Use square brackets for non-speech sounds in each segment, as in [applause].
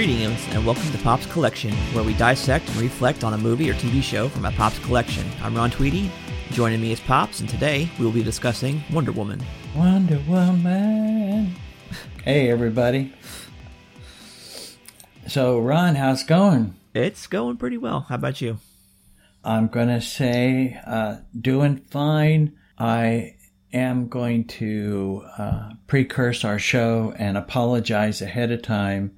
Greetings and welcome to Pop's Collection, where we dissect and reflect on a movie or TV show from a Pop's collection. I'm Ron Tweedy. Joining me is Pops, and today we will be discussing Wonder Woman. Wonder Woman. Hey, everybody. So, Ron, how's it going? It's going pretty well. How about you? I'm going to say uh, doing fine. I am going to uh, precurse our show and apologize ahead of time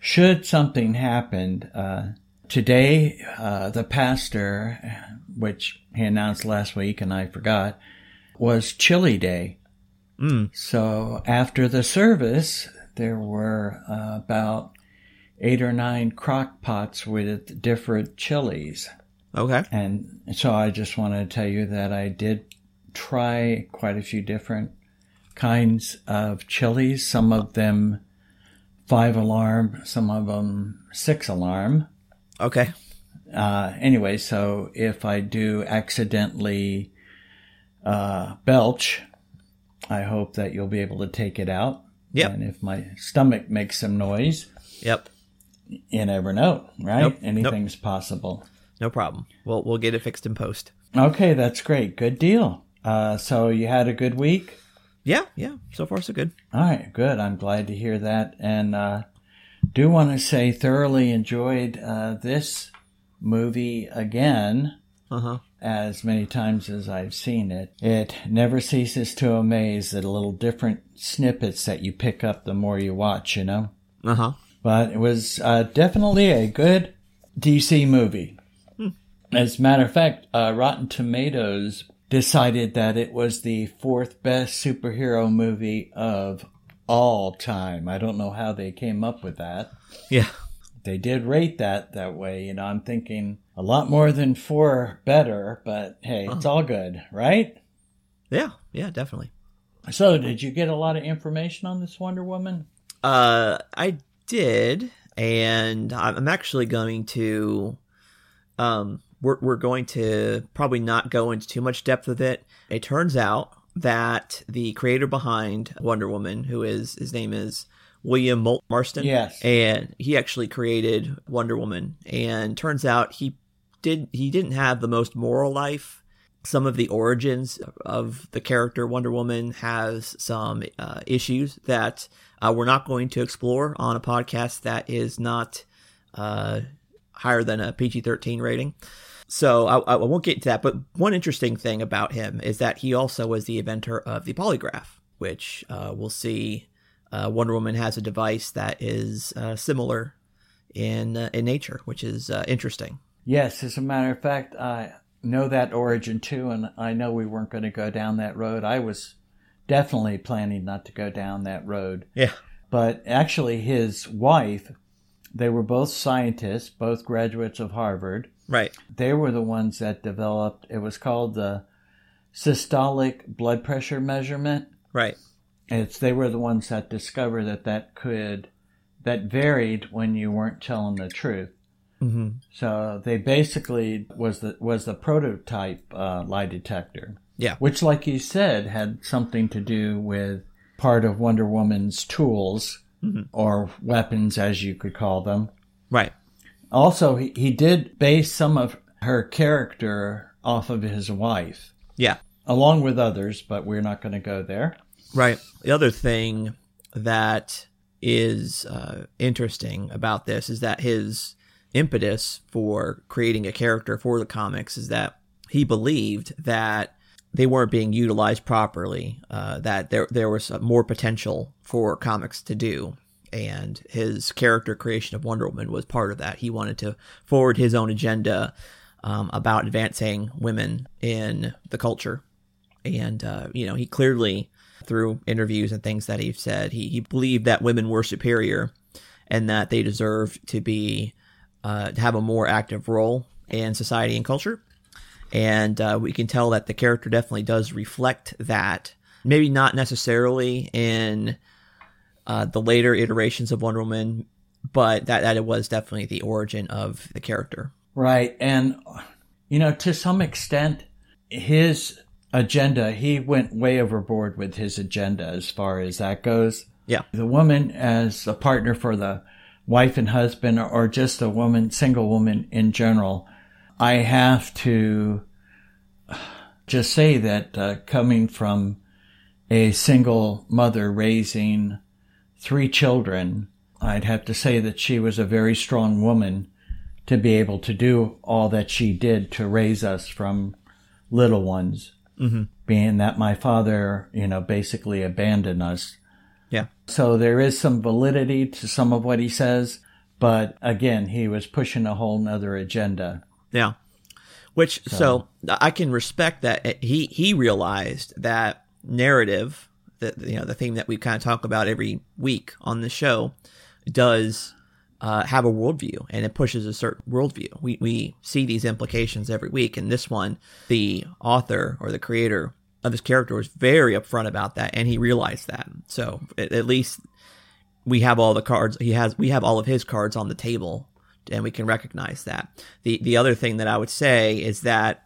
should something happen. Uh, today, uh, the pastor, which he announced last week and I forgot, was Chili Day. Mm. So after the service, there were uh, about eight or nine crock pots with different chilies. Okay. And so I just want to tell you that I did try quite a few different kinds of chilies. Some of them five alarm, some of them six alarm. Okay. Uh, anyway, so if I do accidentally uh, belch, I hope that you'll be able to take it out. Yep. And if my stomach makes some noise, Yep. you never know, right? Nope. Anything's possible. No problem. We'll we'll get it fixed in post. Okay, that's great. Good deal. Uh, so you had a good week? Yeah, yeah. So far so good. All right, good. I'm glad to hear that. And uh, do want to say thoroughly enjoyed uh, this movie again Uh huh. as many times as I've seen it. It never ceases to amaze the little different snippets that you pick up the more you watch, you know? Uh huh. But it was uh, definitely a good DC movie. As a matter of fact, uh, Rotten Tomatoes decided that it was the fourth best superhero movie of all time. I don't know how they came up with that. Yeah. They did rate that that way. You know, I'm thinking a lot more than four better, but hey, it's all good, right? Yeah. Yeah. Definitely. So, did you get a lot of information on this Wonder Woman? Uh, I did, and I'm I'm actually going to, um, we're we're going to probably not go into too much depth with it. It turns out that the creator behind Wonder Woman, who is his name is William Moulton Marston, Yes. and he actually created Wonder Woman. And turns out he did he didn't have the most moral life. Some of the origins of the character Wonder Woman has some uh, issues that uh, we're not going to explore on a podcast that is not uh, higher than a PG thirteen rating. So I, I won't get into that. But one interesting thing about him is that he also was the inventor of the polygraph, which uh, we'll see. Uh, Wonder Woman has a device that is uh, similar in uh, in nature, which is uh, interesting. Yes, as a matter of fact, I know that origin too, and I know we weren't going to go down that road. I was definitely planning not to go down that road. Yeah. But actually, his wife, they were both scientists, both graduates of Harvard. Right. They were the ones that developed, it was called the systolic blood pressure measurement. Right. It's they were the ones that discovered that that could that varied when you weren't telling the truth. Mm-hmm. So they basically was the was the prototype uh, lie detector. Yeah. which, like you said, had something to do with part of Wonder Woman's tools or weapons, as you could call them. Right. Also, he, he did base some of her character off of his wife, Yeah. along with others, but we're not going to go there. Right. The other thing that is uh, interesting about this is that his impetus for creating a character for the comics is that he believed that they weren't being utilized properly, uh, that there there was more potential for comics to do. And his character creation of Wonder Woman was part of that. He wanted to forward his own agenda um, about advancing women in the culture and uh, you know he clearly through interviews and things that he said he, he believed that women were superior and that they deserved to be uh, to have a more active role in society and culture and uh, we can tell that the character definitely does reflect that maybe not necessarily in uh, the later iterations of wonder woman but that, that it was definitely the origin of the character Right. And, you know, to some extent, his agenda, he went way overboard with his agenda as far as that goes. yeah The woman as a partner for the wife and husband or just a woman, single woman in general, I have to just say that uh, coming from a single mother raising three children, I'd have to say that she was a very strong woman to be able to do all that she did to raise us from little ones. Mm-hmm. Being that my father, you know, basically abandoned us. Yeah. So there is some validity to some of what he says, but again, he was pushing a whole nother agenda. Yeah. Which so, so I can respect that he he realized that narrative that you know the thing that we kind of talk about every week on the show does uh, have a worldview and it pushes a certain worldview. We, we see these implications every week. And this one, the author or the creator of this character was very upfront about that and he realized that. So at, at least we have all the cards he has, we have all of his cards on the table and we can recognize that. The, the other thing that I would say is that,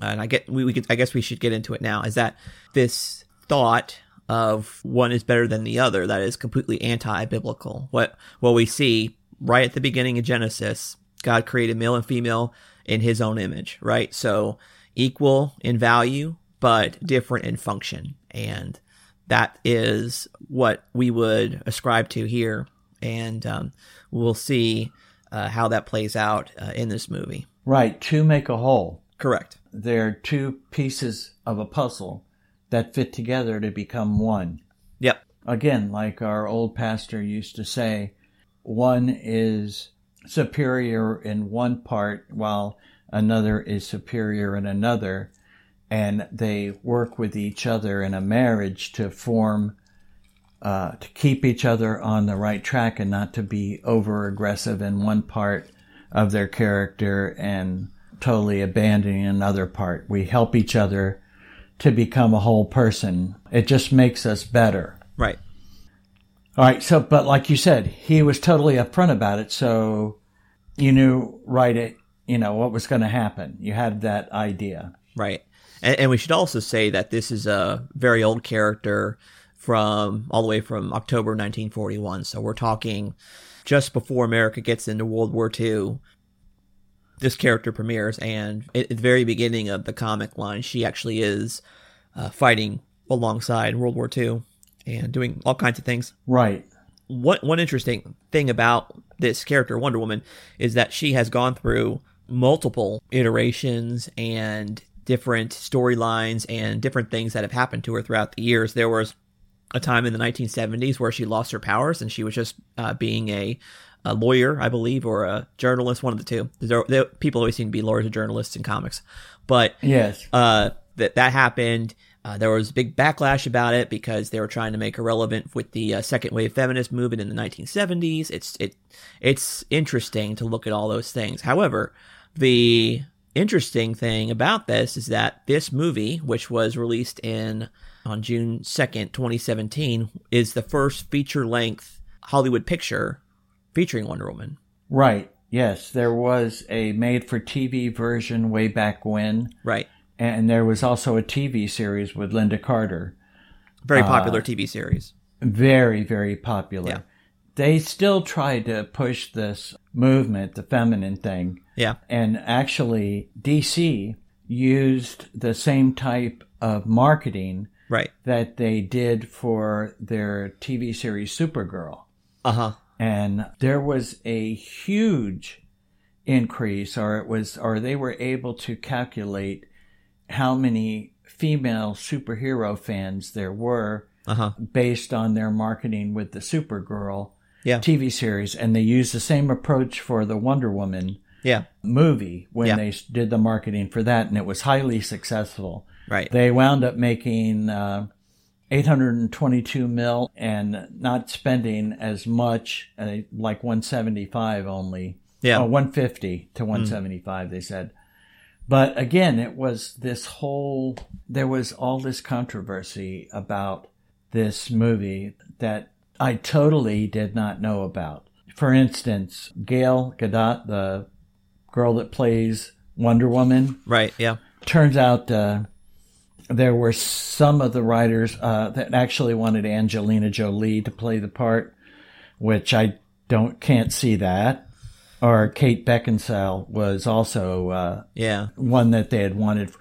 and I get, we, we could, I guess we should get into it now, is that this thought of one is better than the other that is completely anti-biblical. What what we see right at the beginning of Genesis, God created male and female in his own image, right? So equal in value but different in function. And that is what we would ascribe to here and um, we'll see uh, how that plays out uh, in this movie. Right, two make a whole. Correct. They're two pieces of a puzzle that fit together to become one. Yep. Again, like our old pastor used to say, one is superior in one part while another is superior in another. And they work with each other in a marriage to form, uh, to keep each other on the right track and not to be over aggressive in one part of their character and totally abandoning another part. We help each other to become a whole person. It just makes us better. Right. All right. So, but like you said, he was totally upfront about it. So you knew right it, you know, what was going to happen. You had that idea. Right. And, and we should also say that this is a very old character from all the way from October 1941. So we're talking just before America gets into World War II this character premieres, and at the very beginning of the comic line, she actually is uh, fighting alongside World War II and doing all kinds of things. Right. What one interesting thing about this character, Wonder Woman, is that she has gone through multiple iterations and different storylines and different things that have happened to her throughout the years. There was a time in the 1970s where she lost her powers and she was just uh, being a a lawyer, I believe, or a journalist, one of the two. There, there, people always seem to be lawyers or journalists in comics, but yes, uh, that that happened. Uh, there was a big backlash about it because they were trying to make her relevant with the uh, second wave feminist movement in the 1970s. It's it it's interesting to look at all those things. However, the interesting thing about this is that this movie, which was released in on June 2nd, 2017, is the first feature length Hollywood picture featuring Wonder Woman. Right. Yes, there was a made for TV version way back when. Right. And there was also a TV series with Lynda Carter. Very popular uh, TV series. Very, very popular. Yeah. They still tried to push this movement, the feminine thing. Yeah. And actually, DC used the same type of marketing right. that they did for their TV series Supergirl. Uh huh and there was a huge increase or it was or they were able to calculate how many female superhero fans there were uh-huh. based on their marketing with the Supergirl yeah. TV series and they used the same approach for the Wonder Woman yeah. movie when yeah. they did the marketing for that and it was highly successful. Right. They wound up making uh, 822 mil and not spending as much, uh, like 175 only. Yeah. Oh, 150 to 175, mm. they said. But again, it was this whole, there was all this controversy about this movie that I totally did not know about. For instance, Gail Gadot, the girl that plays Wonder Woman. Right, yeah. Turns out, uh, there were some of the writers uh, that actually wanted Angelina Jolie to play the part, which I don't can't see that. Or Kate Beckinsale was also uh, Yeah. one that they had wanted.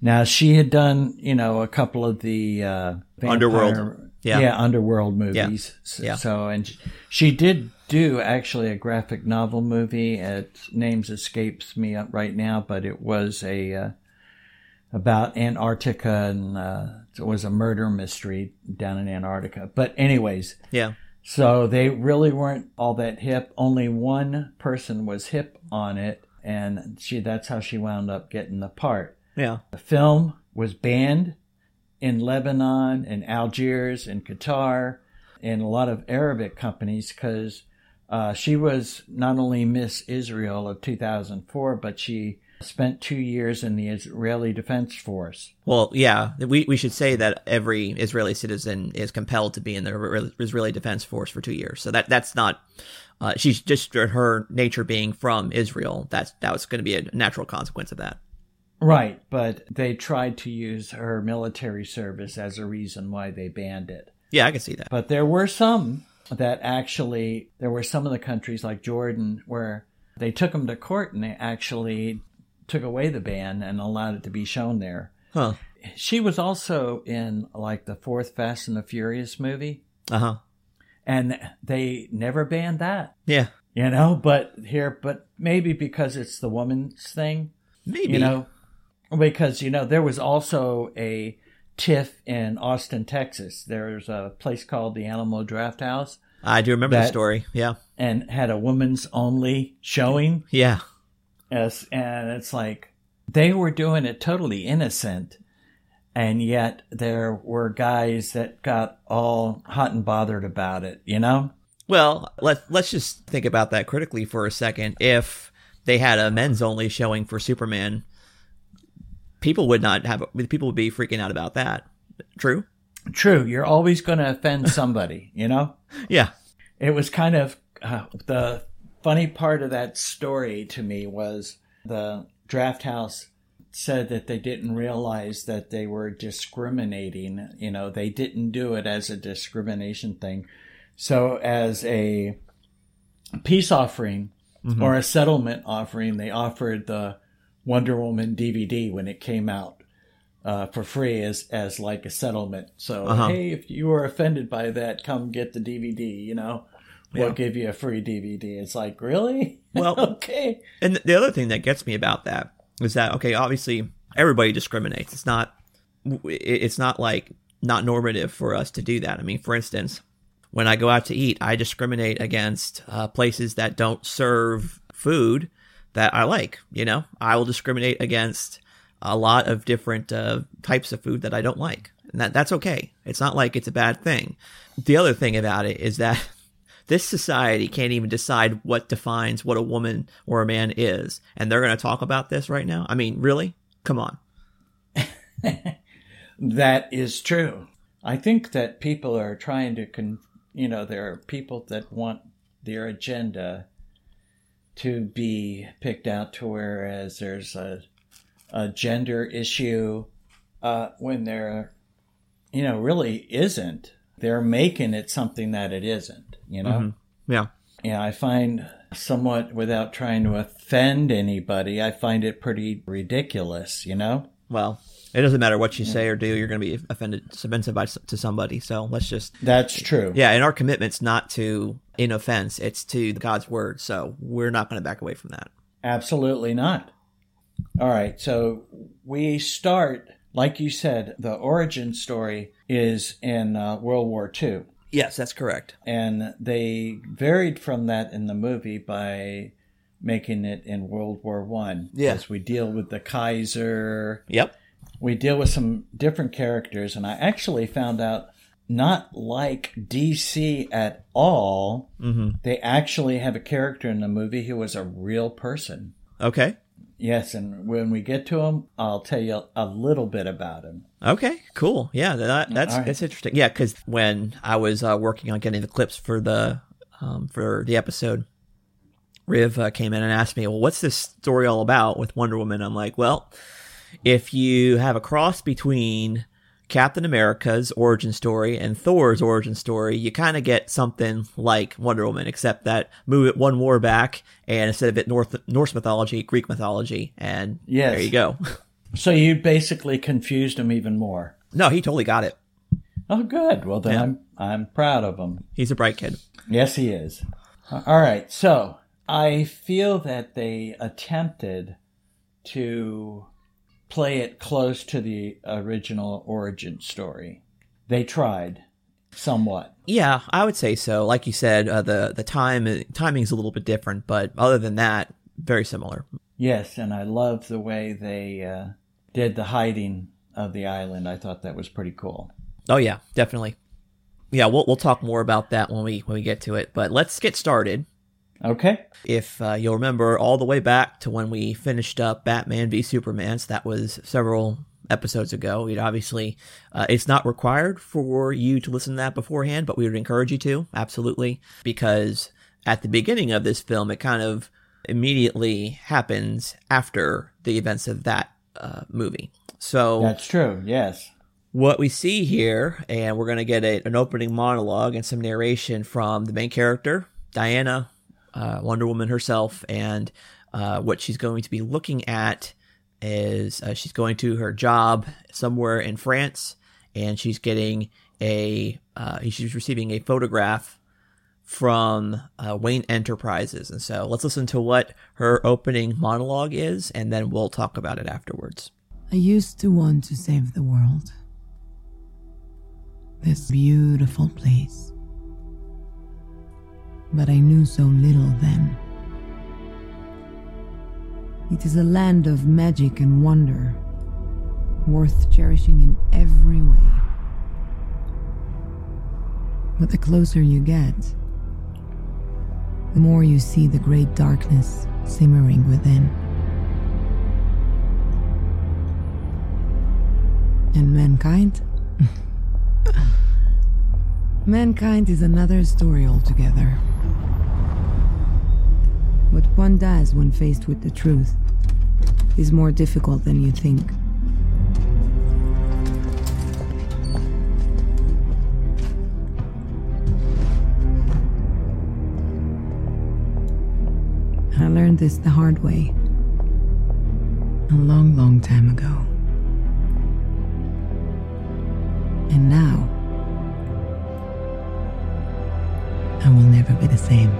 Now she had done, you know, a couple of the uh, Underworld. Yeah. yeah, underworld movies. So, Yeah. so and sh- she did do actually a graphic novel movie. Its names escapes me right now, but it was a uh, about Antarctica and uh, it was a murder mystery down in Antarctica. But anyways, Yeah. so they really weren't all that hip. Only one person was hip on it, and she that's how she wound up getting the part. Yeah. The film was banned in Lebanon and Algiers and Qatar and a lot of Arabic companies because uh, she was not only Miss Israel of 2004, but she spent two years in the Israeli Defense Force. Well, yeah, we, we should say that every Israeli citizen is compelled to be in the Israeli Defense Force for two years. So that that's not. Uh, she's just her nature being from Israel. That's that was going to be a natural consequence of that. Right, but they tried to use her military service as a reason why they banned it. Yeah, I can see that. But there were some that actually, there were some of the countries like Jordan where they took them to court and they actually took away the ban and allowed it to be shown there. Huh. She was also in like the fourth Fast and the Furious movie, Uh huh. and they never banned that, Yeah. you know. But here, but maybe because it's the woman's thing, Maybe. you know, because you know there was also a TIFF in Austin, Texas. There's a place called the Alamo Drafthouse, I do remember the that- story. Yeah. and had a women's only showing. Yeah. As and it's like they were doing it totally innocent, and yet there were guys that got all hot and bothered about it. You know. Well, let let's just think about that critically for a second. If they had a men's only showing for Superman, people would not have people would be freaking out about that. True? True, you're always going to offend somebody. You know. [laughs] Yeah. it was kind of uh, the funny part of that story to me was the draft house said that they didn't realize that they were discriminating you know they didn't do it as a discrimination thing so as a peace offering or a settlement offering they offered the wonder woman dvd when it came out uh, for free as as like a settlement. So Uh-huh. hey, if you were offended by that, come get the DVD. You know, we'll Yeah. give you a free DVD. It's like really [laughs] Well- okay. And the other thing that gets me about that is that okay, obviously everybody discriminates. It's not it's not like not normative for us to do that. I mean, for instance, when I go out to eat, I discriminate against uh, places that don't serve food that I like. You know, I will discriminate against a lot of different uh, types of food that I don't like, and that that's okay. It's not like it's a bad thing. The other thing about it is that [laughs] this society can't even decide what defines what a woman or a man is, and they're going to talk about this right now. I mean, really? Come on. [laughs] That is true. I think that people are trying to con. You know, there are people that want their agenda to be picked out to whereas there's a a gender issue uh, when there, you know, really isn't. They're making it something that it isn't. You know. Yeah. Yeah, I find somewhat without trying to offend anybody, I find it pretty ridiculous, you know? Well, it doesn't matter what you say or do; you're going to be offended, offensive by to somebody. So let's just That's true. yeah. And our commitment's not to in offense; it's to God's word. So we're not going to back away from that. Absolutely not. All right, so we start, like you said, the origin story is in uh, World War II. Yes, that's correct. And they varied from that in the movie by making it in World War One. Yeah. We deal with the Kaiser, Yep. We deal with some different characters, and I actually found out not like DC at all. Mm-hmm. They actually have a character in the movie who was a real person. Okay. Yes, and when we get to him, I'll tell you a little bit about him. Okay, cool. Yeah, that, that's right. that's interesting. Yeah, because when I was uh, working on getting the clips for the um, for the episode, Riv uh, came in and asked me, "Well, what's this story all about with Wonder Woman?" I'm like, "Well, if you have a cross between Captain America's origin story and Thor's origin story, you kind of get something like Wonder Woman, except that move it one more back, and instead of it North Norse mythology, Greek mythology, and Yes. there you go. [laughs] So you basically confused him even more. no, he totally got it. Oh, good. Well, then Yeah. I'm I'm proud of him. He's a bright kid. Yes, he is. All right. So I feel that they attempted to play it close to the original origin story. They tried somewhat. Yeah, I would say so. Like you said, uh, the the time timing's a little bit different, but other than that, very similar. Yes, and I love the way they uh, did the hiding of the island. I thought that was pretty cool. Oh yeah, definitely. Yeah, we'll we'll talk more about that when we when we get to it. But let's get started. Okay. If uh, you'll remember, all the way back to when we finished up Batman v Superman, so that was several episodes ago. We'd obviously, uh, it's not required for you to listen to that beforehand, but we would encourage you to absolutely because at the beginning of this film, it kind of immediately happens after the events of that uh, movie. So That's true. Yes. what we see here, and we're going to get a, an opening monologue and some narration from the main character, Diana, uh, Wonder Woman herself, and uh, what she's going to be looking at is uh, she's going to her job somewhere in France, and she's getting a uh, she's receiving a photograph from uh, Wayne Enterprises, and so let's listen to what her opening monologue is, and then we'll talk about it afterwards. I used to want to save the world. This beautiful place. But I knew so little then. It is a land of magic and wonder, worth cherishing in every way. But the closer you get, the more you see the great darkness simmering within. And mankind? [laughs] mankind is another story altogether. What one does when faced with the truth is more difficult than you think. I learned this the hard way. A long, long time ago. And now, same.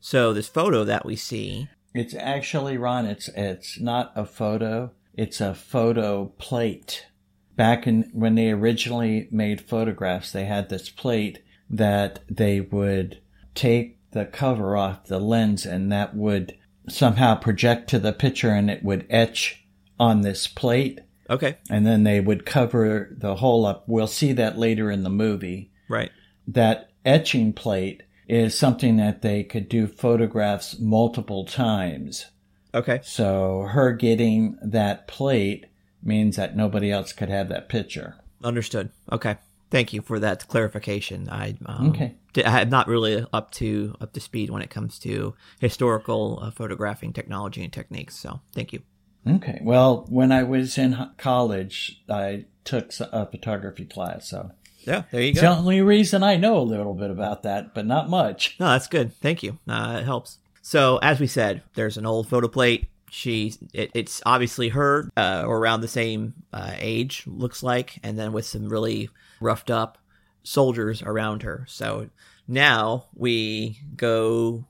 So this photo that we see, It's actually Ron. It's it's not a photo. It's a photo plate. Back in when they originally made photographs, they had this plate that they would take the cover off the lens, and that would somehow project to the picture, and it would etch on this plate, okay, and then they would cover the hole up. We'll see that later in the movie right, that etching plate is something that they could do photographs multiple times. okay, So her getting that plate means that nobody else could have that picture. understood. Okay, thank you for that clarification. I um, Okay. I'm not really up to up to speed when it comes to historical uh, photographing technology and techniques. So thank you. Okay. Well, when I was in college, I took a photography class, so Yeah, there you it's go. the only reason I know a little bit about that, but not much. No, that's good. Thank you. Uh, it helps. So, as we said, there's an old photo plate. She, it, it's obviously her, uh, or around the same uh, age, looks like, and then with some really roughed up soldiers around her. So now we go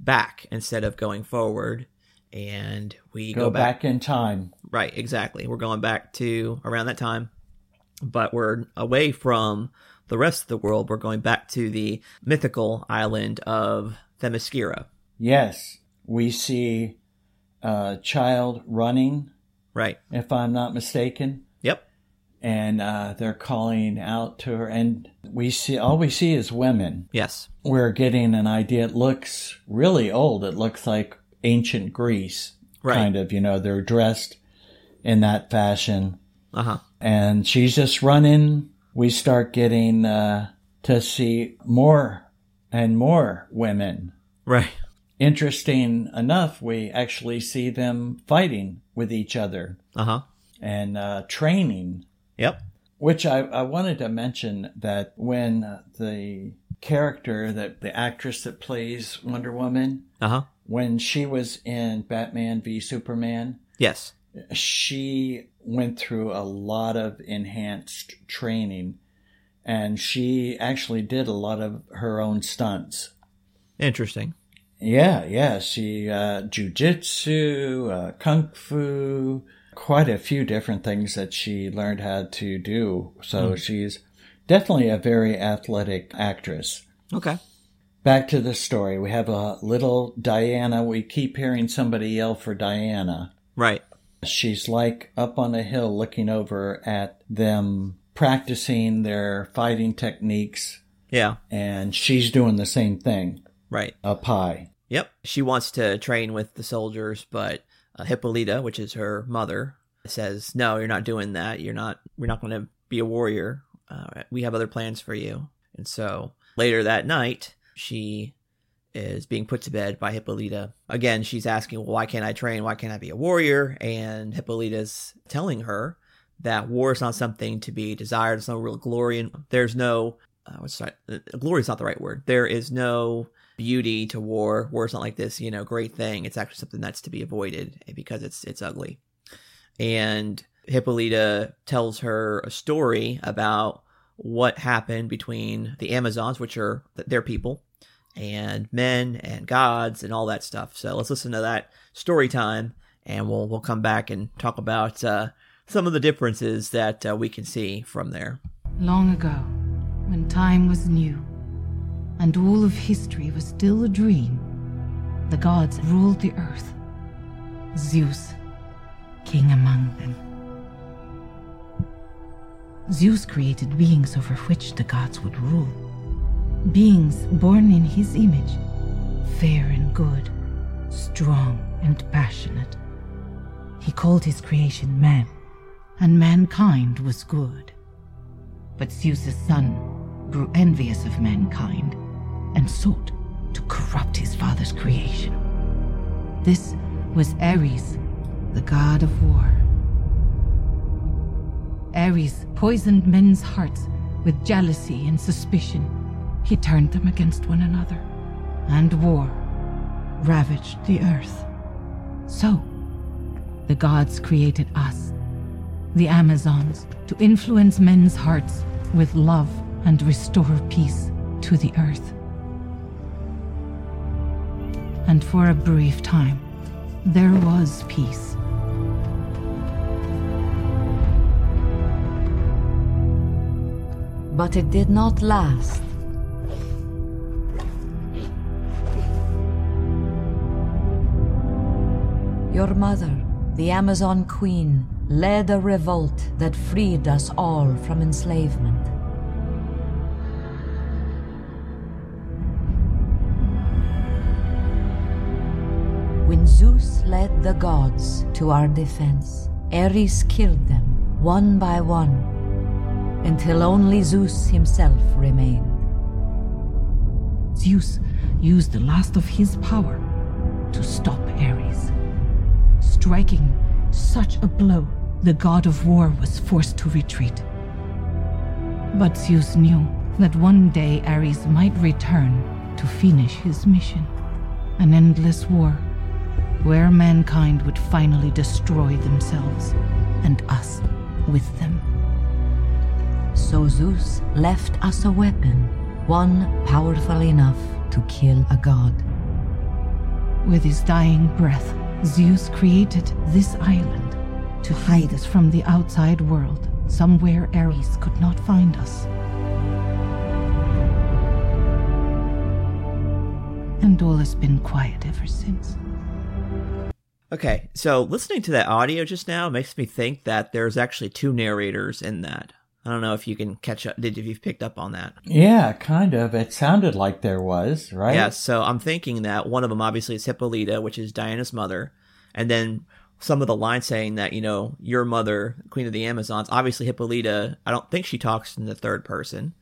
back instead of going forward, and we Go, go, back. in time. Right, exactly. We're going back to around that time, but we're away from the rest of the world. We're going back to the mythical island of Themyscira. Yes, we see a child running, Right. if I'm not mistaken. Yep. and uh, they're calling out to her and we see all we see is women Yes. we're getting an idea it looks really old it looks like ancient greece Right. kind of you know they're dressed in that fashion Uh huh. and she's just running we start getting uh, to see more and more women Right. interesting enough we actually see them fighting with each other Uh huh. and uh, training. Yep. Which I, I wanted to mention that when uh, the character that the actress that plays Wonder Woman, Uh huh. when she was in Batman v Superman, Yes. She went through a lot of enhanced training and she actually did a lot of her own stunts. Interesting. Yeah, yeah. She, uh, jujitsu, uh, kung fu, quite a few different things that she learned how to do. So she's definitely a very athletic actress. Okay. Back to the story. We have a little Diana. We keep hearing somebody yell for Diana. Right. She's like up on a hill looking over at them practicing their fighting techniques, Yeah. and she's doing the same thing Right. up high. Yep. She wants to train with the soldiers, but uh, Hippolyta, which is her mother, says, "No, you're not doing that. You're not. We're not going to be a warrior. Uh, we have other plans for you." And so later that night, she is being put to bed by Hippolyta. Again, she's asking, "Well, why can't I train? Why can't I be a warrior?" And Hippolyta's telling her that war is not something to be desired. There's no real glory, and there's no uh, what's? Uh, glory is not the right word. There is no beauty to war. War is not like this, you know, great thing. It's actually something that's to be avoided because it's it's ugly. And Hippolyta tells her a story about what happened between the Amazons, which are their people, and men and gods and all that stuff. So let's listen to that story time, and we'll we'll come back and talk about uh, some of the differences that uh, we can see from there. Long ago, when time was new, and all of history was still a dream, the gods ruled the earth. Zeus, king among them. Zeus created beings over which the gods would rule. Beings born in his image, fair and good, strong and passionate. He called his creation man, and mankind was good. But Zeus's son grew envious of mankind and sought to corrupt his father's creation. This was Ares, the god of war. Ares poisoned men's hearts with jealousy and suspicion. He turned them against one another, and war ravaged the earth. So, the gods created us, the Amazons, to influence men's hearts with love and restore peace to the earth. And for a brief time, there was peace. But it did not last. Your mother, the Amazon Queen, led a revolt that freed us all from enslavement. When Zeus led the gods to our defense, Ares killed them one by one until only Zeus himself remained. Zeus used the last of his power to stop Ares. Striking such a blow, the god of war was forced to retreat. But Zeus knew that one day Ares might return to finish his mission an endless war where mankind would finally destroy themselves and us with them. So Zeus left us a weapon, one powerful enough to kill a god. With his dying breath, Zeus created this island to hide us from the outside world, somewhere Ares could not find us. And all has been quiet ever since. Okay, so listening to that audio just now makes me think that there's actually two narrators in that. I don't know if you can catch up. Did if you've picked up on that? Yeah, kind of. It sounded like there was, right? Yeah. So I'm thinking that one of them obviously is Hippolyta, which is Diana's mother, and then some of the lines saying that you know your mother, Queen of the Amazons. Obviously Hippolyta. I don't think she talks in the third person.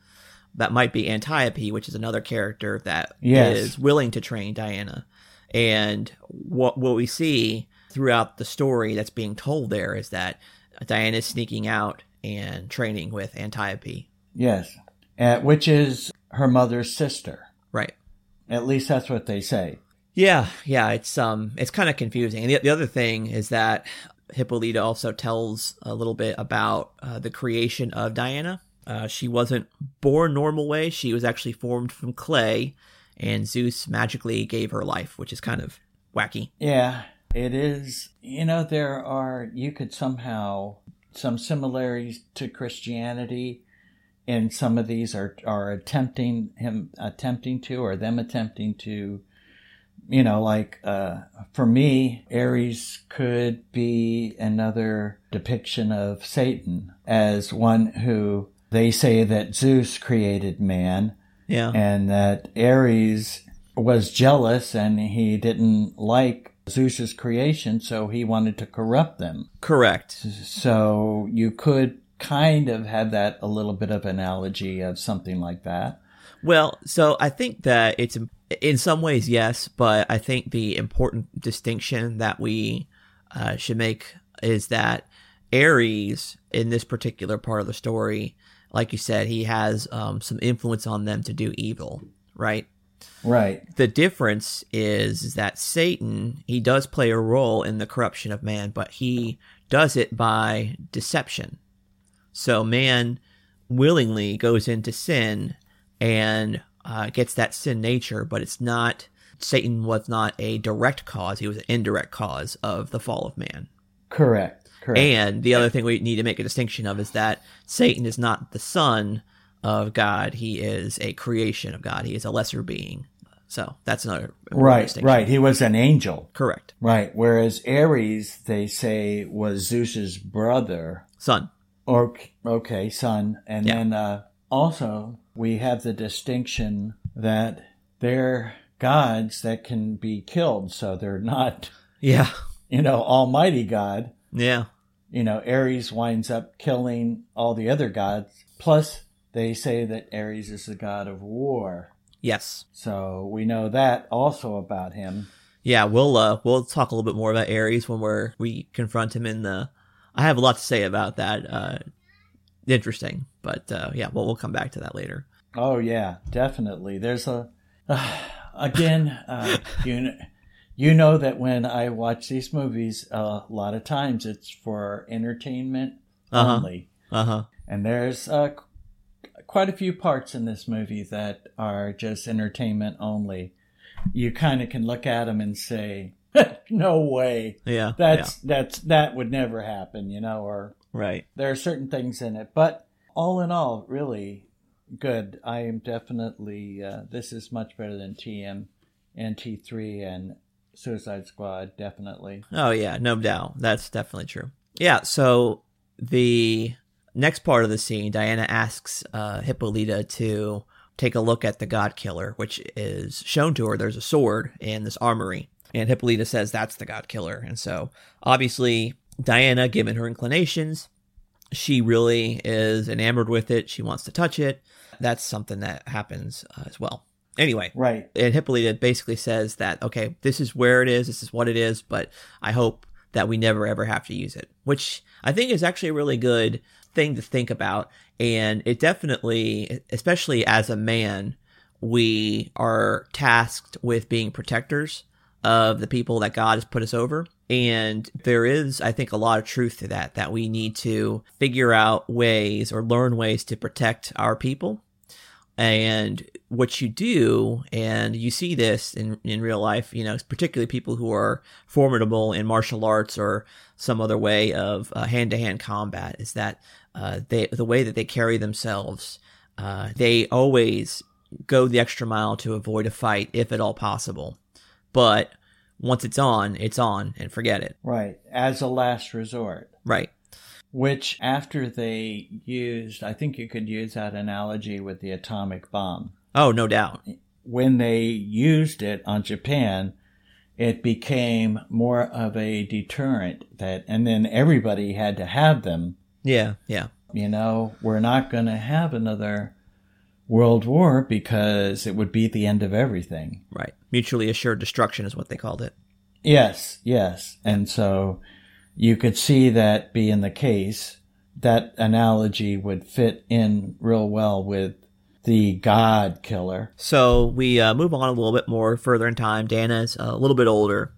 That might be Antiope, which is another character that is Yes. willing to train Diana. And what what we see throughout the story that's being told there is that Diana's sneaking out and training with Antiope. Yes. Uh, which is her mother's sister. Right. At least that's what they say. Yeah, yeah, it's um, it's kind of confusing. And the, the other thing is that Hippolyta also tells a little bit about uh, the creation of Diana. Uh, she wasn't born normal way; she was actually formed from clay, and Zeus magically gave her life, which is kind of wacky. Yeah, it is. You know, there are you could somehow some similarities to Christianity and some of these are are attempting him attempting to or them attempting to you know like uh, for me ares could be another depiction of satan as one who they say that zeus created man Yeah, and that ares was jealous and he didn't like zeus's creation so he wanted to corrupt them correct. so you could kind of have that a little bit of analogy of something like that. Well, so I think that it's in some ways yes, but I think the important distinction that we uh, should make is that Ares in this particular part of the story, like you said, he has um, some influence on them to do evil, right? Right. The difference is, is that Satan he does play a role in the corruption of man, but he does it by deception. So man willingly goes into sin and uh, gets that sin nature, but it's not. Satan was not a direct cause; he was an indirect cause of the fall of man. Correct. Correct. And the other thing we need to make a distinction of is that Satan is not the son of God; he is a creation of God. He is a lesser being. So that's another right. Right. He was an angel. Correct. Right. Whereas Ares, they say, was Zeus's brother. Son. Or okay, son. And Yeah. then uh, also we have the distinction that they're gods that can be killed, so they're not, Yeah. you know, Almighty God. Yeah. you know, Ares winds up killing all the other gods. Plus, they say that Ares is the god of war. Yes. So we know that also about him. Yeah, we'll uh we'll talk a little bit more about Ares when we're we confront him in the I have a lot to say about that. Uh interesting. But uh yeah, well we'll come back to that later. Oh yeah, definitely. There's a [sighs] again, uh, you know, you know that when I watch these movies, a lot of times it's for entertainment Uh-huh. only. Uh-huh. And there's uh, quite a few parts in this movie that are just entertainment only. You kind of can look at them and say, [laughs] "No way, Yeah. that's that's that would never happen," you know. Or right. there are certain things in it, but all in all, really good. I am definitely uh, this is much better than TM and T3 and Suicide Squad. Definitely. Oh yeah, no doubt. That's definitely true. Yeah, so the next part of the scene, Diana asks uh, Hippolyta to take a look at the God Killer, which is shown to her. There's a sword in this armory, and Hippolyta says that's the God Killer. And so, obviously, Diana, given her inclinations, she really is enamored with it. She wants to touch it. That's something that happens uh, as well. Anyway, Right. and Hippolyta basically says that okay, this is where it is, this is what it is, but I hope that we never ever have to use it, which I think is actually a really good thing to think about. And it definitely, especially as a man, we are tasked with being protectors of the people that God has put us over. And there is, I think, a lot of truth to that, that we need to figure out ways or learn ways to protect our people and what you do, and you see this in, in real life, you know, particularly people who are formidable in martial arts or some other way of hand to hand combat, is that uh, they the way that they carry themselves, uh, they always go the extra mile to avoid a fight if at all possible. But once it's on, it's on, and forget it. Right. As a last resort. Right. Which, after they used, I think you could use that analogy with the atomic bomb. Oh, no doubt. When they used it on Japan, it became more of a deterrent that, and then everybody had to have them. Yeah. Yeah. You know, we're not going to have another world war because it would be the end of everything. Right. Mutually assured destruction is what they called it. Yes, yes. And so you could see that being the case. That analogy would fit in real well with the God killer. So we uh, move on a little bit more further in time. Diana's a little bit older,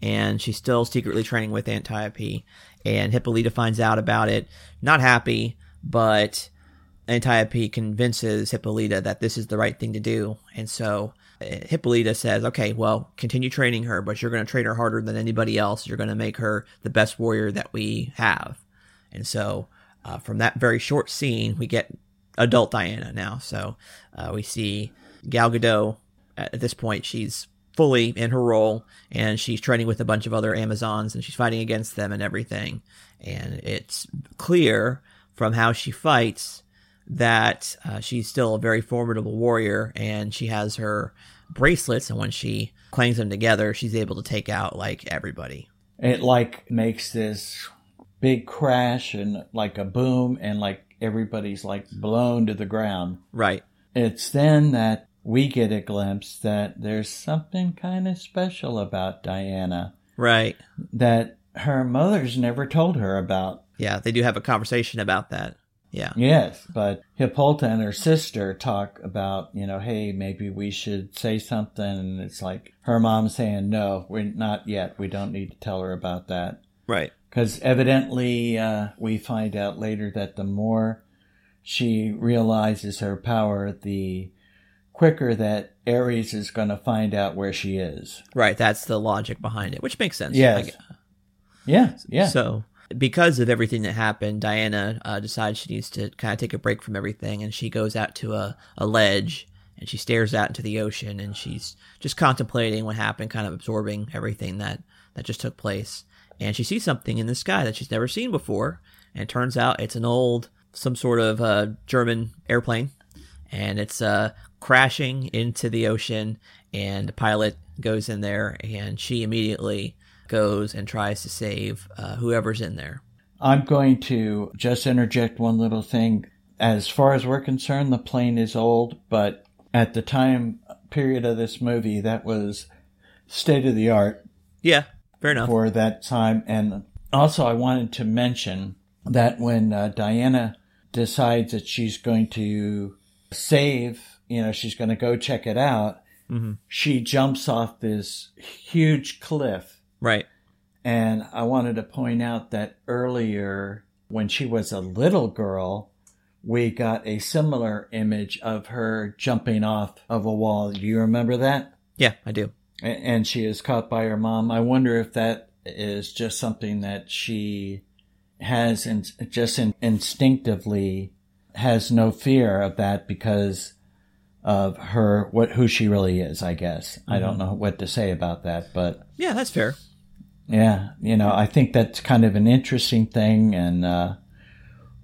and she's still secretly training with Antiope. And Hippolyta finds out about it, not happy, but Antiope convinces Hippolyta that this is the right thing to do. And so uh, Hippolyta says, okay, well, continue training her, but you're going to train her harder than anybody else. You're going to make her the best warrior that we have. And so uh, from that very short scene, we get adult Diana now. So uh, we see Gal Gadot. At this point, she's fully in her role and she's training with a bunch of other Amazons and she's fighting against them and everything. And it's clear from how she fights that uh, she's still a very formidable warrior and she has her bracelets and when she clangs them together she's able to take out like everybody It like makes this big crash and like a boom and like everybody's like blown to the ground. right It's then that we get a glimpse that there's something kind of special about Diana right that her mother's never told her about. yeah they do have a conversation about that yeah Yes, but Hippolyta and her sister talk about, you know, hey, maybe we should say something. And it's like her mom saying, no, we're not yet. We don't need to tell her about that. right Because evidently, uh, we find out later that the more she realizes her power, the quicker that Ares is going to find out where she is. right that's the logic behind it which makes sense Yes. Yeah, yeah. So, because of everything that happened, Diana uh, decides she needs to kind of take a break from everything, and she goes out to a, a ledge and she stares out into the ocean, and she's just contemplating what happened, kind of absorbing everything that that just took place. And she sees something in the sky that she's never seen before, and turns out it's an old, some sort of uh, German airplane, and it's uh, crashing into the ocean, and the pilot goes in there, and she immediately goes and tries to save uh, whoever's in there. I'm going to just interject one little thing. As far as we're concerned, the plane is old, but at the time period of this movie, that was state of the art Yeah, fair enough. for that time. And also, I wanted to mention that when uh, Diana decides that she's going to save, you know, she's going to go check it out, mm-hmm. she jumps off this huge cliff. Right. And I wanted to point out that earlier, when she was a little girl, we got a similar image of her jumping off of a wall. Do you remember that? Yeah, I do. And she is caught by her mom. I wonder if that is just something that she has in, just in, instinctively has no fear of that because of her what who she really is. I guess I don't know what to say about that, but Yeah, that's fair. yeah, you know, I think that's kind of an interesting thing, and uh,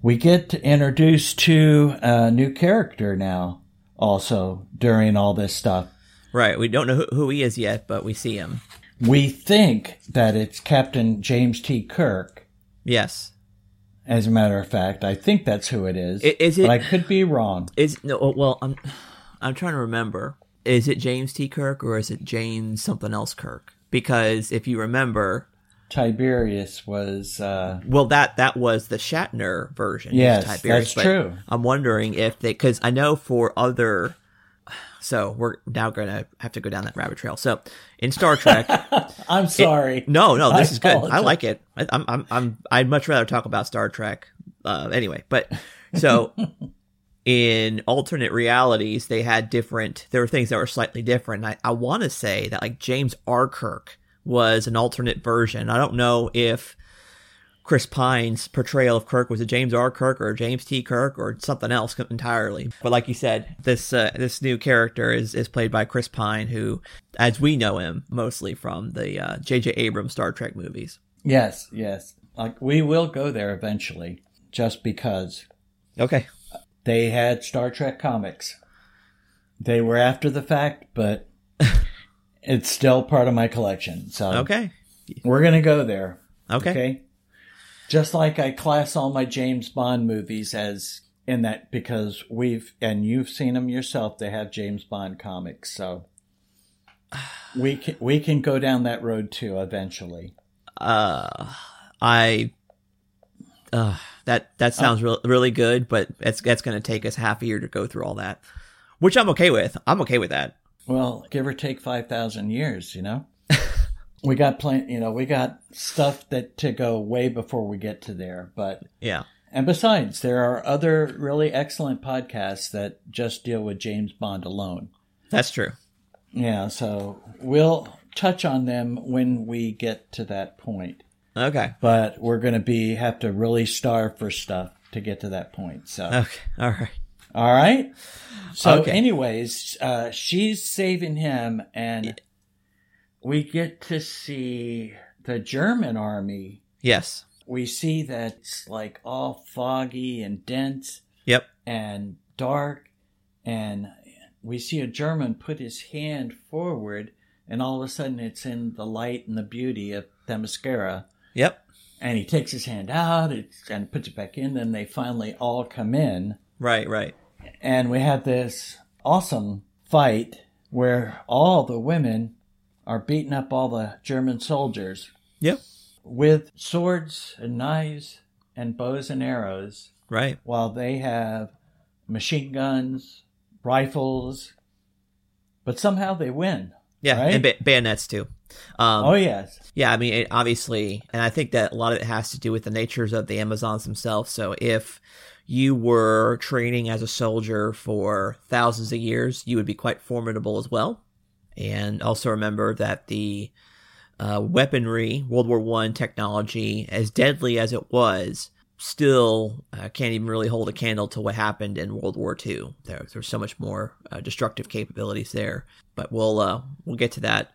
we get introduced to a new character now, also during all this stuff. Right. We don't know who, who he is yet, but we see him. We think that it's Captain James T. Kirk. Yes. As a matter of fact, I think that's who it is. I- is it- I could be wrong. Is no. oh, Well, I'm I'm trying to remember. Is it James T. Kirk or is it James something else Kirk? Because if you remember, Tiberius was. Uh, well, that that was the Shatner version. of Yes, Tiberius, that's true. I'm wondering if they, because I know for other. So we're now going to have to go down that rabbit trail. So in Star Trek, [laughs] I'm sorry. No, no, this I is good. I like it. I, I'm, I'm, I'm, I'd much rather talk about Star Trek. Uh, anyway, but [laughs] so in alternate realities, they had different. There were things that were slightly different. I, I want to say that like James R. Kirk was an alternate version. I don't know if Chris Pine's portrayal of Kirk was a James R. Kirk or a James T. Kirk or something else entirely. But like you said, this uh, this new character is is played by Chris Pine, who, as we know him, mostly from the uh, J.J. Abrams Star Trek movies. Yes, yes. Like we will go there eventually, just because Okay, they had Star Trek comics. They were after the fact, but [laughs] it's still part of my collection. So okay, we're gonna go there. okay, Okay. Just like I class all my James Bond movies as in that because we've and you've seen them yourself. They have James Bond comics, so [sighs] we can we can go down that road too eventually. Uh, I uh, that that sounds re- really good, but it's that's going to take us half a year to go through all that, which I'm okay with. I'm okay with that. Well, give or take 5,000 years, you know? We got plenty, you know, we got stuff that to go way before we get to there, but Yeah. and besides, there are other really excellent podcasts that just deal with James Bond alone. That's true. Yeah, so we'll touch on them when we get to that point. Okay. But we're going to be have to really starve for stuff to get to that point. So Okay. All right. All right. So, Okay. anyways, uh, she's saving him, and we get to see the German army. Yes. We see that it's like all foggy and dense Yep. and dark, and we see a German put his hand forward, and all of a sudden it's in the light and the beauty of Themyscira. Yep. And he takes his hand out it's, and puts it back in. Then they finally all come in Right. Right. and we have this awesome fight where all the women are beating up all the German soldiers Yep. with swords and knives and bows and arrows, Right. while they have machine guns, rifles, but somehow they win. Yeah. Right? And ba- bayonets too. Um, oh yes, Yeah, I mean, it, obviously, and I think that a lot of it has to do with the natures of the Amazons themselves. So if you were training as a soldier for thousands of years, you would be quite formidable as well. And also remember that the uh, weaponry, World War One technology, as deadly as it was, still uh, can't even really hold a candle to what happened in World War Two. There, there's so much more uh, destructive capabilities there. But we'll uh, we'll get to that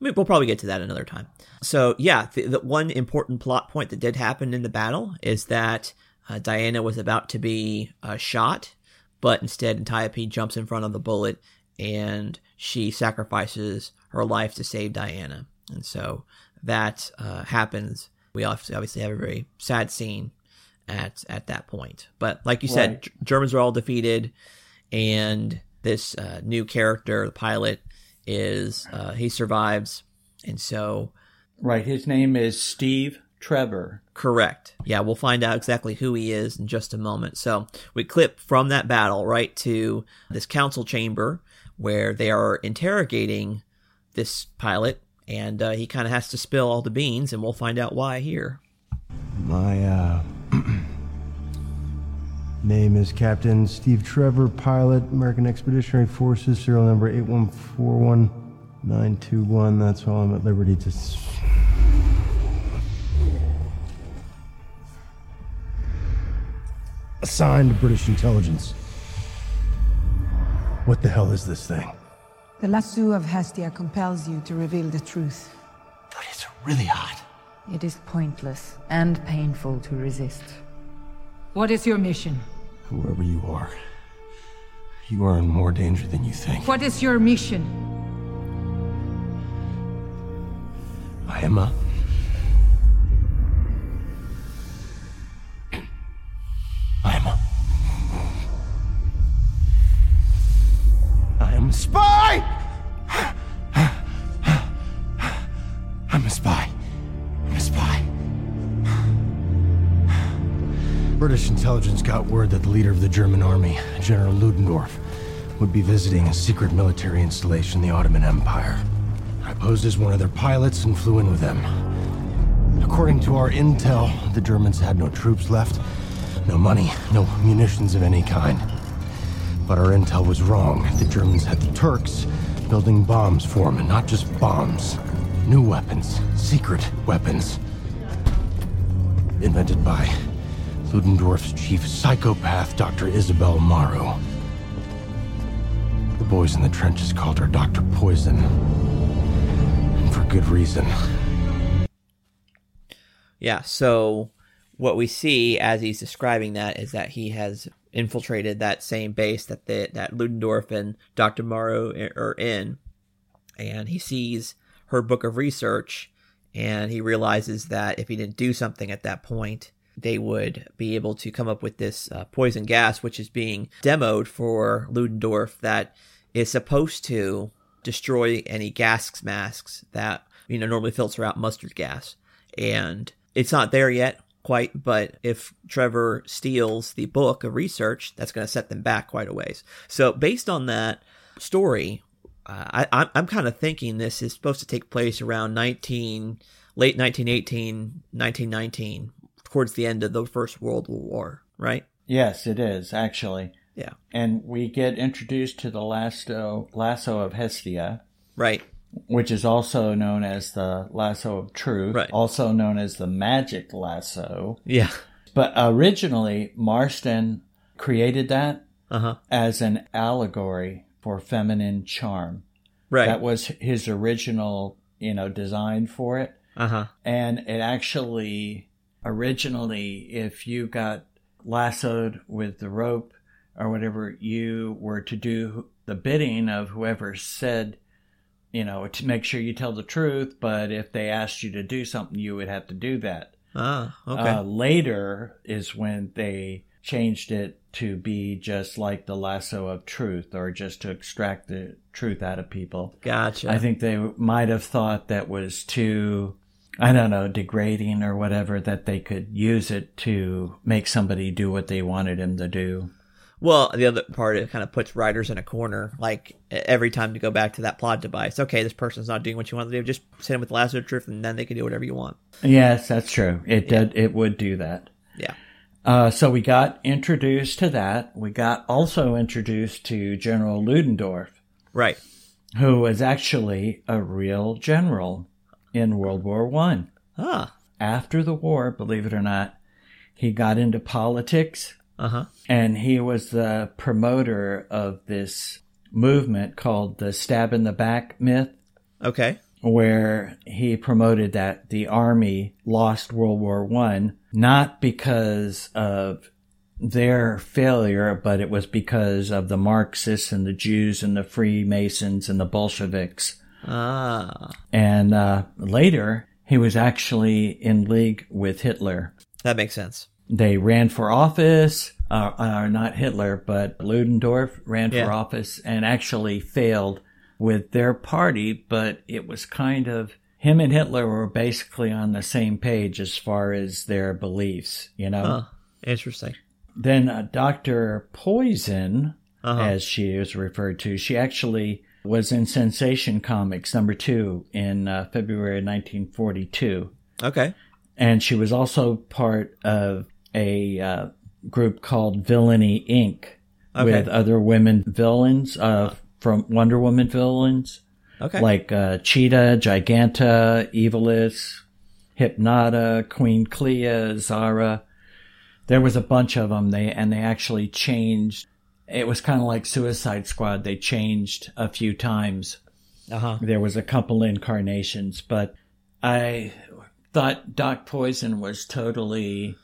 we'll probably get to that another time. So, yeah, the, the one important plot point that did happen in the battle is that uh, Diana was about to be uh, shot, but instead Antiope jumps in front of the bullet and she sacrifices her life to save Diana. And so that uh, happens. We obviously obviously have a very sad scene at at that point. But like you said, G- Germans are all defeated, and this uh, new character, the pilot, is uh, he survives, and so right. His name is Steve Trevor. correct. Yeah, we'll find out exactly who he is in just a moment. So we clip from that battle right to this council chamber where they are interrogating this pilot, and uh, he kind of has to spill all the beans, and we'll find out why here. My uh, [clears throat] name is Captain Steve Trevor, pilot, American Expeditionary Forces, serial number 8141921. That's all I'm at liberty to. Assigned to British intelligence. What the hell is this thing? The lasso of Hestia compels you to reveal the truth. But it's really hot. It is pointless and painful to resist. What is your mission? Whoever you are, you are in more danger than you think. What is your mission? I am a. [clears throat] I am a. I am a spy! I'm a spy. I'm a spy. British intelligence got word that the leader of the German army, General Ludendorff, would be visiting a secret military installation in the Ottoman Empire. I posed as one of their pilots and flew in with them. According to our intel, the Germans had no troops left, no money, no munitions of any kind. But our intel was wrong. The Germans had the Turks building bombs for them, and not just bombs. New weapons, secret weapons. Invented by Ludendorff's chief psychopath, Dr. Isabel Maru. The boys in the trenches called her Dr. Poison. And for good reason. Yeah, so what we see as he's describing that is that he has infiltrated that same base that the, that Ludendorff and Dr. Maru are in, and he sees her book of research, and he realizes that if he didn't do something at that point, they would be able to come up with this uh, poison gas, which is being demoed for Ludendorff, that is supposed to destroy any gas masks that you know normally filter out mustard gas, and it's not there yet quite, but if Trevor steals the book of research, that's going to set them back quite a ways. So based on that story, uh, I, I'm kind of thinking this is supposed to take place around 19, late 1918, 1919, towards the end of the First World War, right? Yes, it is actually. Yeah. And we get introduced to the lasso lasso of Hestia, Right. Which is also known as the lasso of truth, Right. also known as the magic lasso. Yeah. But originally, Marston created that Uh huh. as an allegory for feminine charm. Right. That was his original, you know, design for it. uh huh. And it actually, originally, if you got lassoed with the rope or whatever, you were to do the bidding of whoever said, you know, to make sure you tell the truth. But if they asked you to do something, you would have to do that. Ah. Okay. Uh, later is when they changed it to be just like the lasso of truth or just to extract the truth out of people. gotcha. I think they might have thought that was too, I don't know, degrading or whatever, that they could use it to make somebody do what they wanted him to do. Well, the other part it kind of puts writers in a corner. Like every time to go back to that plot device. Okay, this person's not doing what you want to do. Just send them with the lasso of truth, and then they can do whatever you want. Yes, that's true. It did, it would do that. Yeah. Uh, so we got introduced to that. We got also introduced to General Ludendorff, Right. who was actually a real general in World War One. Ah. After the war, believe it or not, he got into politics Uh huh. and he was the promoter of this movement called the stab in the back myth, Okay. where he promoted that the army lost World War One not because of their failure, but it was because of the Marxists and the Jews and the Freemasons and the Bolsheviks. Ah. And uh, later, he was actually in league with Hitler. That makes sense. They ran for office, uh, uh, not Hitler, but Ludendorff ran Yeah. for office and actually failed with their party, but it was kind of him and Hitler were basically on the same page as far as their beliefs, you know. Huh. Interesting. Then uh, Dr. Poison, Uh-huh. as she is referred to, she actually was in Sensation Comics number two in uh, February 1942 Okay. and she was also part of a uh, group called Villainy Inc. Okay. with other women villains uh, from Wonder Woman villains Okay. like uh, Cheetah, Giganta, Eviless, Hypnota, Queen Clea, Zara. There was a bunch of them. They and they actually changed. It was kind of like Suicide Squad. They changed a few times uh huh. there was a couple incarnations, but I thought Doc Poison was totally.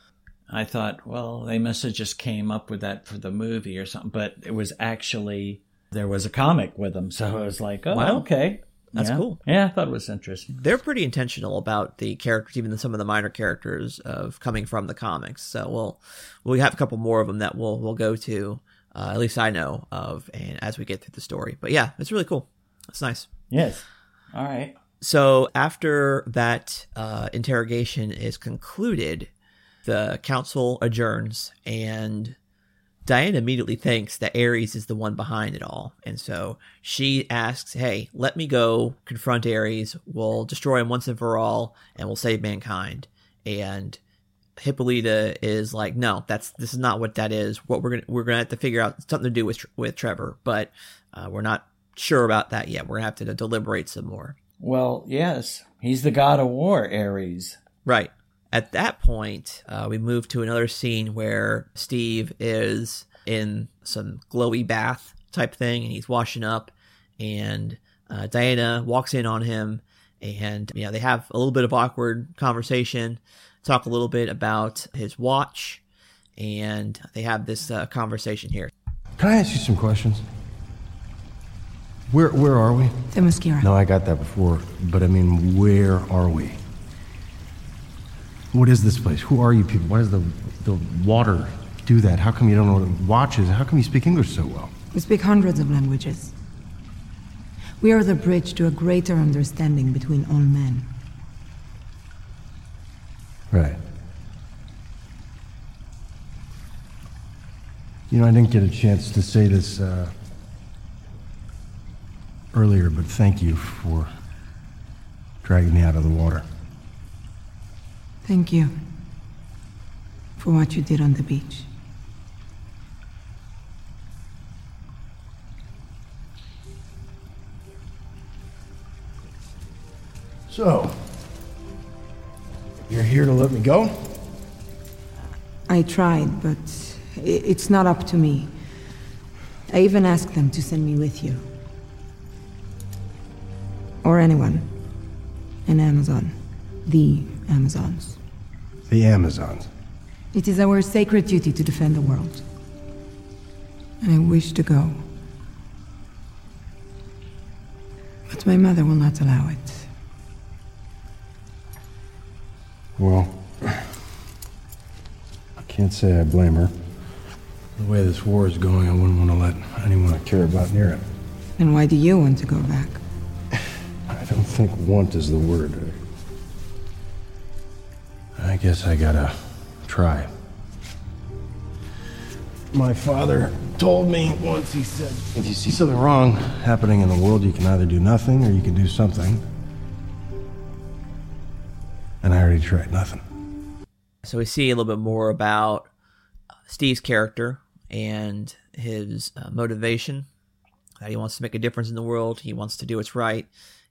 I thought, well, they must have just came up with that for the movie or something, but it was actually there was a comic with them, so I was like, oh, Wow. okay, That's Yeah. cool. Yeah, I thought it was interesting. They're pretty intentional about the characters, even some of the minor characters of coming from the comics. So we'll we have a couple more of them that we'll we'll go to. Uh, at least I know of, and as we get through the story. But yeah, it's really cool. It's nice. Yes. All right. So after that uh, interrogation is concluded, the council adjourns, and Diana immediately thinks that Ares is the one behind it all, and so she asks, "Hey, let me go confront Ares. We'll destroy him once and for all, and we'll save mankind." And Hippolyta is like, "No, that's this is not what that is. What we're gonna we're gonna have to figure out something to do with with Trevor, but uh, we're not sure about that yet. We're gonna have to deliberate some more." Well, yes, he's the god of war, Ares. Right. At that point, uh, we move to another scene where Steve is in some glowy bath type thing and he's washing up, and uh, Diana walks in on him, and you know they have a little bit of awkward conversation, talk a little bit about his watch, and they have this uh, conversation here. Can I ask you some questions? Where where are we? The Themyscira. No, I got that before, but I mean, where are we? What is this place? Who are you people? Why does the the water do that? How come you don't know what a watch is? How come you speak English so well? We speak hundreds of languages. We are the bridge to a greater understanding between all men. Right. You know, I didn't get a chance to say this uh, earlier, but thank you for dragging me out of the water. Thank you for what you did on the beach. So, you're here to let me go? I tried, but it's not up to me. I even asked them to send me with you. Or anyone. In Amazon. The Amazons. The Amazons. It is our sacred duty to defend the world. And I wish to go. But my mother will not allow it. Well, I can't say I blame her. The way this war is going, I wouldn't want to let anyone I care about near it. And why do you want to go back? I don't think want is the word. I guess I gotta try. My father told me once, he said, if you see something wrong happening in the world, you can either do nothing or you can do something. And I already tried nothing. So we see a little bit more about uh, Steve's character and his uh, motivation. That he wants to make a difference in the world. He wants to do what's right,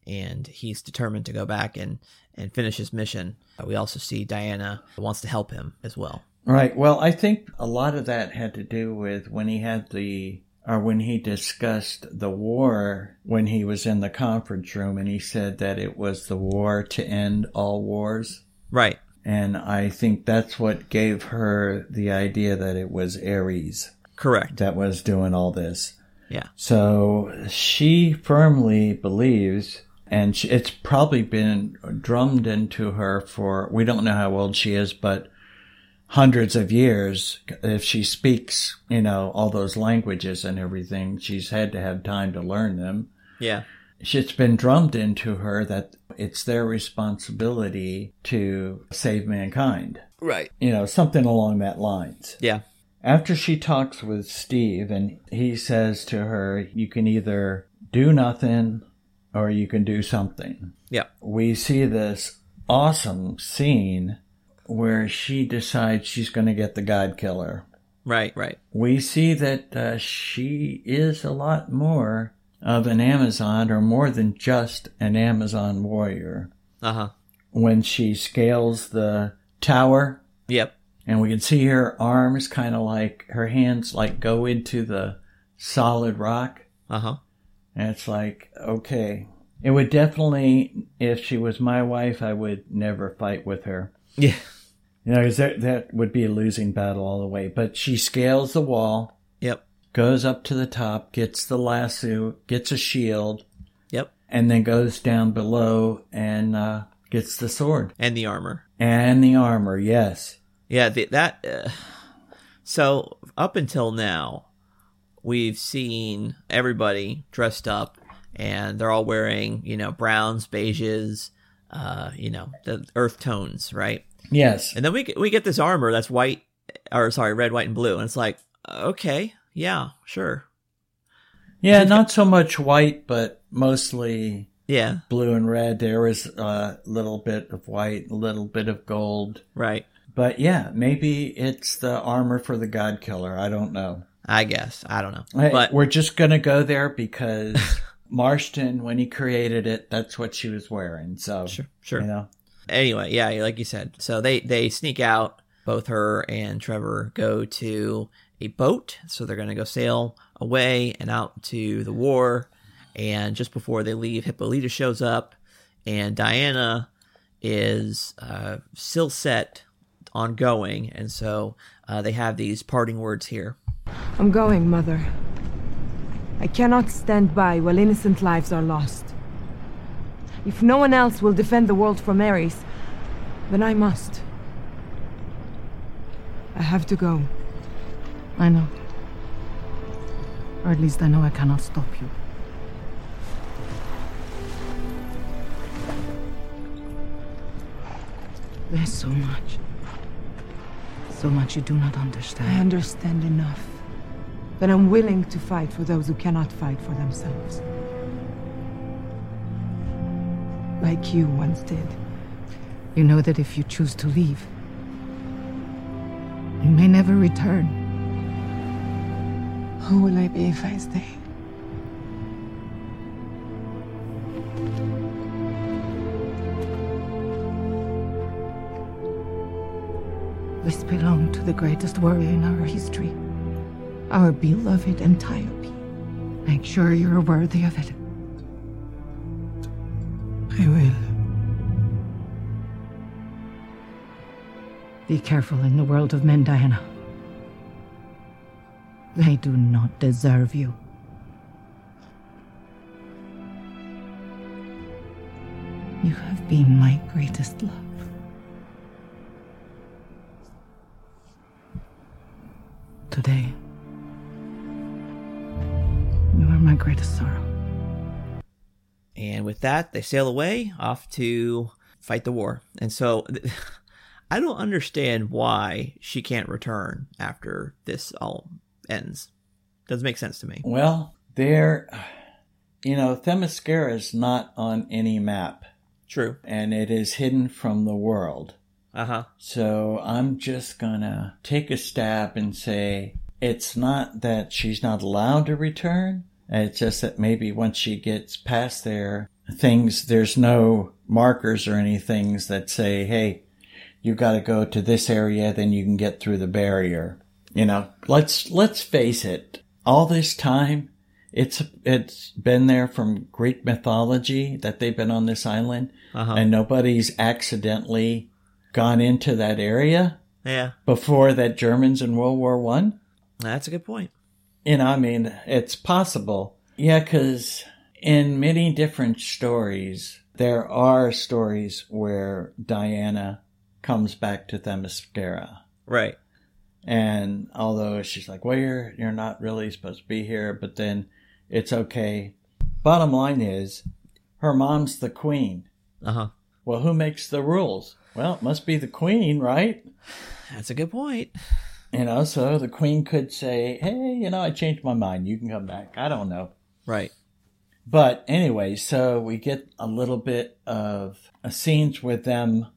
and he's determined to go back and and finish his mission. Uh, we also see Diana wants to help him as well. Right. Well, I think a lot of that had to do with when he had the, or when he discussed the war when he was in the conference room and he said that it was the war to end all wars. Right. And I think that's what gave her the idea that it was Ares Correct. that was doing all this. Yeah. So she firmly believes, and she, it's probably been drummed into her for, we don't know how old she is, but hundreds of years. If she speaks, you know, all those languages and everything, she's had to have time to learn them. Yeah. It's been drummed into her that it's their responsibility to save mankind. Right. You know, something along that lines. Yeah. After she talks with Steve and he says to her, you can either do nothing or you can do something. Yeah. We see this awesome scene where she decides she's going to get the God Killer. Right. Right. We see that uh, she is a lot more of an Amazon or more than just an Amazon warrior. Uh huh. When she scales the tower Yep. and we can see her arms kind of like her hands like go into the solid rock Uh huh. And it's like okay it would definitely if she was my wife i would never fight with her Yeah. you know because that, that would be a losing battle all the way but she scales the wall Yep. goes up to the top gets the lasso gets a shield Yep. and then goes down below and uh, gets the sword And the armor. and the armor yes Yeah, the, that. Uh, so up until now, we've seen everybody dressed up, and they're all wearing, you know, browns, beiges, uh, you know, the earth tones, right? yes And then we get, we get this armor that's white, or sorry, red, white, and blue, and it's like, okay, yeah, sure, Yeah, not so much white, but mostly yeah, blue and red. There was a little bit of white, a little bit of gold. right. But yeah, maybe it's the armor for the God Killer. I don't know. I guess I don't know, but we're just gonna go there because [laughs] Marston, when he created it, that's what she was wearing. So sure, sure. you know, anyway, yeah, like you said. So they they sneak out. Both her and Trevor go to a boat. So they're going to go sail away and out to the war. And just before they leave, Hippolyta shows up, and Diana is uh, still set on going. And so uh, they have these parting words here. I'm going, Mother. I cannot stand by while innocent lives are lost. If no one else will defend the world from Ares, then I must. I have to go. I know. Or at least I know I cannot stop you. There's so much. So much you do not understand. I understand. understand enough. That I'm willing to fight for those who cannot fight for themselves. Like you once did. You know that if you choose to leave, you may never return. Who will I be if I stay? This belonged to the greatest warrior in our history, our beloved Antiope. Make sure you're worthy of it. I will. Be careful in the world of men, Diana. They do not deserve you. You have been my greatest love. Today, you are my greatest sorrow. And with that, they sail away off to fight the war. And so [laughs] I don't understand why she can't return after this all ends. Doesn't make sense to me. Well, there, you know, Themyscira is not on any map, True. and it is hidden from the world. Uh huh. So I'm just gonna take a stab and say it's not that she's not allowed to return. It's just that maybe once she gets past there, things, there's no markers or anything that say, hey, you gotta go to this area, then you can get through the barrier. You know, let's, let's face it. All this time, it's, it's been there from Greek mythology that they've been on this island Uh-huh. and nobody's accidentally gone into that area Yeah, before that Germans in World War One. That's a good point. You know, I mean, it's possible. Yeah, because in many different stories, there are stories where Diana comes back to Themyscira. Right. And although she's like, well, you're, you're not really supposed to be here, but then it's okay. Bottom line is, her mom's the queen. Uh huh. Well, who makes the rules? Well, it must be the queen, right? That's a good point. You know, so the queen could say, hey, you know, I changed my mind. You can come back. I don't know. Right. But anyway, so we get a little bit of uh, scenes with them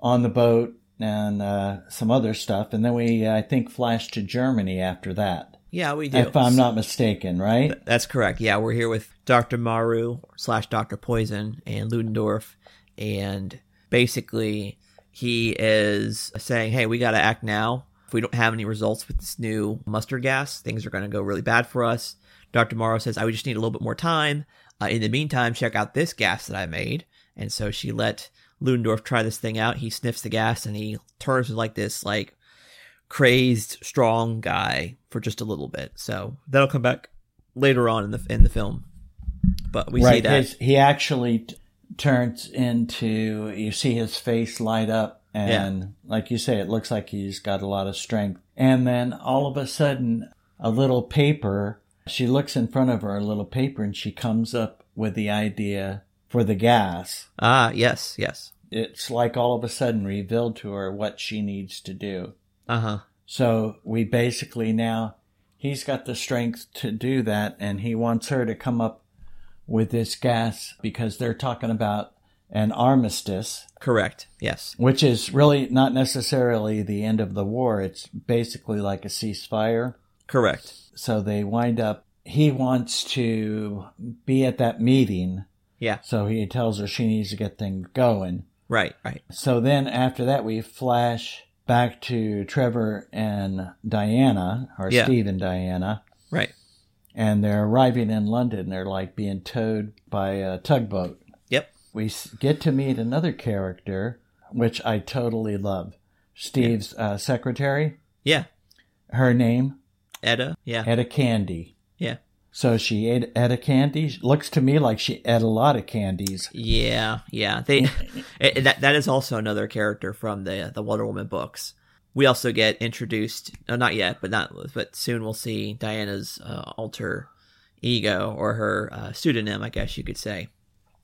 on the boat and uh, some other stuff. And then we, I think, flash to Germany after that. Yeah, we do. If I'm not mistaken, right? That's correct. Yeah, we're here with Dr. Maru slash Dr. Poison and Ludendorff. And basically, he is saying, hey, we got to act now. We don't have any results with this new mustard gas, things are going to go really bad for us. Dr. Maru says, I would just need a little bit more time. Uh, in the meantime, check out this gas that I made. And so she let Ludendorff try this thing out. He sniffs the gas and he turns into like this, like, crazed, strong guy for just a little bit. So that'll come back later on in the in the film. But we see that. His, he actually t- turns into, you see his face light up. And like you say, it looks like he's got a lot of strength. And then all of a sudden, a little paper, she looks in front of her, a little paper, and she comes up with the idea for the gas. Ah, yes, yes. It's like all of a sudden revealed to her what she needs to do. Uh huh. So we basically now, he's got the strength to do that, and he wants her to come up with this gas because they're talking about an armistice, Correct. Yes. which is really not necessarily the end of the war. It's basically like a ceasefire. Correct. So they wind up, he wants to be at that meeting. Yeah. So he tells her she needs to get things going. Right. Right. So then after that, we flash back to Trevor and Diana, or Yeah. Steve and Diana, Right. and they're arriving in London. They're like being towed by a tugboat. We get to meet another character, which I totally love. Steve's uh, secretary. Yeah. Her name, Etta. Yeah. Etta Candy. Yeah. So she ate Etta Candy. Looks to me like she ate a lot of candies. Yeah. Yeah. They [laughs] it, that that is also another character from the the Wonder Woman books. We also get introduced. No, not yet, but not. But soon we'll see Diana's uh, alter ego or her uh, pseudonym, I guess you could say.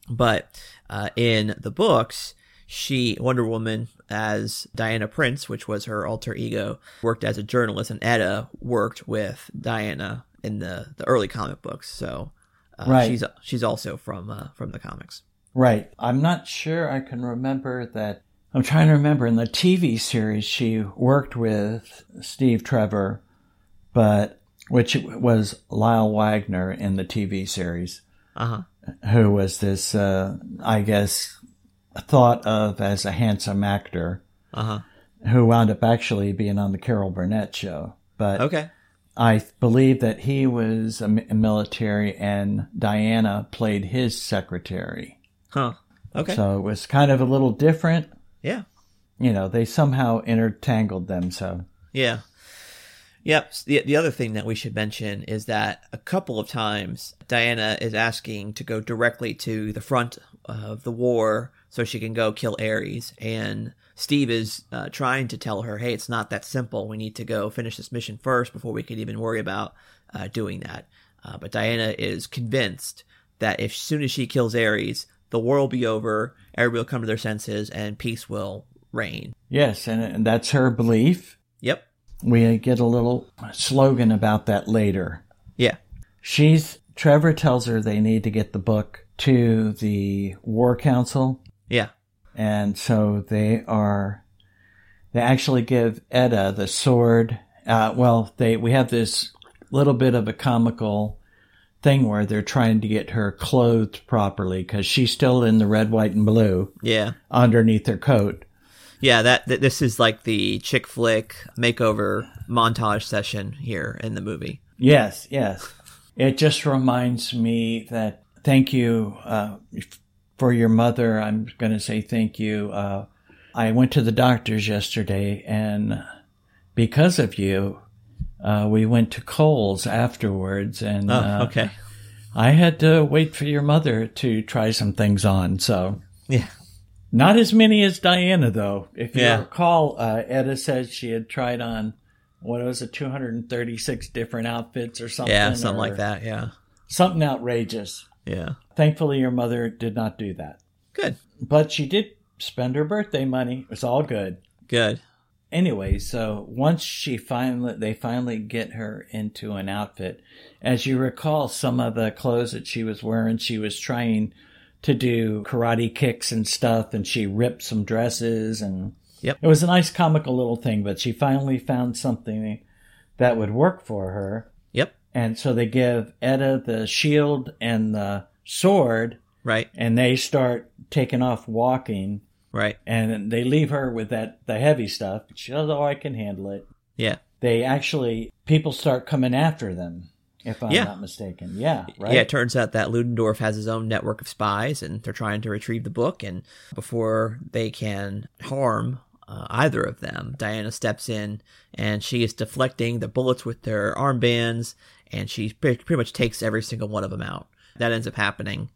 But uh, in the books, she Wonder Woman as Diana Prince, which was her alter ego, worked as a journalist, and Etta worked with Diana in the, the early comic books. So uh, Right. she's she's also from uh, from the comics. Right. I'm not sure I can remember that. I'm trying to remember in the TV series she worked with Steve Trevor, but which was Lyle Waggoner in the TV series, Uh huh. Who was this, uh, I guess, thought of as a handsome actor Uh huh. who wound up actually being on the Carol Burnett show. But Okay. I believe that he was a military and Diana played his secretary. Huh. Okay. So it was kind of a little different. yeah. You know, they somehow intertangled them. So Yeah. Yep. The, the other thing that we should mention is that a couple of times Diana is asking to go directly to the front of the war so she can go kill Ares. And Steve is uh, trying to tell her, hey, it's not that simple. We need to go finish this mission first before we can even worry about uh, doing that. Uh, but Diana is convinced that if, as soon as she kills Ares, the war will be over, everybody will come to their senses, and peace will reign. yes, and, and that's her belief. Yep. We get a little slogan about that later. Yeah. She's Trevor tells her they need to get the book to the War Council, Yeah. and so they are. They actually give Etta the sword. Uh, well, they we have this little bit of a comical thing where they're trying to get her clothed properly because she's still in the red, white, and blue Yeah. underneath her coat. Yeah, that, that this is like the chick flick makeover montage session here in the movie. Yes, yes. It just reminds me that thank you uh, for your mother. I'm going to say thank you. Uh, I went to the doctor's yesterday, and because of you, uh, we went to Kohl's afterwards, and Oh, uh, okay. I had to wait for your mother to try some things on. So Yeah. Not as many as Diana, though. If you Yeah. recall, uh, Etta said she had tried on what was it, 236 different outfits or something. Yeah, something like that. Yeah. Something outrageous. Yeah. Thankfully, your mother did not do that, Good. but she did spend her birthday money. It was all good. Good. Anyway, so once she finally, they finally get her into an outfit. As you recall, some of the clothes that she was wearing, she was trying to do karate kicks and stuff, and she ripped some dresses, and Yep. it was a nice comical little thing. But she finally found something that would work for her, Yep. and so they give Etta the shield and the sword, Right. and they start taking off walking Right. and they leave her with that the heavy stuff. She says, "Oh, I can handle it." Yeah. They actually people start coming after them, if I'm Yeah. not mistaken. Yeah, right. Yeah, it turns out that Ludendorff has his own network of spies, and they're trying to retrieve the book. And before they can harm uh, either of them, Diana steps in, and she is deflecting the bullets with their armbands, and she pretty much takes every single one of them out. That ends up happening,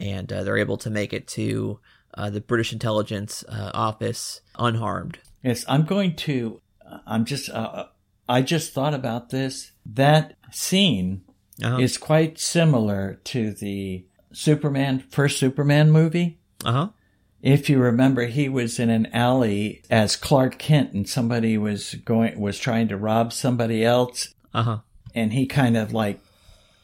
and uh, they're able to make it to uh, the British intelligence uh, office unharmed. Yes, I'm going to. I'm just. Uh, I just thought about this. That scene Uh-huh. is quite similar to the Superman first Superman movie. Uh huh. If you remember, he was in an alley as Clark Kent, and somebody was going was trying to rob somebody else, Uh huh. and he kind of like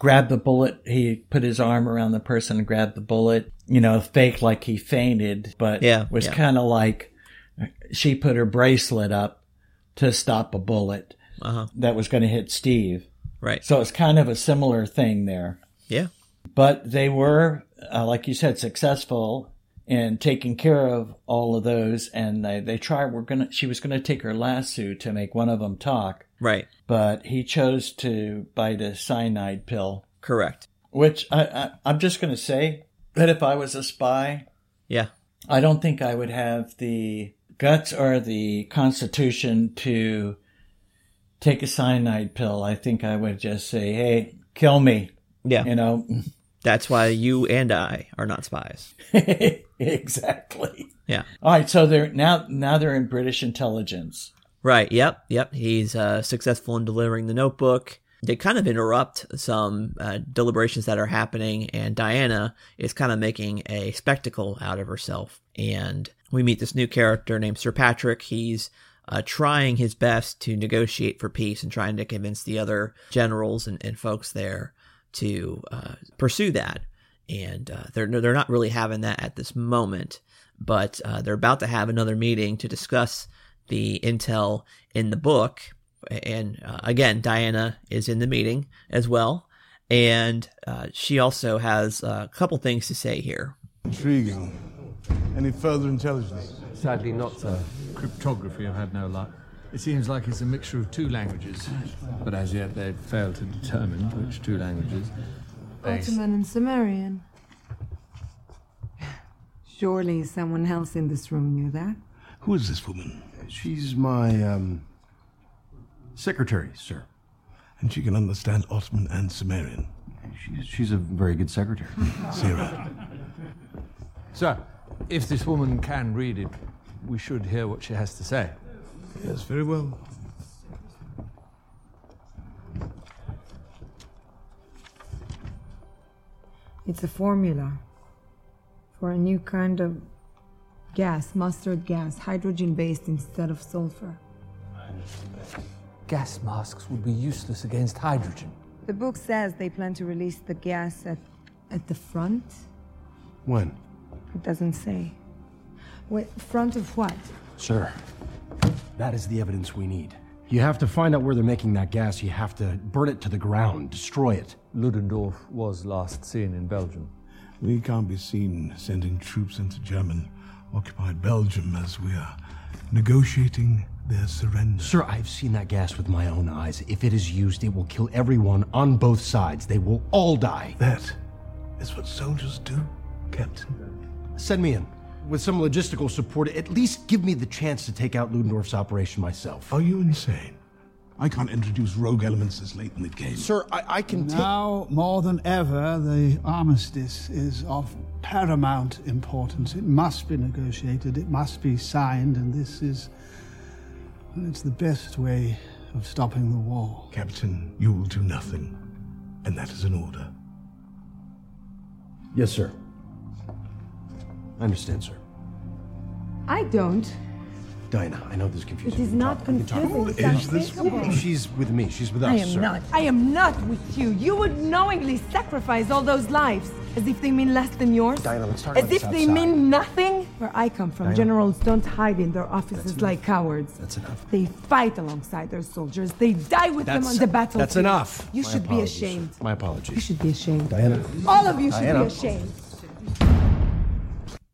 grabbed the bullet. He put his arm around the person and grabbed the bullet. You know, fake like he fainted, but Yeah, was yeah. kind of like she put her bracelet up to stop a bullet Uh huh. that was going to hit Steve. Right. So it's kind of a similar thing there. Yeah. But they were, uh, like you said, successful in taking care of all of those. And they, they tried, we're going to, she was going to take her lasso to make one of them talk, Right. but he chose to bite a cyanide pill, Correct. which I, I, I'm just going to say that if I was a spy, Yeah. I don't think I would have the guts or the constitution to take a cyanide pill. I think I would just say, hey, kill me. Yeah. You know, That's why you and I are not spies. [laughs] exactly. Yeah. All right, so they're now now they're in British intelligence. Right. Yep. Yep. He's uh, successful in delivering the notebook. they kind of interrupt some uh, deliberations that are happening, and Diana is kind of making a spectacle out of herself. And we meet this new character named Sir Patrick. He's uh, trying his best to negotiate for peace and trying to convince the other generals and, and folks there to uh, pursue that. And uh, they're they're not really having that at this moment, but uh, they're about to have another meeting to discuss the intel in the book and uh, again, Diana is in the meeting as well, and uh, she also has a couple things to say here. Intriguing. Any further intelligence? Sadly, not, sir. Cryptography have had no luck. It seems like it's a mixture of two languages, but as yet they've failed to determine which two languages. They... Ottoman and Sumerian. Surely someone else in this room knew that. Who is this woman? She's my, um, secretary, sir. And she can understand Ottoman and Sumerian. She's, she's a very good secretary. [laughs] Sarah. Sir, if this woman can read it, we should hear what she has to say. Yes, very well. It's a formula for a new kind of gas, mustard gas, hydrogen based instead of sulfur. Gas masks would be useless against hydrogen. The book says they plan to release the gas at, at the front. When? It doesn't say. Wait, front of what? Sir, that is the evidence we need. You have to find out where they're making that gas. You have to burn it to the ground, destroy it. Ludendorff was last seen in Belgium. We can't be seen sending troops into German occupied Belgium as we are negotiating their surrender. Sir, I've seen that gas with my own eyes. If it is used, it will kill everyone on both sides. They will all die. That is what soldiers do, Captain. Send me in. With some logistical support, at least give me the chance to take out Ludendorff's operation myself. Are you insane? I can't introduce rogue elements this late in the game. Sir, I, I can take. Now, more than ever, the armistice is of paramount importance. It must be negotiated, it must be signed, and this is. It's the best way of stopping the war. Captain, you will do nothing. And that is an order. Yes, sir. I understand, sir. I don't. Diana, I know this is confusing. It is not talk. We can talk. confusing. Who is this Unspeakable. She's with me. She's with us, I am sir. not. I am not with you. You would knowingly sacrifice all those lives as if they mean less than yours. Diana, let's talk as about if this they outside. mean nothing. Where I come from, Diana. generals don't hide in their offices like cowards. That's enough. They fight alongside their soldiers. They die with them on the battlefield. that's enough. You My should be ashamed. sir. My apologies. You should be ashamed. Diana. All of you should be ashamed.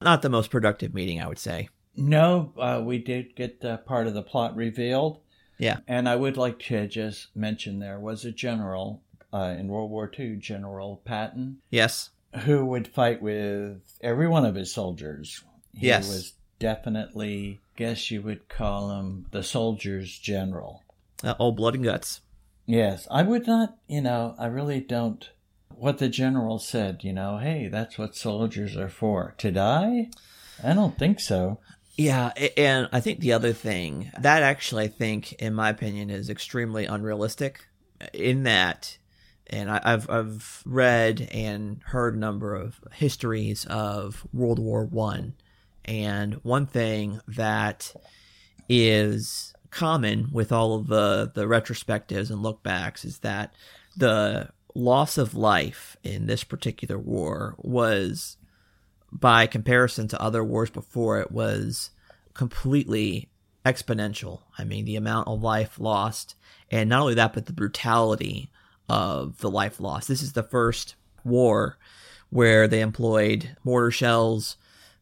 Not the most productive meeting, I would say. No, uh, we did get uh, part of the plot revealed. Yeah. And I would like to just mention there was a general uh, in World War II, General Patton, Yes. who would fight with every one of his soldiers. He Yes. was definitely, guess you would call him the soldier's general. Uh, all blood and guts. Yes, I would not, you know, I really don't. What the general said, you know, hey, that's what soldiers are for. To die? I don't think so. Yeah, and I think the other thing that actually I think, in my opinion, is extremely unrealistic. Uh, in that, and I, I've I've read and heard a number of histories of World War One, and one thing that is common with all of the the retrospectives and lookbacks is that the loss of life in this particular war was by comparison to other wars before it was completely exponential. I mean, the amount of life lost, and not only that, but the brutality of the life lost. This is the first war where they employed mortar shells,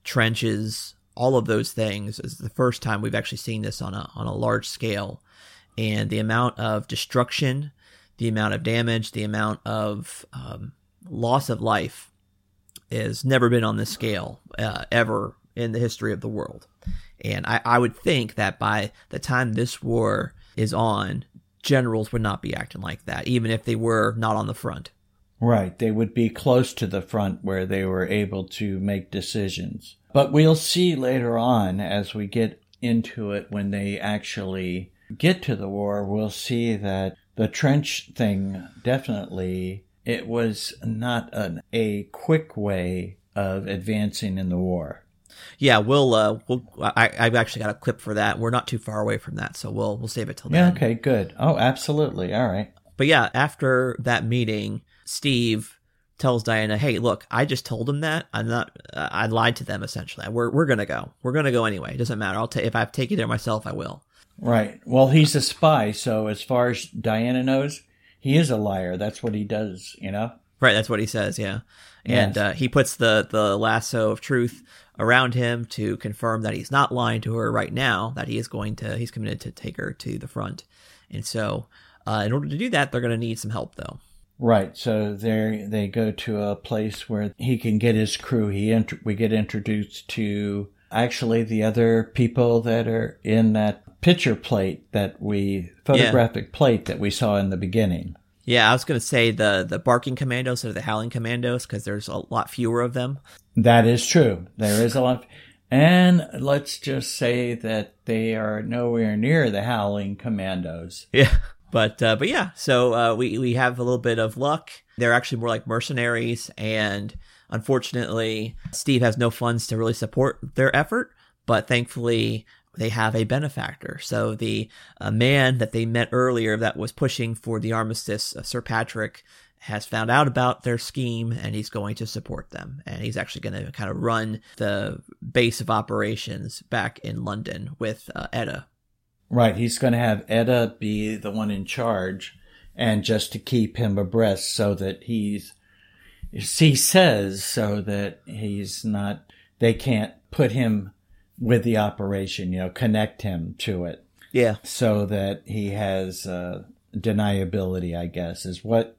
trenches, all of those things. It's the first time we've actually seen this on a on a large scale, and the amount of destruction, the amount of damage, the amount of um, loss of life has never been on this scale uh, ever in the history of the world. And I, I would think that by the time this war is on, generals would not be acting like that, even if they were not on the front. Right. They would be close to the front where they were able to make decisions. But we'll see later on as we get into it when they actually get to the war, we'll see that the trench thing definitely it was not an, a quick way of advancing in the war. Yeah, we'll uh we'll I I've actually got a clip for that. We're not too far away from that, so we'll we'll save it till Yeah, then. okay, good. Oh, absolutely. All right. But yeah, after that meeting, Steve tells Diana, "Hey, look, I just told him that. I'm not. Uh, I lied to them. Essentially, we're we're gonna go. We're gonna go anyway. It doesn't matter. I'll take if I have to take you there myself. I will." Right. Well, he's a spy, so as far as Diana knows, he is a liar. That's what he does, you know? Right. That's what he says. Yeah. And Yes. uh, he puts the the lasso of truth around him to confirm that he's not lying to her right now. That he is going to. He's committed to take her to the front. And so, uh, in order to do that, they're going to need some help, though. Right. So there they go to a place where he can get his crew. He int- we get introduced to actually the other people that are in that picture plate that we photographic plate that we saw in the beginning. Yeah, I was going to say the the barking commandos or the howling commandos because there's a lot fewer of them. That is true. There is a lot. And let's just say that they are nowhere near the Howling Commandos. Yeah. [laughs] But uh, but yeah, so uh, we we have a little bit of luck. They're actually more like mercenaries, and unfortunately, Steve has no funds to really support their effort. But thankfully, they have a benefactor. So the uh, man that they met earlier that was pushing for the armistice, uh, Sir Patrick, has found out about their scheme and he's going to support them. And he's actually going to kind of run the base of operations back in London with uh, Etta. Right. He's going to have Etta be the one in charge and just to keep him abreast so that he's, he says so that he's not, they can't put him with the operation, you know, connect him to it. Yeah. So that he has, uh, deniability, I guess, is what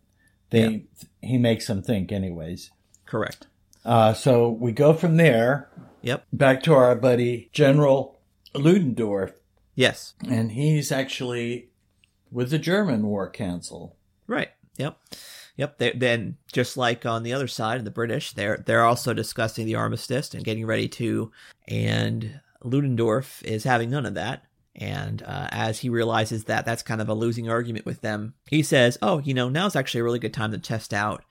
they, he makes them think anyways. Correct. Uh, so we go from there. Yep. Back to our buddy General Ludendorff. Yes. And he's actually with the German War Council. Right. Yep. Yep. Then, just like on the other side, the British, they're they're also discussing the armistice and getting ready to. And Ludendorff is having none of that. And uh, as he realizes that that's kind of a losing argument with them, he says, "Oh, you know, now's actually a really good time to test out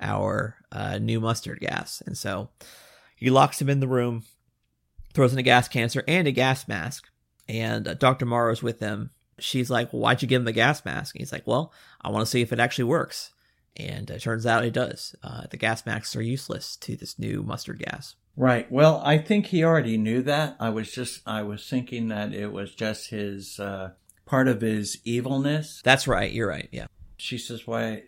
our uh, new mustard gas." And so he locks him in the room, throws in a gas canister and a gas mask, and uh, Dr. Maru's with them. She's like, well, "Why'd you give him the gas mask?" And he's like, "Well, I want to see if it actually works." And it turns out it does. Uh, the gas masks are useless to this new mustard gas. Right. Well, I think he already knew that. I was just, I was thinking that it was just his, uh, part of his evilness. That's right. You're right. Yeah. She says, why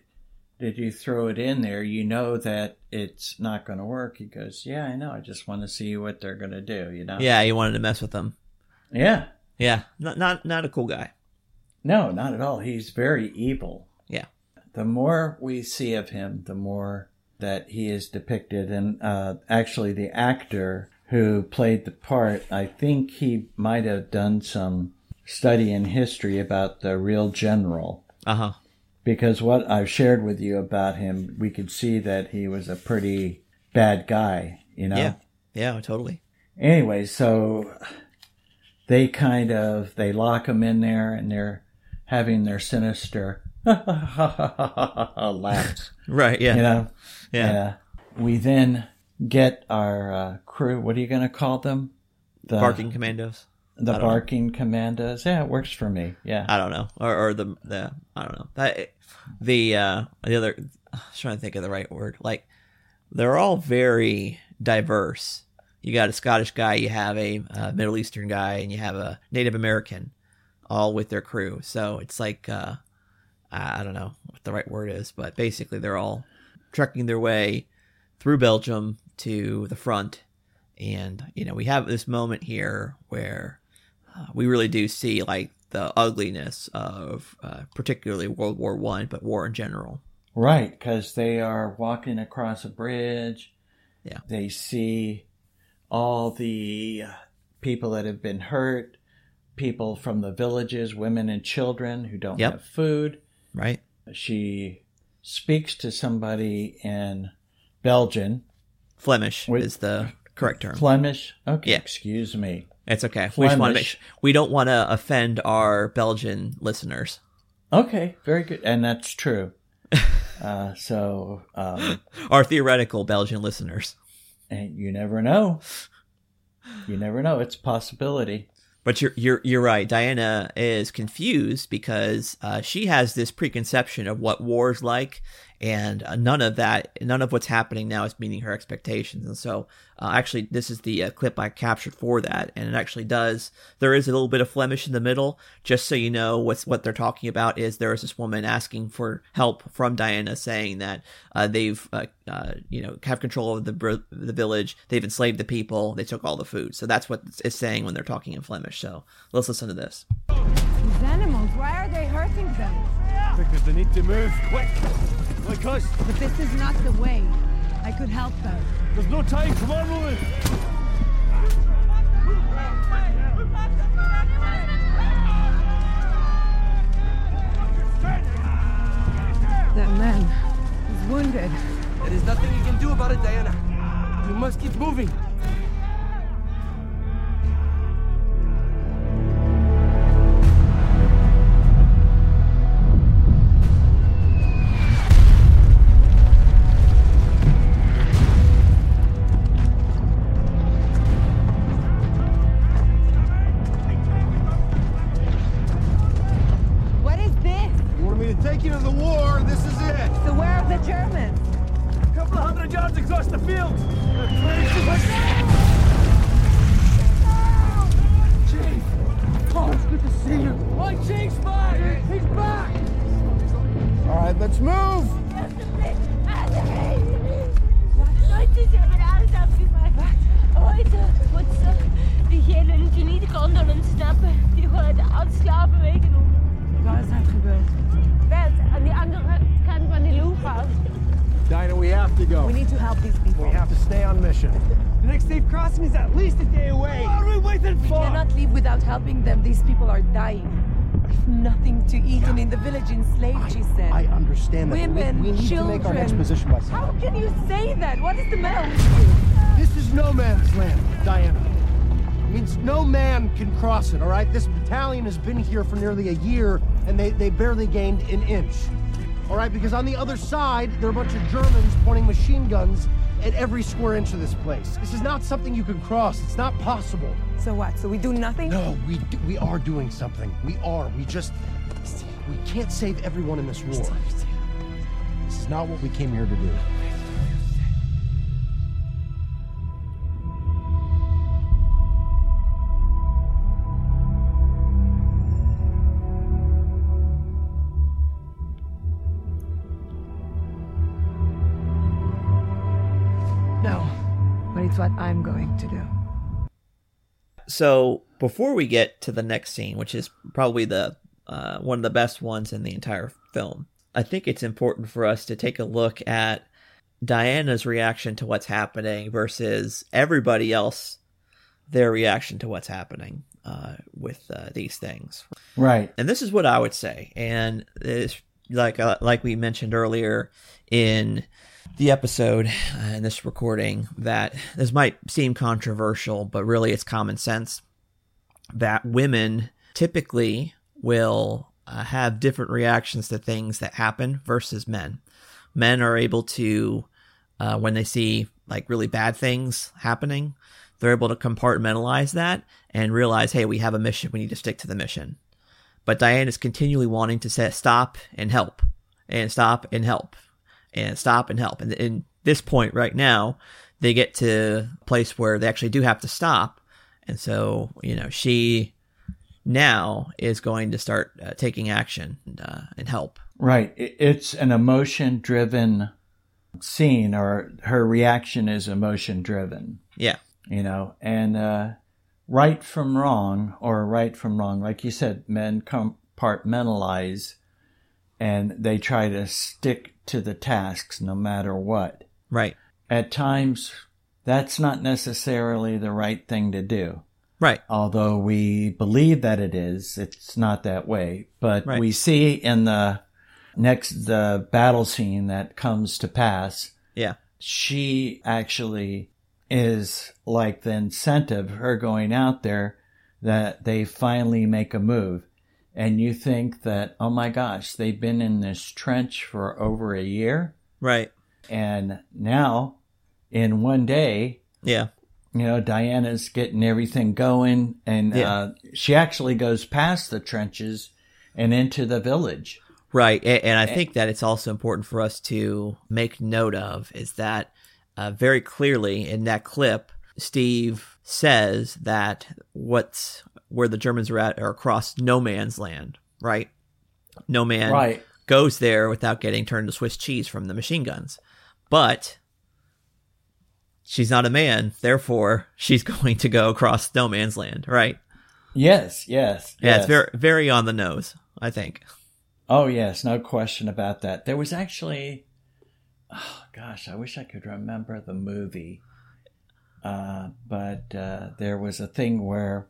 did you throw it in there? You know that it's not going to work. He goes, yeah, I know. I just want to see what they're going to do, you know? Yeah. He wanted to mess with them. Yeah. Yeah. Not, not, not a cool guy. No, not at all. He's very evil. The more we see of him, the more that he is depicted. And uh, actually, the actor who played the part, I think he might have done some study in history about the real general. Uh huh. Because what I've shared with you about him, we could see that he was a pretty bad guy, you know? Yeah. Yeah, totally. Anyway, so they kind of they lock him in there and they're having their sinister laughs. Right, yeah. You know? Yeah. Uh, we then get our uh, crew, what are you going to call them? The Barking commandos. The don't know. barking commandos. Yeah, it works for me. Yeah. I don't know, or, or the the I don't know. That, the uh, the other. I was trying to think of the right word. Like they're all very diverse. You got a Scottish guy, you have a uh, Middle Eastern guy, and you have a Native American, all with their crew. So it's like uh, I don't know what the right word is, but basically they're all trekking their way through Belgium to the front, and you know we have this moment here where uh, we really do see like the ugliness of uh, particularly World War One, but war in general. Right, because they are walking across a bridge. Yeah. They see all the people that have been hurt, people from the villages, women and children who don't Yep. have food. Right. She speaks to somebody in Belgian. Flemish Wait. is the correct term. Flemish? Okay, Yeah. excuse me. It's okay. We just want to make Flemish. we don't want to offend our Belgian listeners. Okay, very good, and that's true. [laughs] uh, so, um, Our theoretical Belgian listeners. and you never know. You never know. It's a possibility. But you're you're you're right. Diana is confused because uh, she has this preconception of what war is like, and uh, none of that, none of what's happening now is meeting her expectations. And so, uh, actually, this is the uh, clip I captured for that, and it actually does. There is a little bit of Flemish in the middle, just so you know what's what they're talking about. Is there is this woman asking for help from Diana, saying that uh, they've uh, uh, you know have control of the the village, they've enslaved the people, they took all the food. So that's what it's saying when they're talking in Flemish. So let's listen to this. These animals, why are they hurting them? Because they need to move quick. Like us. But this is not the way. I could help them. There's no time. Come on, woman. That man is wounded. There is nothing you can do about it, Diana. You must keep moving. Barely gained an inch. All right, because on the other side, there are a bunch of Germans pointing machine guns at every square inch of this place. This is not something you can cross. It's not possible. So what? So we do nothing? No, we do, we are doing something. We are. We just we can't save everyone in this war. This is not what we came here to do. But it's what I'm going to do. So before we get to the next scene, which is probably the uh, one of the best ones in the entire film, I think it's important for us to take a look at Diana's reaction to what's happening versus everybody else their reaction to what's happening uh, with uh, these things. Right. And this is what I would say, and it's like uh, like we mentioned earlier in the episode uh, in this recording that this might seem controversial, but really it's common sense that women typically will uh, have different reactions to things that happen versus men. Men are able to, uh, when they see like really bad things happening, they're able to compartmentalize that and realize, hey, we have a mission. We need to stick to the mission. But Diane is continually wanting to say stop and help and stop and help and stop and help. And in this point right now, they get to a place where they actually do have to stop. And so, you know, she now is going to start uh, taking action and, uh, and help. Right. It's an emotion driven scene, or her reaction is emotion driven. Yeah. You know, and uh, right from wrong, or right from wrong, like you said, men compartmentalize and they try to stick to the tasks no matter what. Right. At times, that's not necessarily the right thing to do. Right. Although we believe that it is, it's not that way. But Right. we see in the next the battle scene that comes to pass, Yeah. she actually is like the incentive, her going out there, that they finally make a move. And you think that, oh my gosh, they've been in this trench for over a year. Right. And now, in one day, Yeah. you know, Diana's getting everything going, and Yeah. uh, she actually goes past the trenches and into the village. Right. a- And, I think that it's also important for us to make note of is that uh, very clearly in that clip, Steve says that what's where the Germans are at are across no man's land, right? No man Right. goes there without getting turned to Swiss cheese from the machine guns. But she's not a man, therefore she's [laughs] going to go across no man's land, right? Yes, yes, Yeah, yes. it's very very on the nose, I think. Oh yes, no question about that. There was actually, oh gosh, I wish I could remember the movie, uh, but uh, there was a thing where,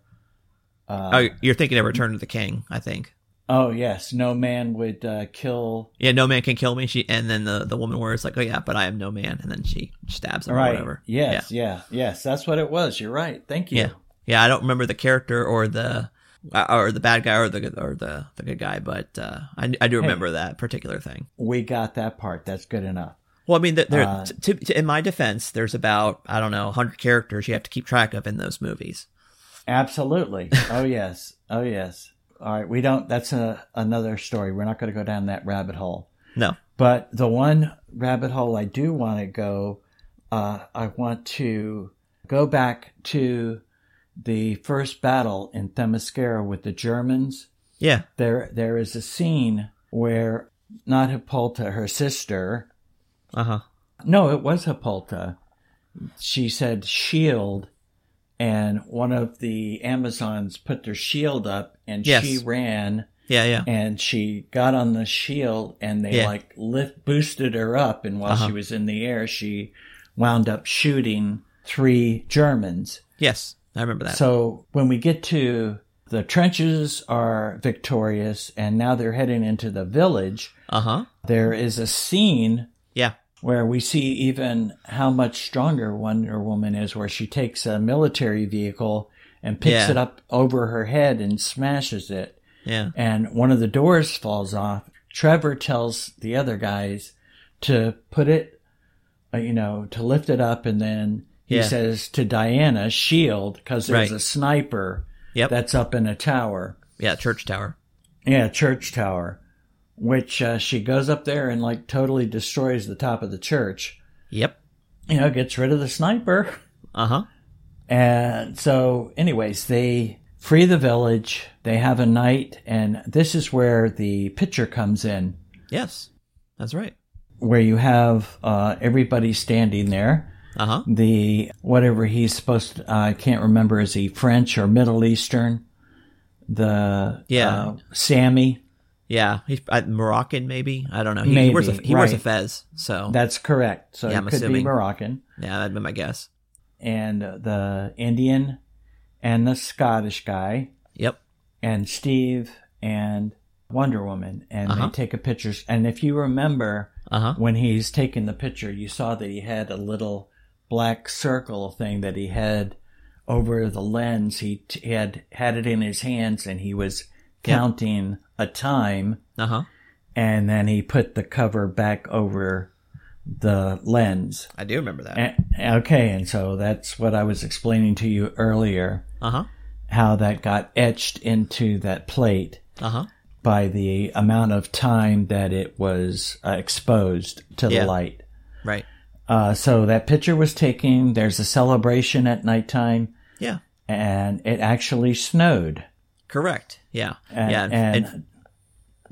uh, oh, you're thinking of Return of the King, I think. oh yes, no man would uh, kill. Yeah, no man can kill me. She and then the the woman was like, "Oh yeah, but I am no man," and then she stabs him or Right. whatever. Yes. Yeah. Yes. That's what it was. You're right. Thank you. Yeah, yeah. I don't remember the character or the uh, or the bad guy or the good- or the the good guy, but uh, I I do remember that particular thing. We got that part. That's good enough. Well, I mean, th- there, Uh, to, to, in my defense, there's about I don't know 100 characters you have to keep track of in those movies. Absolutely. Oh yes. Oh yes. All right. We don't. That's a, another story. We're not going to go down that rabbit hole. No. But the one rabbit hole I do want to go, uh, I want to go back to the first battle in Themyscira with the Germans. Yeah. There, there is a scene where not Hippolyta, her sister. Uh huh. No, it was Hippolyta. She said shield, and one of the Amazons put their shield up, and Yes. she ran. Yeah, yeah. And she got on the shield, and they Yeah. like lift boosted her up, and while Uh-huh. she was in the air, she wound up shooting three Germans. Yes, I remember that. So when we get to the trenches are victorious, and now they're heading into the village. Uh huh. There is a scene Yeah. Where we see even how much stronger Wonder Woman is, where she takes a military vehicle and picks Yeah. it up over her head and smashes it. Yeah. And one of the doors falls off. Trevor tells the other guys to put it, uh, you know, to lift it up, and then he Yeah. says to Diana, shield, because there's Right. a sniper Yep. that's up in a tower. Yeah, church tower. Yeah, church tower, which uh, she goes up there and like totally destroys the top of the church. Yep. You know, gets rid of the sniper. Uh huh. And so, anyways, they free the village. They have a night, and this is where the picture comes in, Yes, that's right. where you have uh, everybody standing there. Uh huh. The whatever he's supposed to, I can't remember, is he French or Middle Eastern? The Yeah. uh, Sammy. Yeah, he's uh, Moroccan, maybe. I don't know. He, Maybe, he wears a he wears a fez, so That's correct. So Yeah, I'm could be. Moroccan. yeah, that'd be my guess. and the Indian and the Scottish guy Yep. and Steve and Wonder Woman and Uh-huh. they take a picture and if you remember Uh huh. when he's taking the picture you saw that he had a little black circle thing that he had over the lens he, t- he had had it in his hands and he was. Counting a time Uh huh. and then he put the cover back over the lens I do remember that. a- Okay, and so that's what I was explaining to you earlier, Uh huh. how that got etched into that plate Uh huh. by the amount of time that it was uh, exposed to Yeah. the light. Right. Uh, so that picture was taken. There's a celebration at nighttime, Yeah. and it actually snowed. Correct. Yeah. And, yeah. and, and-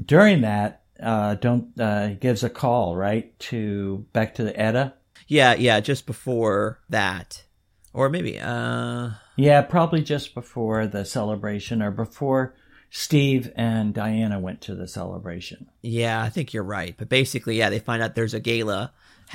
during that, uh, don't uh, gives a call right to back to the Etta. yeah. Yeah. Just before that, or maybe. Uh. Yeah, probably just before the celebration or before Steve and Diana went to the celebration. Yeah, I think you're right. But basically, yeah, they find out there's a gala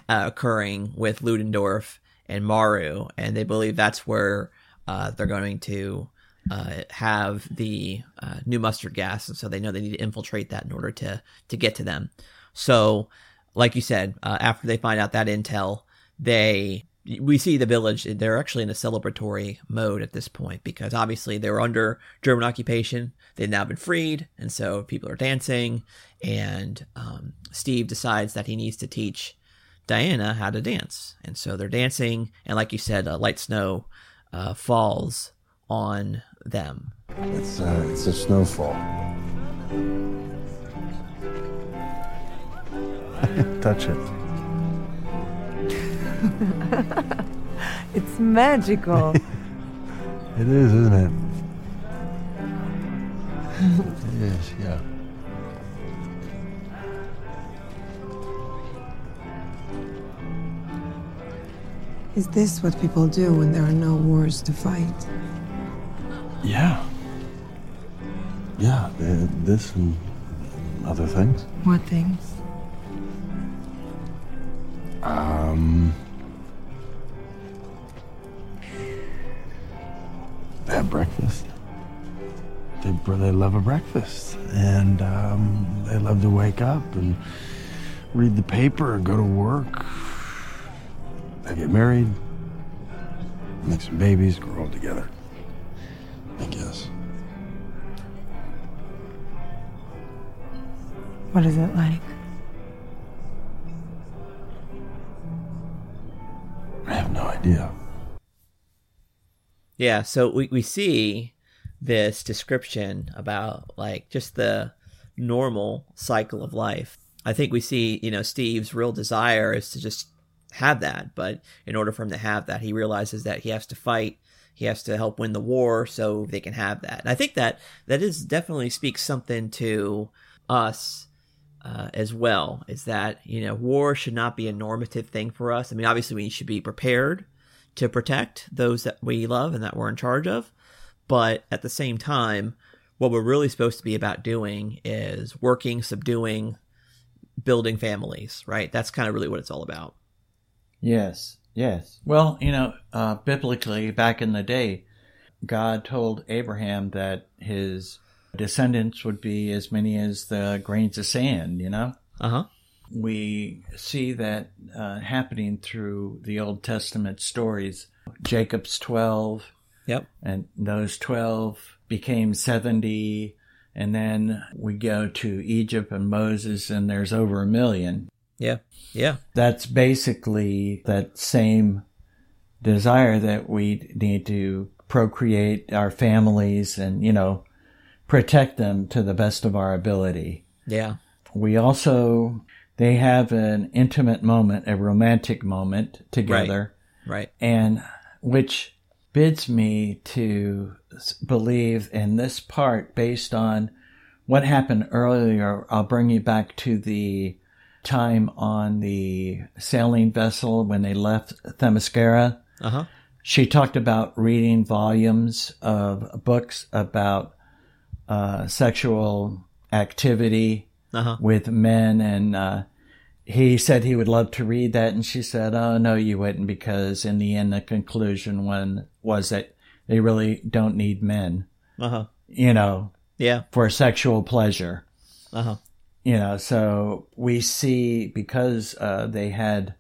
uh, occurring with Ludendorff and Maru, and they believe that's where uh, they're going to uh, have the uh, new mustard gas, and so they know they need to infiltrate that in order to to get to them. So, like you said, uh, after they find out that intel, they we see the village they're actually in a celebratory mode at this point because obviously they were under german occupation they've now been freed and so people are dancing and um, steve decides that he needs to teach diana how to dance and so they're dancing and like you said uh, light snow uh, falls on them It's, uh, it's a snowfall. [laughs] Touch it. [laughs] it's magical. [laughs] It is, isn't it? it is, yeah. Is this what people do when there are no wars to fight? Yeah. Yeah, th- this and other things. What things? Um. They have breakfast. They, they love a breakfast. And um, they love to wake up and read the paper and go to work. They get married, make some babies, grow old together. I guess. What is it like? I have no idea. Yeah, so we, we see this description about like just the normal cycle of life. I think we see, you know, Steve's real desire is to just have that, but in order for him to have that, he realizes that he has to fight, he has to help win the war so they can have that. And I think that that is definitely speaks something to us uh, as well is that you know war should not be a normative thing for us. I mean, obviously we should be prepared to protect those that we love and that we're in charge of, but at the same time, what we're really supposed to be about doing is working, subduing, building families. Right? That's kind of really what it's all about. Yes, yes. Well, you know, uh, biblically, back in the day, God told Abraham that his descendants would be as many as the grains of sand, you know? Uh huh. We see that uh, happening through the Old Testament stories. Jacob's 12. Yep. And those 12 became 70. And then we go to Egypt and Moses, and there's over a million. Yeah. Yeah. That's basically that same desire that we need to procreate our families and, you know, protect them to the best of our ability. Yeah. We also, they have an intimate moment, a romantic moment together. Right. And which bids me to believe in this part based on what happened earlier. I'll bring you back to the time on the sailing vessel when they left Themyscira. Uh huh. She talked about reading volumes of books about uh, sexual activity Uh-huh. with men, and uh, he said he would love to read that, and she said, "Oh no, you wouldn't," because in the end, the conclusion one was that they really don't need men, Uh huh. you know, Yeah. for sexual pleasure. Uh huh. You know, so we see because uh, they had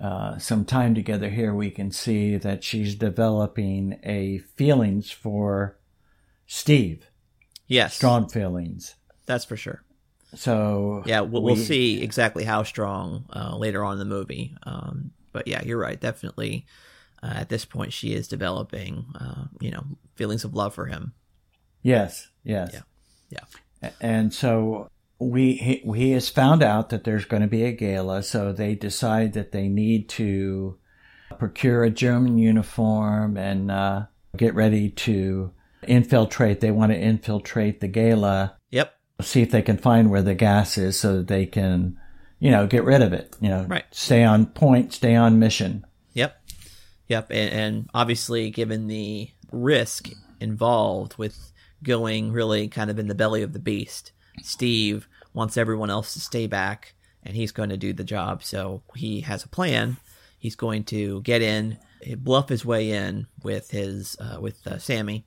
uh, some time together here, we can see that she's developing a feelings for Steve. Yes. Strong feelings. That's for sure. So Yeah, we'll, we'll we- see exactly how strong uh, later on in the movie. Um, but yeah, you're right. Definitely, uh, at this point, she is developing, uh, you know, feelings of love for him. Yes, yes. Yeah, yeah. And so we he, he has found out that there's going to be a gala, so they decide that they need to procure a German uniform and uh, get ready to infiltrate. They want to infiltrate the gala. Yep. See if they can find where the gas is, so that they can, you know, get rid of it. You know, Right. Stay on point. Stay on mission. Yep. Yep. And, and obviously, given the risk involved with going really kind of in the belly of the beast, Steve wants everyone else to stay back and he's going to do the job. So he has a plan. He's going to get in, bluff his way in with his, uh, with uh, Sammy,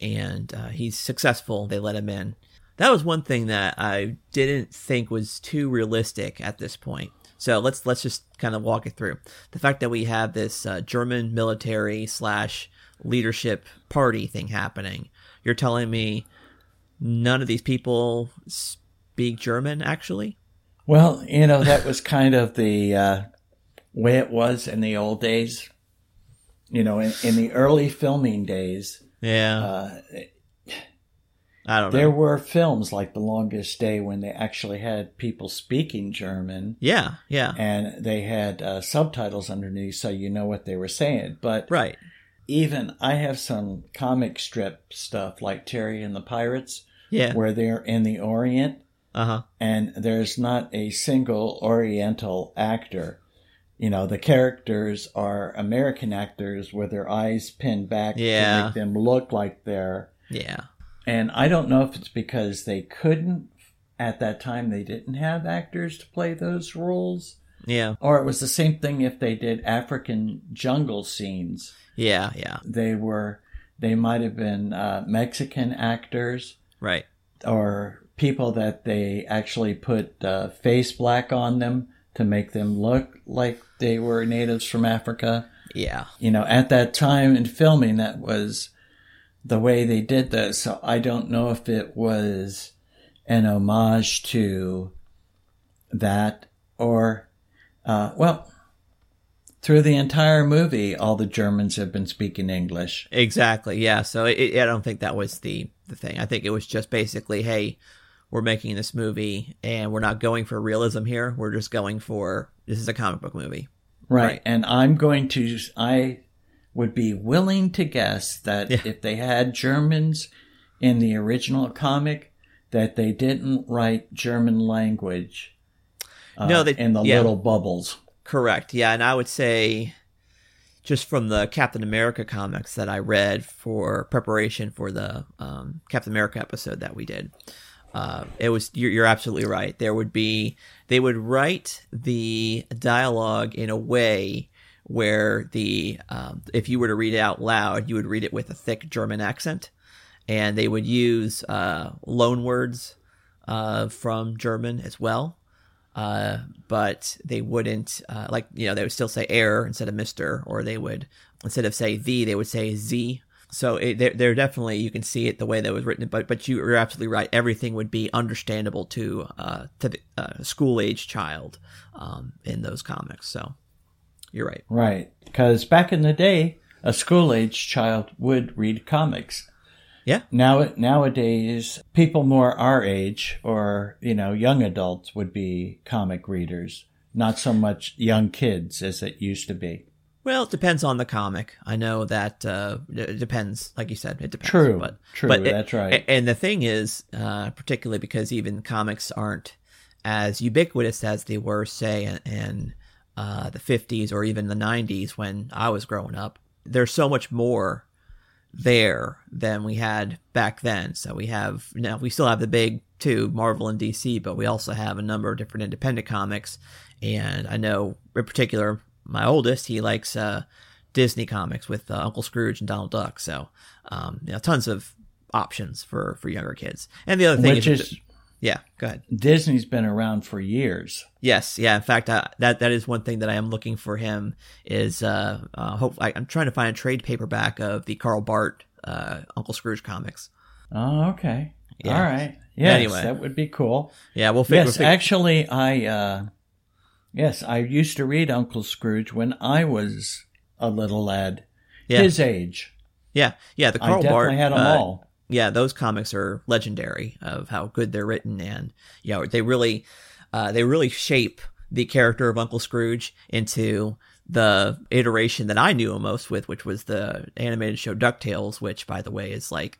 and uh, he's successful. They let him in. That was one thing that I didn't think was too realistic at this point. So let's let's just kind of walk it through. The fact that we have this uh, German military slash leadership party thing happening. You're telling me none of these people speak German, actually? Well, you know that was kind of the uh, way it was in the old days. You know, in, in the early filming days. Yeah. Uh, I don't there know. were films like The Longest Day when they actually had people speaking German. Yeah, yeah. And they had uh, subtitles underneath so you know what they were saying. But right. even I have some comic strip stuff like Terry and the Pirates. Yeah. Where they're in the Orient. Uh-huh. And there's not a single Oriental actor. You know, the characters are American actors with their eyes pinned back Yeah. to make them look like they're Yeah. and I don't know if it's because they couldn't at that time they didn't have actors to play those roles. Yeah. Or it was the same thing if they did African jungle scenes. Yeah, yeah. They were they might have been uh, Mexican actors. Right. Or people that they actually put uh, face black on them to make them look like they were natives from Africa. Yeah. You know, at that time in filming, that was the way they did this. So I don't know if it was an homage to that or, uh, well, through the entire movie, all the Germans have been speaking English. Exactly. Yeah. So it, I don't think that was the the thing. I think it was just basically, hey, we're making this movie and we're not going for realism here. We're just going for this is a comic book movie. Right. Right. And I'm going to, I would be willing to guess that if they had Germans in the original comic, that they didn't write German language uh, No, they- in the yeah. little bubbles. Correct. Yeah, and I would say just from the Captain America comics that I read for preparation for the um, Captain America episode that we did, uh, it was you're, you're absolutely right. There would be they would write the dialogue in a way where the um, if you were to read it out loud, you would read it with a thick German accent, and they would use uh, loan words uh, from German as well uh, but they wouldn't uh, like you know they would still say Herr instead of Mister, or they would instead of say the they would say z. So it, they're, they're definitely you can see it the way that was written, but but you are absolutely right. Everything would be understandable to uh, to the uh, school age child um, in those comics. So you're right. Right. Because back in the day, a school age child would read comics. Yeah. Now, nowadays, people more our age or, you know, young adults would be comic readers, not so much young kids as it used to be. Well, it depends on the comic. I know that uh, it depends. Like you said, it depends. True, but true, But it- that's right. And the thing is, uh, particularly because even comics aren't as ubiquitous as they were, say, in, in uh, the '50s or even the '90s when I was growing up. There's so much more there than we had back then. So we have now we still have the big two, Marvel and DC, but we also have a number of different independent comics. And I know in particular my oldest, he likes uh, Disney comics with uh, Uncle Scrooge and Donald Duck. So um, you know, tons of options for for younger kids. And the other thing Which is, is- yeah, go ahead. Disney's been around for years. Yes, yeah. In fact, uh, that that is one thing that I am looking for him is uh, uh hope I, I'm trying to find a trade paperback of the Carl Barks uh, Uncle Scrooge comics. Oh, okay. Yeah. All right. Yes, Anyway. that would be cool. Yeah, we'll fi- Yes, we'll fig- actually, I uh, yes, I used to read Uncle Scrooge when I was a little lad, Yeah. his age. Yeah, yeah. The I Carl definitely Barks had 'em uh, all. Yeah, those comics are legendary of how good they're written, and you know they really, uh, they really shape the character of Uncle Scrooge into the iteration that I knew him most with, which was the animated show Ducktales, which, by the way, is like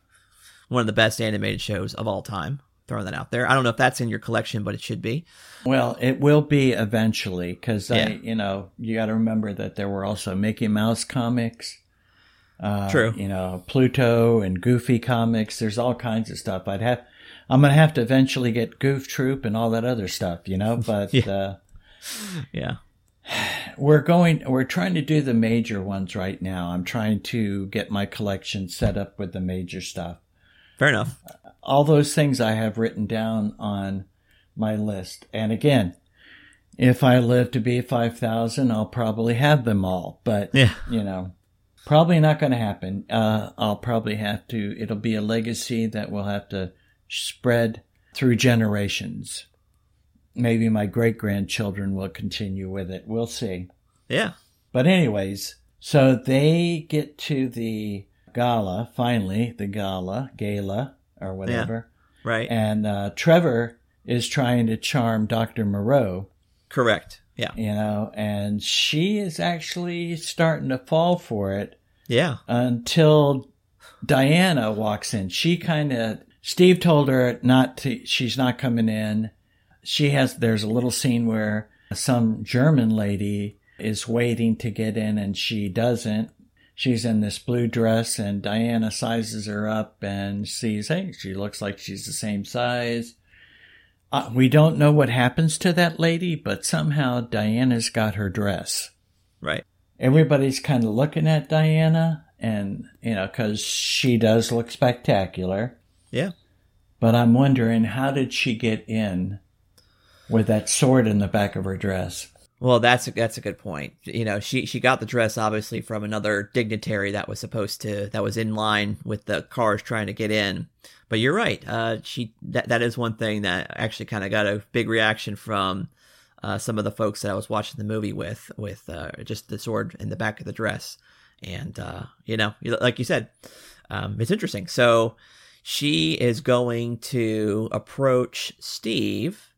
one of the best animated shows of all time. Throwing that out there. I don't know if that's in your collection, but it should be. Well, it will be eventually because Yeah. I, you know, you got to remember that there were also Mickey Mouse comics. Uh, True. You know, Pluto and Goofy comics. There's all kinds of stuff. I'd have, I'm gonna have to eventually get Goof Troop and all that other stuff. You know, [laughs] but uh, Yeah. we're going. We're trying to do the major ones right now. I'm trying to get my collection set up with the major stuff. Fair enough. All those things I have written down on my list. And again, If I live to be 5,000, I'll probably have them all. But, Yeah. you know, probably not going to happen. Uh, I'll probably have to, it'll be a legacy that will have to spread through generations. Maybe my great grandchildren will continue with it. We'll see. Yeah. But anyways, so they get to the gala, finally, the gala, gala, or whatever. Yeah. Right. And uh, Trevor is trying to charm Dr. Maru. Correct. Yeah. You know, and she is actually starting to fall for it Yeah. until Diana walks in. She kind of, Steve told her not to, she's not coming in. She has, there's a little scene where some German lady is waiting to get in and she doesn't. She's in this blue dress and Diana sizes her up and sees, hey, she looks like she's the same size. Uh, we don't know what happens to that lady, but somehow Diana's got her dress Right. everybody's kind of looking at Diana and, you know, cause she does look spectacular. Yeah. But I'm wondering, how did she get in with that sword in the back of her dress? Well, that's a, that's a good point. You know, she she got the dress obviously from another dignitary that was supposed to that was in line with the cars trying to get in. But you're right. Uh, she that that is one thing that actually kind of got a big reaction from uh, some of the folks that I was watching the movie with, with uh, just the sword in the back of the dress. And uh, you know, like you said, um, it's interesting. So she is going to approach Steve.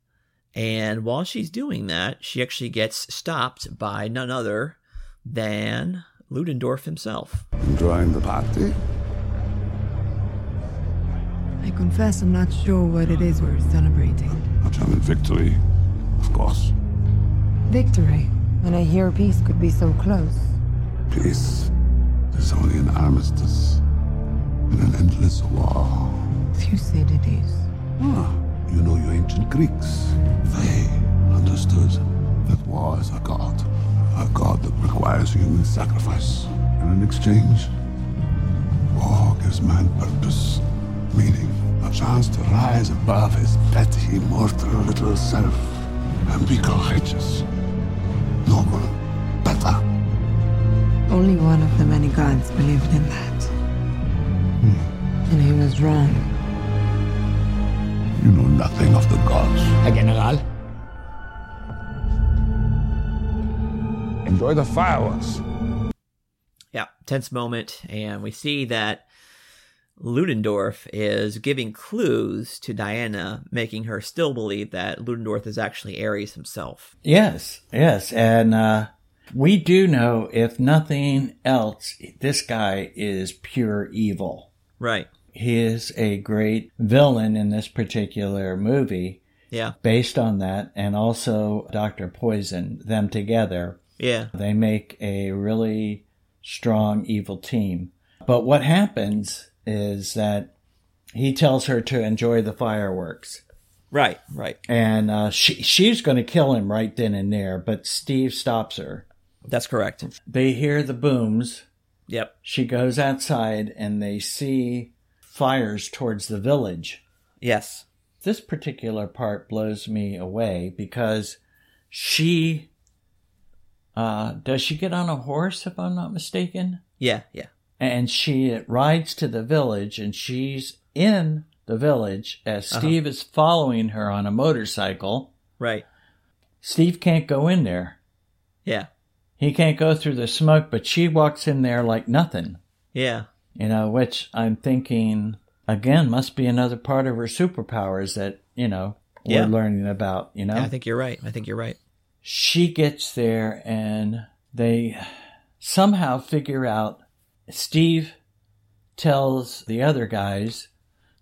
And while she's doing that, she actually gets stopped by none other than Ludendorff himself. Enjoying the party? I confess I'm not sure what it is we're celebrating. A German victory, of course. Victory. And I hear peace could be so close. Peace is only an armistice in an endless war. Thucydides. Ah, you know your ancient Greeks. They understood that war is a god. A god that requires human sacrifice. And in exchange, war gives man purpose, meaning, a chance to rise above his petty, mortal little self and be courageous, noble, better. Only one of the many gods believed in that. Hmm. And he was wrong. You know nothing of the gods. Herr General, Enjoy the fireworks. Yeah, tense moment, and we see that Ludendorff is giving clues to Diana, making her still believe that Ludendorff is actually Ares himself. Yes, yes. And uh, we do know, if nothing else, this guy is pure evil. Right. He is a great villain in this particular movie Yeah. based on that, and also Dr. Poison, them together. Yeah. They make a really strong evil team. But what happens is that he tells her to enjoy the fireworks. Right, right. And uh, she she's going to kill him right then and there, but Steve stops her. That's correct. They hear the booms. Yep. She goes outside and they see fires towards the village. Yes. This particular part blows me away because she uh does she get on a horse if I'm not mistaken? Yeah, yeah. And she rides to the village and she's in the village as Uh-huh. Steve is following her on a motorcycle. Right. Steve can't go in there. Yeah. He can't go through the smoke, but she walks in there like nothing. Yeah. You know, which I'm thinking again must be another part of her superpowers that, you know, we're learning about, you know? Yeah, I think you're right. I think you're right. she gets there and they somehow figure out Steve tells the other guys,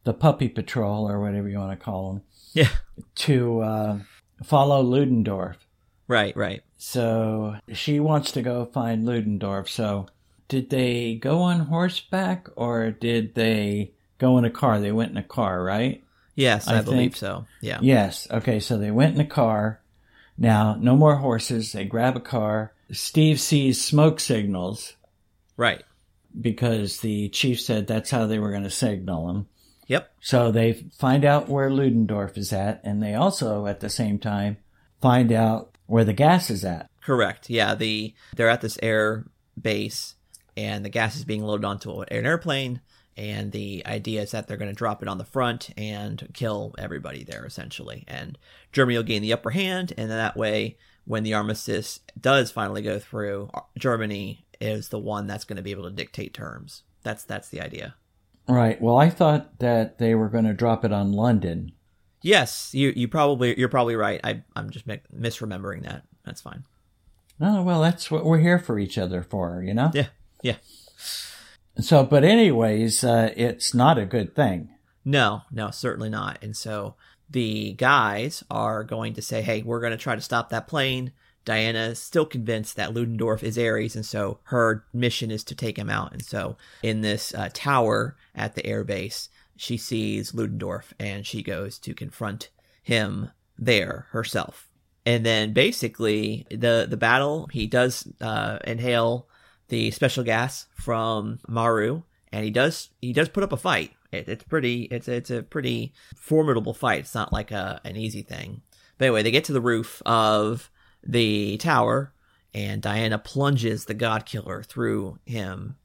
the puppy patrol or whatever you want to call them, Yeah. to uh, follow Ludendorff. Right, right. So she wants to go find Ludendorff. So did they go on horseback or did they go in a car? They went in a car, right? Yes, I, believe think. so. Yeah. Yes. Okay. So they went in a car. Now, no more horses. They grab a car. Steve sees smoke signals Right. because the chief said that's how they were going to signal him. Yep. So they find out where Ludendorff is at, and they also, at the same time, find out where the gas is at. Correct. Yeah, the they're at this air base, and the gas is being loaded onto an airplane. And the idea is that they're going to drop it on the front and kill everybody there, essentially. And Germany will gain the upper hand, and that way, when the armistice does finally go through, uh, Germany is the one that's going to be able to dictate terms. That's that's the idea. Right. Well, I thought that they were going to drop it on London. Yes, you you probably you're probably right. I I'm just misremembering that. That's fine. Oh, well, that's what we're here for each other for, you know? Yeah. Yeah. So, but anyways, uh, it's not a good thing. No, no, certainly not. And so the guys are going to say, "Hey, we're going to try to stop that plane." Diana is still convinced that Ludendorff is Ares, and so her mission is to take him out. And so in this uh, tower at the airbase, she sees Ludendorff, and she goes to confront him there herself. And then basically the the battle, he does uh, inhale the special gas from Maru, and he does he does put up a fight. It, it's pretty it's it's a pretty formidable fight. It's not like a an easy thing. But anyway, they get to the roof of the tower, and Diana plunges the God Killer through him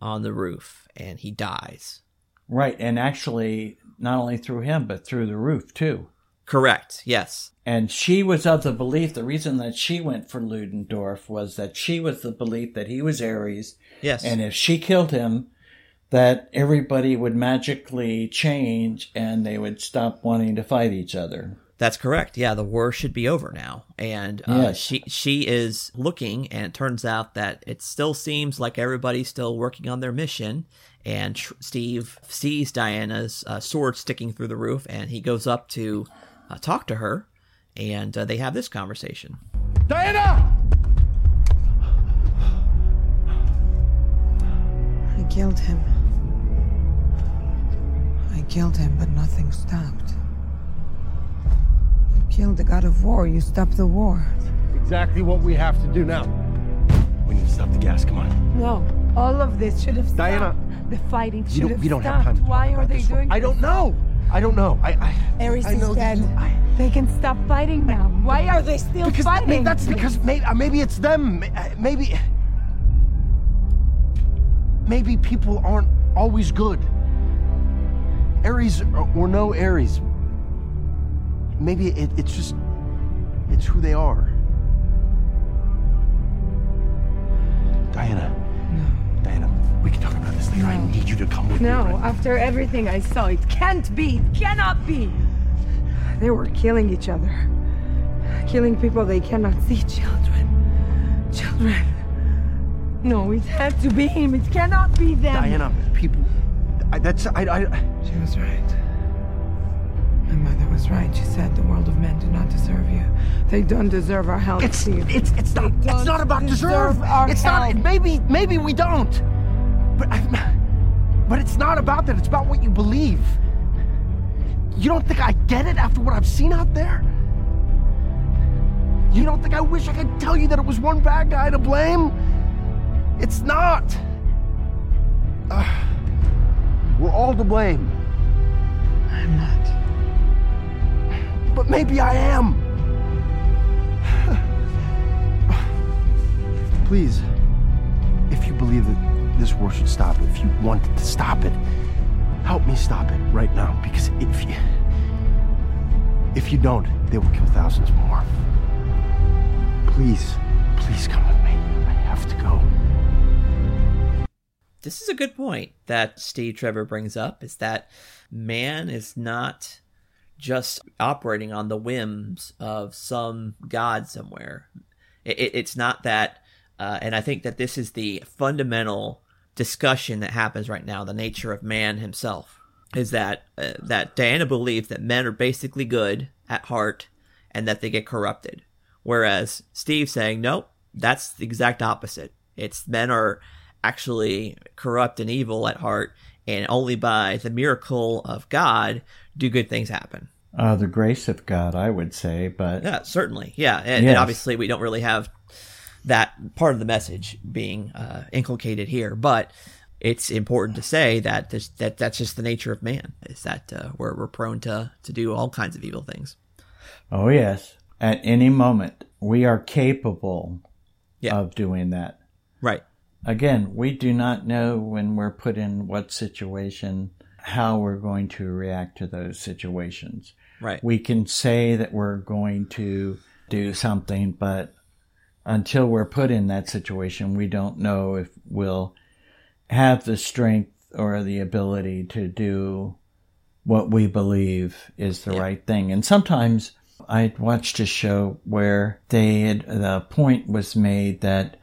on the roof, and he dies. Right, and actually, not only through him, but through the roof too. Correct. Yes. And she was of the belief, the reason that she went for Ludendorff was that she was the belief that he was Ares. Yes. And if she killed him, that everybody would magically change and they would stop wanting to fight each other. That's correct. Yeah, the war should be over now, and uh, Yes. she she is looking, and it turns out that it still seems like everybody's still working on their mission. And Tr- Steve sees Diana's uh, sword sticking through the roof, and he goes up to uh, talk to her, and uh, they have this conversation. Diana! I killed him. I killed him, but nothing stopped. You killed the god of war. You stopped the war. Exactly what we have to do now. We need to stop the gas. Come on. No, all of this should have stopped. Diana. the fighting should You don't, have you don't stopped. have time to talk Why about are they this. doing? I don't know. I don't know. I, I Ares I is know that dead. I- They can stop fighting now. Why are they still because fighting? may- that's because maybe, maybe it's them. Uh, Maybe maybe people aren't always good. Ares or, or no Ares. Maybe it, it's just it's who they are. Diana. Diana, we can talk about this later. I need you to come with me. No, right? after everything I saw, it can't be. It cannot be. They were killing each other. Killing people they cannot see. Children. Children. No, it had to be him. It cannot be them. Diana, people. I, that's I, I. She was right. My mother was right. She said the world of men do not deserve you. They don't deserve our help. It's Steve. it's it's not They it's don't about deserve. deserve our It's help. not. Maybe maybe we don't. But I, but it's not about that. It's about what you believe. You don't think I get it after what I've seen out there? You don't think I wish I could tell you that it was one bad guy to blame? It's not. Ugh. we're all to blame. I'm not. But maybe I am. Please, if you believe that this war should stop, if you want to stop it, help me stop it right now. Because if you if you don't, they will kill thousands more. Please, please come with me. I have to go. This is a good point that Steve Trevor brings up is that man is not just operating on the whims of some god somewhere. It, it- it's not that, uh, and I think that this is the fundamental discussion that happens right now. The nature of man himself is that uh, that Diana believes that men are basically good at heart and that they get corrupted, whereas Steve's saying nope, that's the exact opposite. It's men are actually corrupt and evil at heart, and only by the miracle of God do good things happen. Uh, the grace of God, I would say, but Yeah, certainly. Yeah, and, and obviously we don't really have that part of the message being uh, inculcated here, but it's important to say that this, that that's just the nature of man. Is that uh, we're we're prone to to do all kinds of evil things. oh yes. At any moment, we are capable Yeah. of doing that. Right. Again, we do not know when we're put in what situation, how we're going to react to those situations. Right. We can say that we're going to do something, but until we're put in that situation, we don't know if we'll have the strength or the ability to do what we believe is the right thing. And sometimes I'd watched a show where they had, the point was made that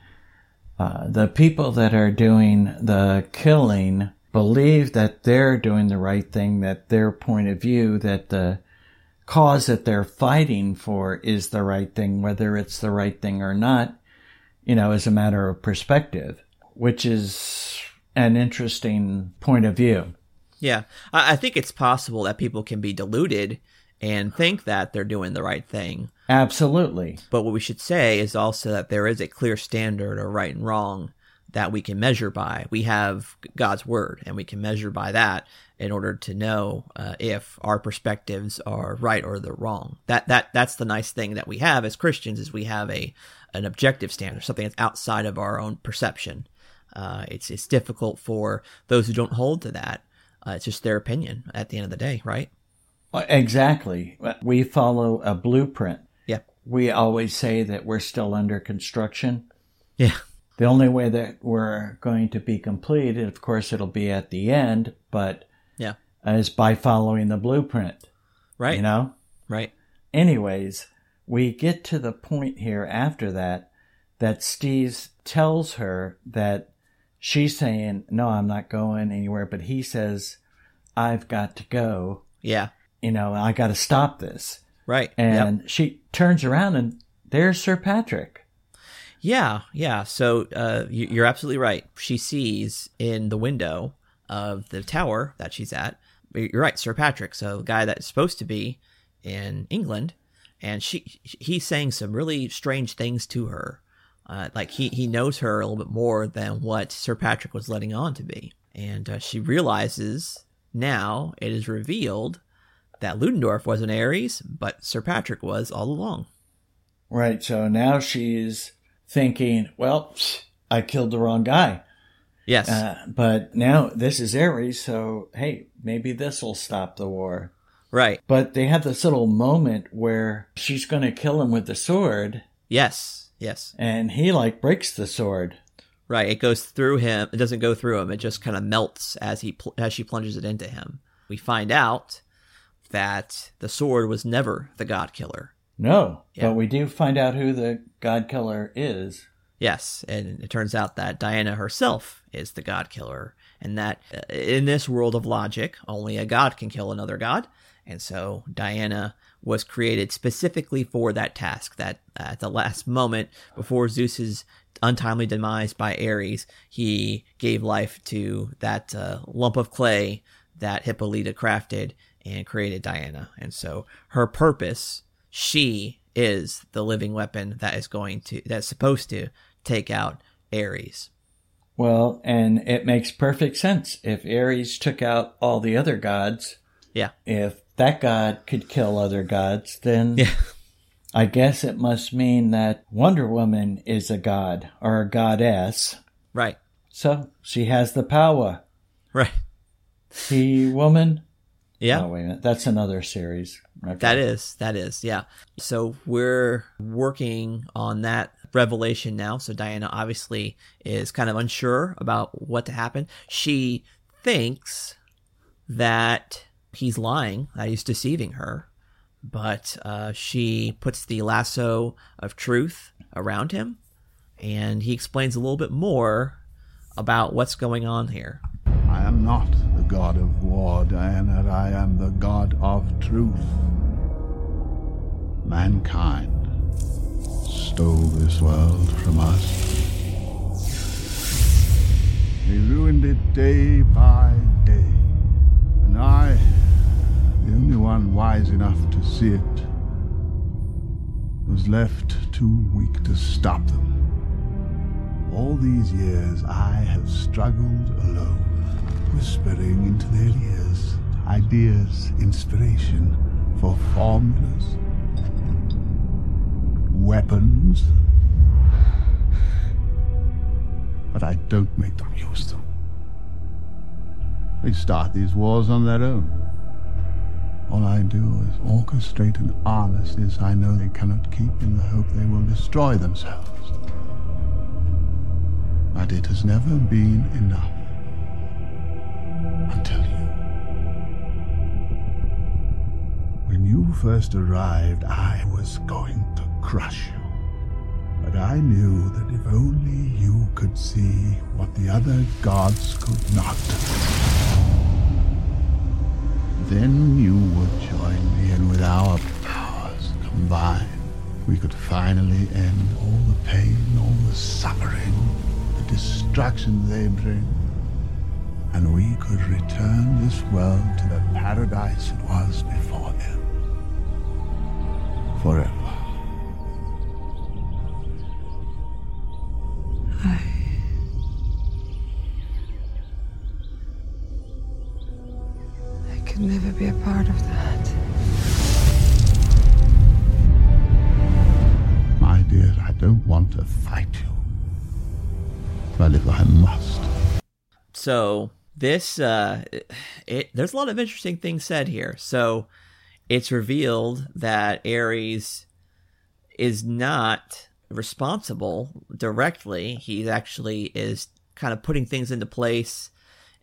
uh, the people that are doing the killing believe that they're doing the right thing, that their point of view, that the cause that they're fighting for is the right thing, whether it's the right thing or not, you know, is a matter of perspective, which is an interesting point of view. Yeah, I, I think it's possible that people can be deluded and think that they're doing the right thing. Absolutely. But what we should say is also that there is a clear standard of right and wrong that we can measure by. We have God's word, and we can measure by that in order to know uh, if our perspectives are right or they're wrong. That that that's the nice thing that we have as Christians is we have a an objective standard, something that's outside of our own perception. Uh, it's it's difficult for those who don't hold to that. Uh, it's just their opinion at the end of the day, right? Exactly. We follow a blueprint. Yeah. We always say that we're still under construction. Yeah. The only way that we're going to be completed, of course, it'll be at the end, but Yeah. is by following the blueprint. Right. You know? Right. Anyways, we get to the point here after that that Steve tells her that she's saying, No, I'm not going anywhere, but he says, I've got to go. Yeah. You know, I got to stop this. Right. And she turns around and there's Sir Patrick. Yeah, yeah. So uh, you- you're absolutely right. She sees in the window of the tower that she's at. You're right, Sir Patrick. So the guy that's supposed to be in England, and she he's saying some really strange things to her. Uh, like he he knows her a little bit more than what Sir Patrick was letting on to be, and uh, she realizes now it is revealed that Ludendorff was an Ares, but Sir Patrick was all along. Right. So now she's thinking, well, I killed the wrong guy. Yes. Uh, but now this is Ares, so hey, maybe this will stop the war. Right. But they have this little moment where she's going to kill him with the sword. Yes. Yes. And he like breaks the sword. Right. It goes through him. It doesn't go through him. It just kind of melts as he pl- as she plunges it into him. We find out that the sword was never the god killer. No, Yeah. but we do find out who the god killer is. Yes, and it turns out that Diana herself is the god killer, and that uh, in this world of logic, only a god can kill another god. And so Diana was created specifically for that task. That at the last moment before Zeus's untimely demise by Ares, he gave life to that uh, lump of clay that Hippolyta crafted and created Diana. And so her purpose, she is the living weapon that is going to that's supposed to take out Ares. Well, and it makes perfect sense. If Ares took out all the other gods, Yeah. if that god could kill other gods, then Yeah. I guess it must mean that Wonder Woman is a god or a goddess. Right. So she has the power. Right. The woman. Yeah. Oh wait a minute, that's another series. Okay. That is, that is, yeah. So we're working on that revelation now. So Diana obviously is kind of unsure about what to happen. She thinks that he's lying, that he's deceiving her, but uh, she puts the lasso of truth around him, and he explains a little bit more about what's going on here. I am not the god of war, Diana. I am the god of truth. Mankind stole this world from us. They ruined it day by day. And I, the only one wise enough to see it, was left too weak to stop them. All these years I have struggled alone, whispering into their ears ideas, inspiration for formulas. weapons, but I don't make them use them. They start these wars on their own. All I do is orchestrate an armistice I know they cannot keep in the hope they will destroy themselves. But it has never been enough. Until you. When you first arrived, I was going to crush you. But I knew that if only you could see what the other gods could not, then you would join me, and with our powers combined, we could finally end all the pain, all the suffering, the destruction they bring. And we could return this world to the paradise it was before them. Forever. I I could never be a part of that. My dear, I don't want to fight you. But if I must, So this uh it there's a lot of interesting things said here. So it's revealed that Ares is not responsible directly. He actually is kind of putting things into place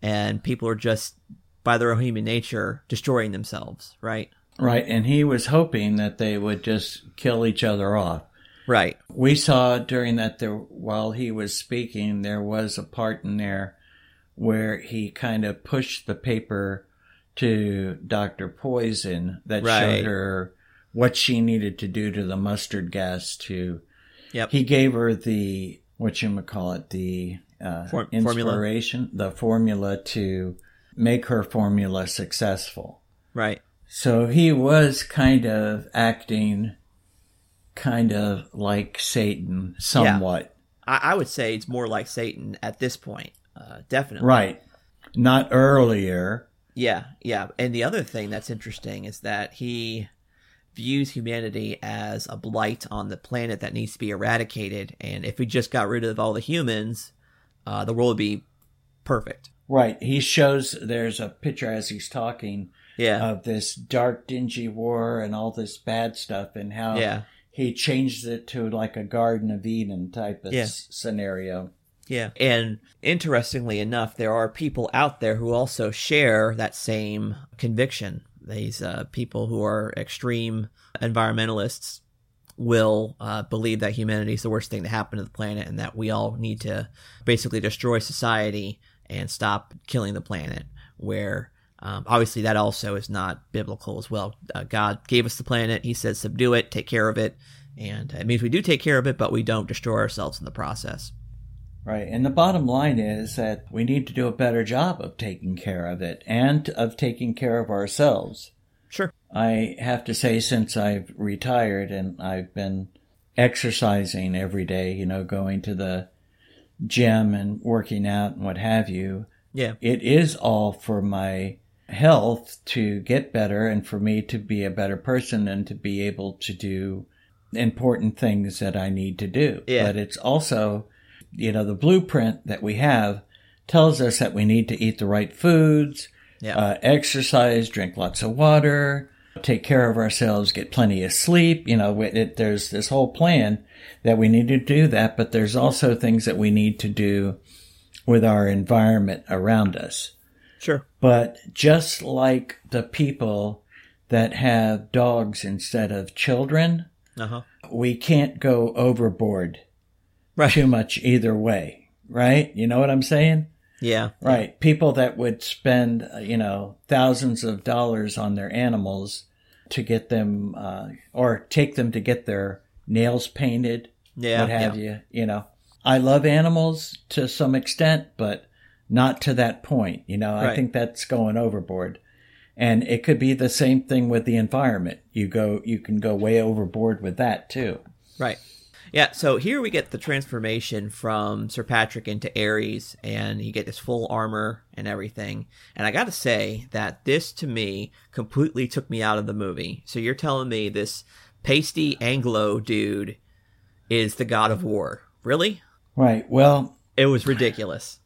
and people are just by their own human nature destroying themselves, right? Right, and he was hoping that they would just kill each other off. Right. We saw during that there while he was speaking, there was a part in there where he kind of pushed the paper to Dr. Poison that Right. showed her what she needed to do to the mustard gas to Yep. he gave her the what you call it the uh, For- formula. inspiration the formula to make her formula successful Right. so he was kind of acting kind of like Satan somewhat. I, I would say it's more like Satan at this point. Uh, definitely. Right. Not earlier. Yeah, yeah. And the other thing that's interesting is that he views humanity as a blight on the planet that needs to be eradicated. And if we just got rid of all the humans, uh, the world would be perfect. Right. He shows there's a picture as he's talking Yeah. of this dark, dingy war and all this bad stuff and how Yeah. he changed it to like a Garden of Eden type of Yeah. s- scenario. Yeah. And interestingly enough, there are people out there who also share that same conviction. These uh, people who are extreme environmentalists will uh, believe that humanity is the worst thing to happen to the planet and that we all need to basically destroy society and stop killing the planet. Where um, obviously that also is not biblical as well. Uh, God gave us the planet, He says, subdue it, take care of it. And it means we do take care of it, but we don't destroy ourselves in the process. Right. And the bottom line is that we need to do a better job of taking care of it and of taking care of ourselves. Sure. I have to say, since I've retired and I've been exercising every day, you know, going to the gym and working out and what have you, Yeah. it is all for my health to get better and for me to be a better person and to be able to do important things that I need to do. Yeah. But it's also, you know, the blueprint that we have tells us that we need to eat the right foods, Yeah. uh, exercise, drink lots of water, take care of ourselves, get plenty of sleep. You know, it, it, there's this whole plan that we need to do that, but there's also things that we need to do with our environment around us. Sure. But just like the people that have dogs instead of children, Uh huh. we can't go overboard too much either way, right? You know what I'm saying? Yeah. Right. People that would spend, uh, you know, thousands of dollars on their animals to get them, uh, or take them to get their nails painted, Yeah, what have yeah. you, you know. I love animals to some extent, but not to that point. You know, I think that's going overboard. And it could be the same thing with the environment. You go, you can go way overboard with that too. Right. Yeah, so here we get the transformation from Sir Patrick into Ares, and you get this full armor and everything. And I gotta say that this, to me, completely took me out of the movie. So you're telling me this pasty Anglo dude is the god of war. Really? Right. Well, It was ridiculous.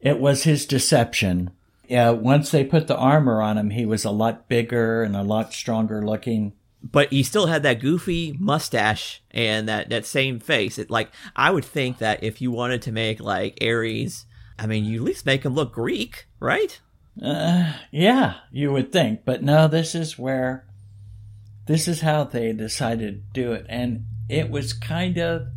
it was his deception. Yeah, once they put the armor on him, he was a lot bigger and a lot stronger looking. But he still had that goofy mustache and that, that same face. It like I would think that if you wanted to make like Ares, I mean, you at least make him look Greek, right? Uh, yeah, you would think, but no, this is where, this is how they decided to do it. And it was kind of,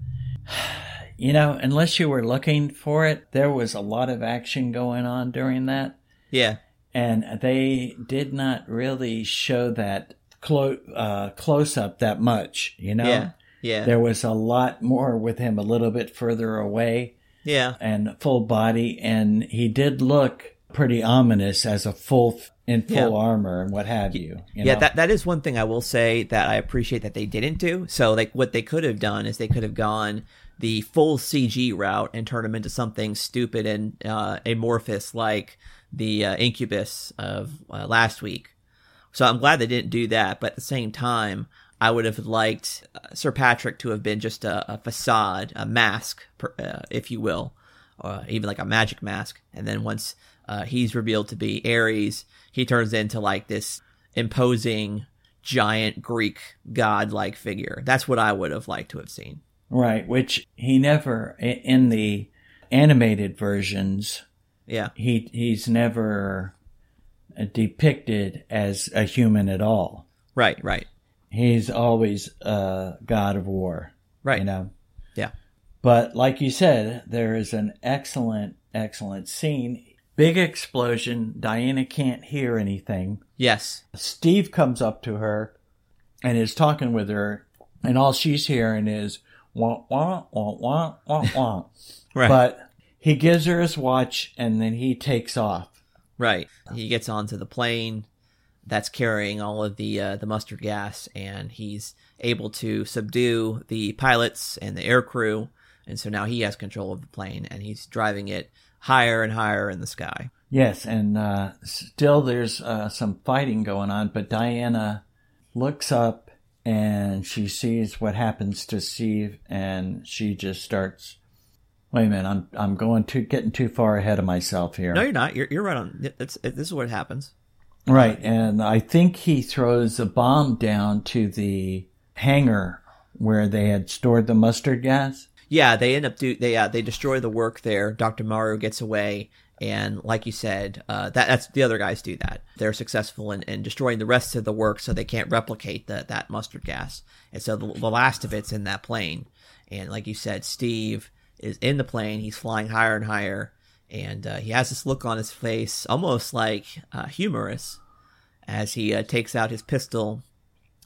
[sighs] you know, unless you were looking for it, there was a lot of action going on during that. Yeah. And they did not really show that clo- uh, close up that much, you know? Yeah. Yeah. There was a lot more with him a little bit further away Yeah. and full body, and he did look pretty ominous as a full in full Yeah. armor and what have you. you yeah, know? that that is one thing I will say that I appreciate that they didn't do. So like what they could have done is they could have gone the full CG route and turned him into something stupid and uh, amorphous like the uh, Incubus of uh, last week. So I'm glad they didn't do that, but at the same time, I would have liked uh, Sir Patrick to have been just a, a facade, a mask, uh, if you will, or even like a magic mask. And then once uh, he's revealed to be Ares, he turns into like this imposing giant Greek god-like figure. That's what I would have liked to have seen. right, which he never in the animated versions. Yeah. he he's never Uh, depicted as a human at all. Right, right. He's always a god of war. Right. You know. Yeah. But like you said, there is an excellent, excellent scene. Big explosion. Diana can't hear anything. Yes. Steve comes up to her and is talking with her, and all she's hearing is wah wah wah wah wah wah. [laughs] Right. But he gives her his watch and then he takes off. Right. He gets onto the plane that's carrying all of the uh, the mustard gas, and he's able to subdue the pilots and the air crew, and so now he has control of the plane, and he's driving it higher and higher in the sky. Yes, and uh, still there's uh, some fighting going on, but Diana looks up and she sees what happens to Steve, and she just starts. Wait a minute, I'm I'm going too getting too far ahead of myself here. No, you're not. You're you're right on. It's, it, this is what happens. Right, and I think he throws a bomb down to the hangar where they had stored the mustard gas. Yeah, they end up do they uh, they destroy the work there. Doctor Maru gets away, and like you said, uh, that that's the other guys do that. They're successful in, in destroying the rest of the work, so they can't replicate the, that mustard gas, and so the, the last of it's in that plane. And like you said, Steve is in the plane. He's flying higher and higher, and uh, he has this look on his face, almost like uh, humorous, as he uh, takes out his pistol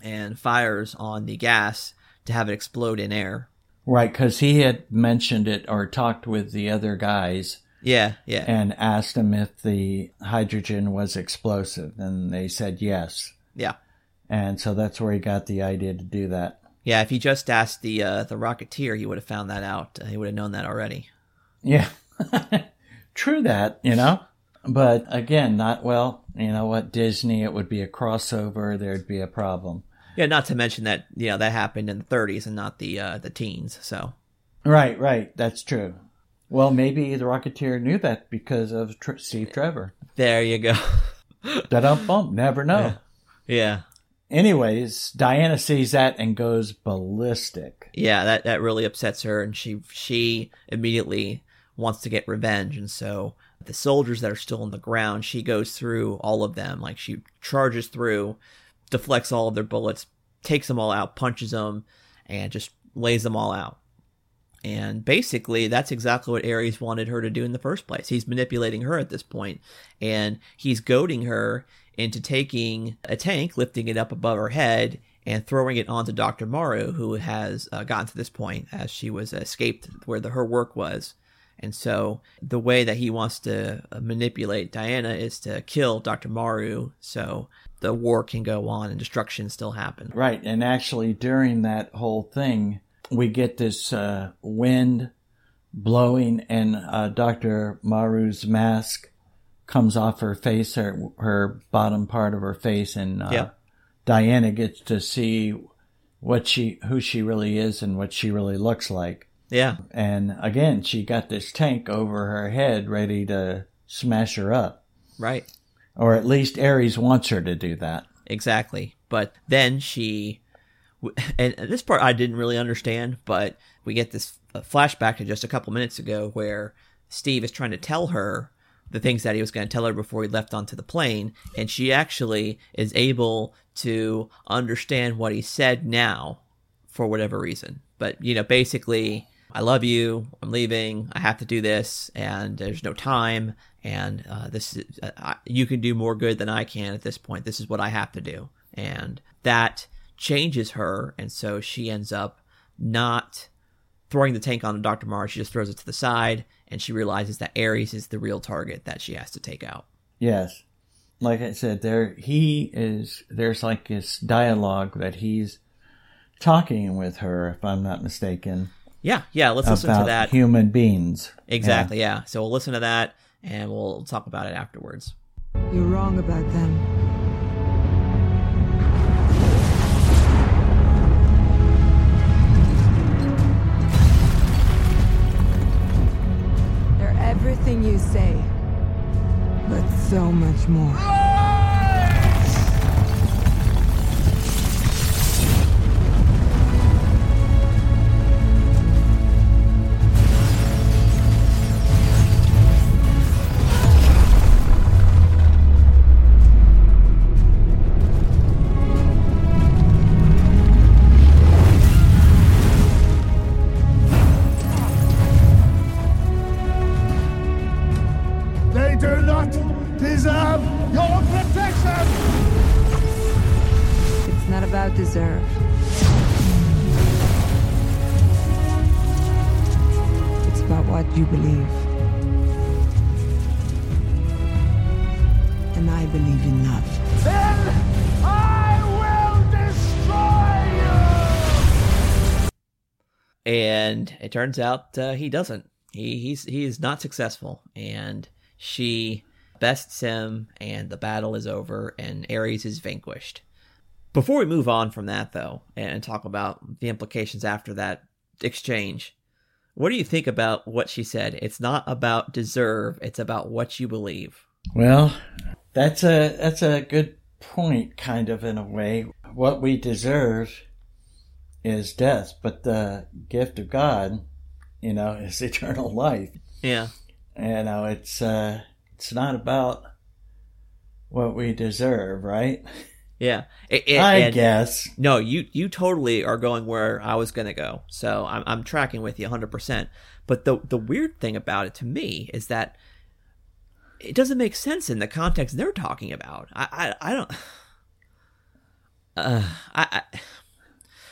and fires on the gas to have it explode in air. Right, because he had mentioned it or talked with the other guys. Yeah, yeah. And asked them if the hydrogen was explosive, and they said yes. Yeah. And so that's where he got the idea to do that. Yeah, if he just asked the uh, the Rocketeer, he would have found that out. He would have known that already. Yeah. [laughs] True that, you know? But again, not well, you know what, Disney, it would be a crossover, there'd be a problem. Yeah, not to mention that you know that happened in the 30s and not the uh, the teens. So Right, right, that's true. Well, maybe the Rocketeer knew that because of Tr- Steve Trevor. there you go. [laughs] Dum bump, never know. yeah, Anyways, Diana sees that and goes ballistic. yeah, that that really upsets her, and she she immediately wants to get revenge, and so the soldiers that are still on the ground, she goes through all of them, like she charges through, deflects all of their bullets, takes them all out, punches them, and just lays them all out. And basically, that's exactly what Ares wanted her to do in the first place. He's manipulating her at this point, and he's goading her into taking a tank, lifting it up above her head, and throwing it onto Dr. Maru, who has uh, gotten to this point as she was escaped where the, her work was. And so the way that he wants to uh, manipulate Diana is to kill Dr. Maru so the war can go on and destruction still happen. Right, and actually during that whole thing, we get this uh, wind blowing, and uh, Dr. Maru's mask comes off her face, her, her bottom part of her face, and uh, Yeah. Diana gets to see what she who she really is and what she really looks like. Yeah. And again, she got this tank over her head ready to smash her up. Right. Or at least Ares wants her to do that. Exactly. But then she, and this part I didn't really understand, but we get this flashback to just a couple minutes ago where Steve is trying to tell her the things that he was going to tell her before he left onto the plane, and she actually is able to understand what he said now for whatever reason. But, you know, basically, I love you. I'm leaving. I have to do this, and there's no time. And uh, this, is, uh, I, you can do more good than I can at this point. This is what I have to do, and that changes her, and so she ends up not throwing the tank on Dr. Maru. She just throws it to the side, and she realizes that Ares is the real target that she has to take out. Yes, like I said, there he is. There's like this dialogue that he's talking with her, if I'm not mistaken. Yeah, yeah. Let's listen to that. Human beings. Exactly. Yeah. yeah. So we'll listen to that, and we'll talk about it afterwards. You're wrong about them. So much more. And it turns out uh, he doesn't. He he's he is not successful, and she bests him, and the battle is over, and Ares is vanquished. Before we move on from that, though, and talk about the implications after that exchange, what do you think about what she said? It's not about deserve; it's about what you believe. Well, that's a that's a good point, kind of in a way. What we deserve is death, but the gift of God, you know, [laughs] is eternal life. Yeah. You know, it's uh it's not about what we deserve, right? Yeah, It- it- I and- guess. No, you you totally are going where I was going to go. So I'm I'm tracking with you 100. percent But the the weird thing about it to me is that it doesn't make sense in the context they're talking about. I I, I don't. [sighs] Uh, I. I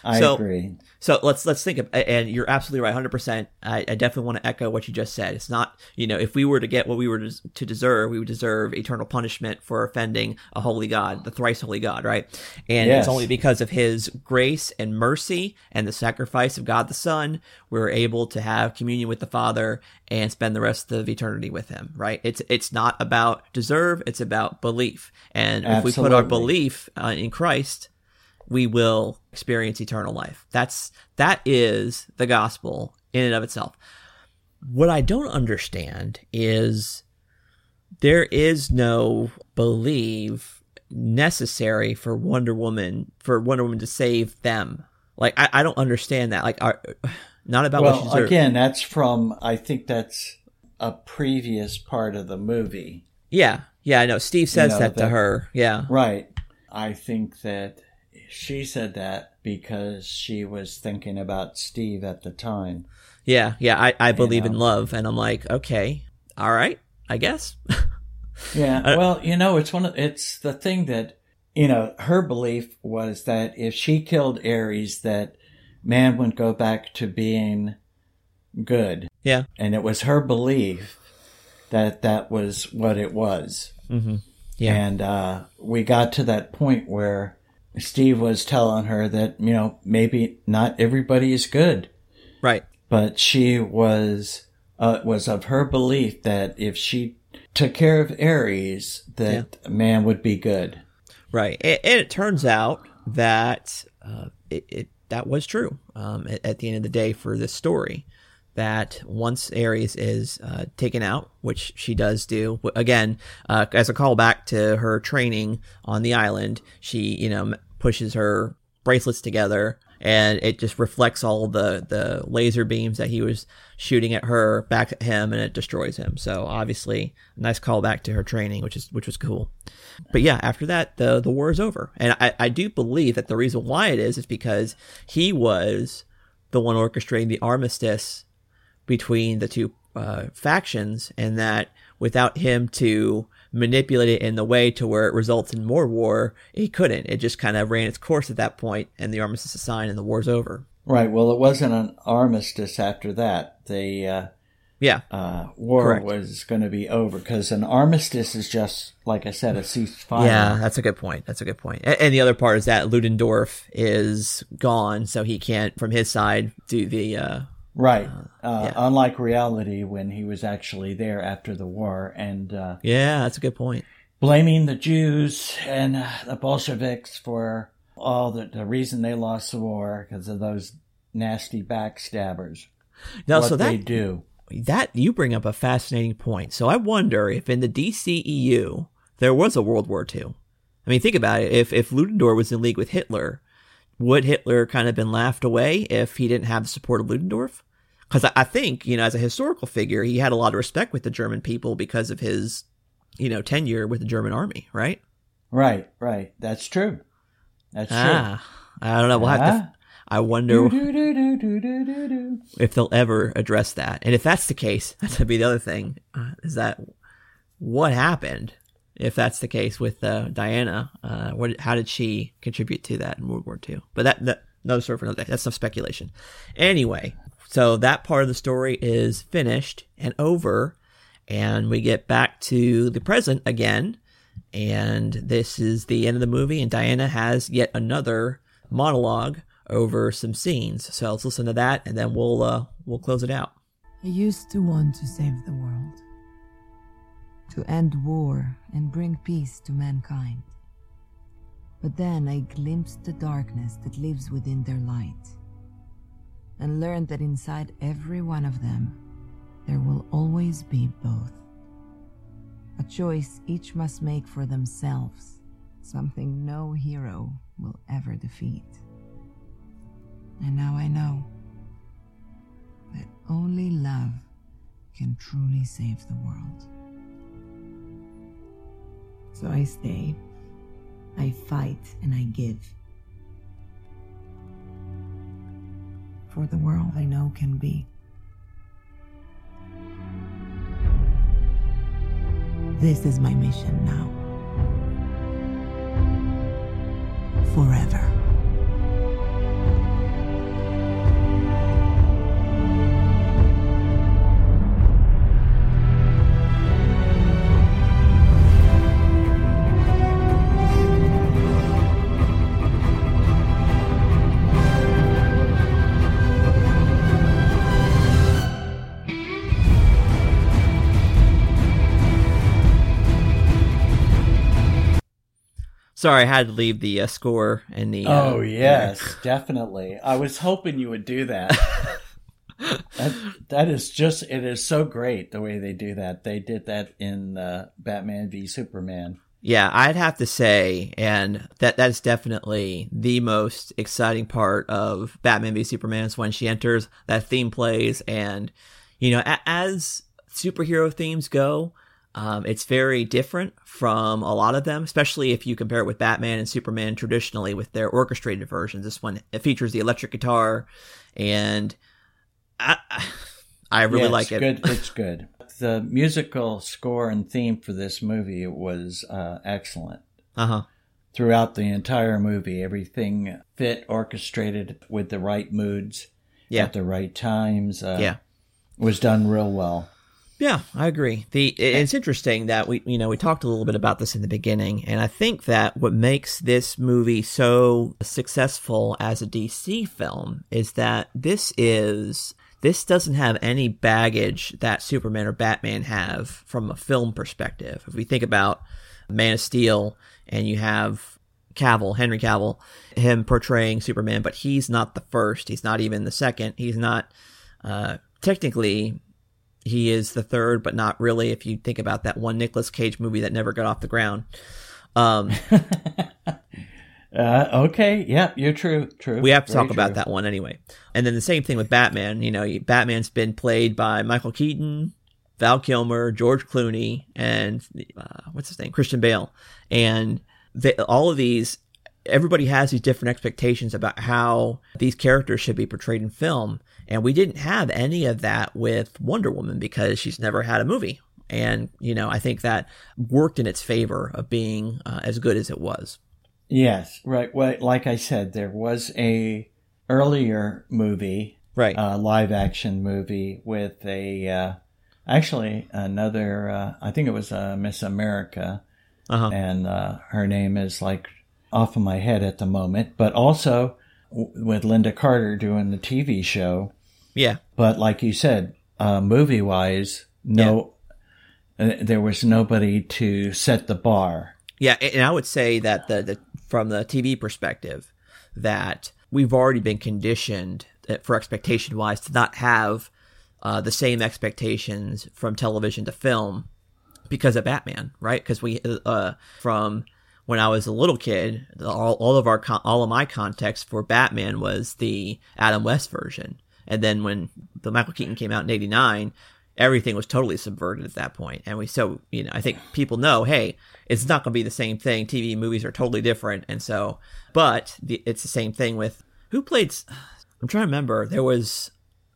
I so, agree. So let's let's think of, and you're absolutely right, hundred percent. I, I definitely want to echo what you just said. It's not, you know, if we were to get what we were to, to deserve, we would deserve eternal punishment for offending a holy God, the thrice holy God, right? And Yes. it's only because of His grace and mercy and the sacrifice of God the Son we're able to have communion with the Father and spend the rest of eternity with Him, right? It's it's not about deserve; it's about belief. And if we put our belief uh, in Christ, we will experience eternal life. That's that is the gospel in and of itself. What I don't understand is there is no believe necessary for Wonder Woman for Wonder Woman to save them. Like I, I don't understand that. Like are, not about what well, deserves. again, that's from I think that's a previous part of the movie. Yeah, yeah, I know. Steve says know, that, to her. Yeah, Right. I think that she said that because she was thinking about Steve at the time. yeah, yeah. I, I believe in know. love, and I'm like, okay, all right, I guess. [laughs] Yeah. Uh, well, you know, it's one of it's the thing that you know, her belief was that if she killed Ares that man would go back to being good. Yeah. And it was her belief that that was what it was. Mm-hmm. Yeah. And uh, we got to that point where Steve was telling her that, you know, maybe not everybody is good. Right. But she was uh, was of her belief that if she took care of Ares, that man would be good. Right. And, and it turns out that uh, it, it that was true um, at, at, the end of the day for this story. That once Ares is uh, taken out, which she does do again uh, as a callback to her training on the island, she you know pushes her bracelets together and it just reflects all the the laser beams that he was shooting at her back at him and it destroys him. So obviously nice callback to her training which is which was cool. But yeah after that the the war is over. And i i do believe that the reason why it is is because he was the one orchestrating the armistice between the two uh, factions and that without him to manipulate it in the way to where it results in more war, he couldn't. It just kind of ran its course at that point, and the armistice is signed, and the war's over. Right. Well, it wasn't an armistice after that. The uh, yeah uh, war Correct. was going to be over because an armistice is just like I said, a ceasefire. Yeah, that's a good point. That's a good point. And, and the other part is that Ludendorff is gone, so he can't, from his side, do the uh, Right. Uh, uh, yeah. Unlike reality, when he was actually there after the war, and uh, yeah, that's a good point. Blaming the Jews and uh, the Bolsheviks for all the, the reason they lost the war because of those nasty backstabbers. Now, what so that, they do that you bring up a fascinating point. So I wonder if in the DCEU there was a World War II. I mean, think about it. If if Ludendorff was in league with Hitler, would Hitler kind of been laughed away if he didn't have the support of Ludendorff? Because I think, you know, as a historical figure, he had a lot of respect with the German people because of his, you know, tenure with the German army, right? Right, right. That's true. That's ah, true. I don't know. We'll ah. have to. Ah. I wonder if they'll ever address that. And if that's the case, [laughs] that's to be the other thing. Uh, is that what happened? If that's the case with uh, Diana. Uh, what, how did she contribute to that in World War II? But that, that another story for another day. That's some speculation. Anyway, so that part of the story is finished and over, and we get back to the present again. And this is the end of the movie, and Diana has yet another monologue over some scenes. So let's listen to that, and then we'll uh, we'll close it out. I used to want to save the world to end war and bring peace to mankind. But then I glimpsed the darkness that lives within their light, and learned that inside every one of them, there will always be both. A choice each must make for themselves, something no hero will ever defeat. And now I know that only love can truly save the world. So I stay. I fight and I give. For the world I know can be. This is my mission now. Forever. Sorry, I had to leave the uh, score and the. Uh, oh yes, [laughs] definitely. I was hoping you would do that. [laughs] that. That is just it is so great the way they do that. They did that in uh, Batman v Superman. Yeah, I'd have to say, and that that's definitely the most exciting part of Batman v Superman is when she enters, that theme plays, and you know, as superhero themes go, um, it's very different from a lot of them, especially if you compare it with Batman and Superman traditionally with their orchestrated versions. This one it features the electric guitar, and I, I really yeah, like it. Good, it's good. The musical score and theme for this movie was uh, excellent. Uh huh. Throughout the entire movie, everything fit, orchestrated with the right moods yeah. at the right times. Uh, yeah, was done real well. Yeah, I agree. The it's interesting that we you know we talked a little bit about this in the beginning, and I think that what makes this movie so successful as a DC film is that this is this doesn't have any baggage that Superman or Batman have from a film perspective. If we think about Man of Steel, and you have Cavill, Henry Cavill, him portraying Superman, but he's not the first. He's not even the second. He's not, uh, technically, he is the third, but not really if you think about that one Nicolas Cage movie that never got off the ground. Um, [laughs] uh, okay, yeah, you're true, true. we have to Very talk about that one anyway. And then the same thing with Batman. You know, Batman's been played by Michael Keaton, Val Kilmer, George Clooney, and uh, what's his name, Christian Bale, and they, all of these. Everybody has these different expectations about how these characters should be portrayed in film, and we didn't have any of that with Wonder Woman because she's never had a movie. And you know, I think that worked in its favor of being uh, as good as it was. Yes, right. Well, like I said, there was a earlier movie, right, uh, live action movie with a uh, actually another. Uh, I think it was uh, Miss America, uh-huh. and uh, her name is like off of my head at the moment. But also w- with Lynda Carter doing the TV show. Yeah, But like you said, uh, movie wise, no, uh, there was nobody to set the bar. Yeah, and I would say that the, the from the TV perspective, that we've already been conditioned uh, for expectation wise to not have uh, the same expectations from television to film because of Batman, right? Because we uh, from when I was a little kid, all, all of our all of my context for Batman was the Adam West version, and then when the Michael Keaton came out in '89, everything was totally subverted at that point. And we so you know I think people know, hey, it's not going to be the same thing. TV movies are totally different, and so but the, it's the same thing with who played. I'm trying to remember. There was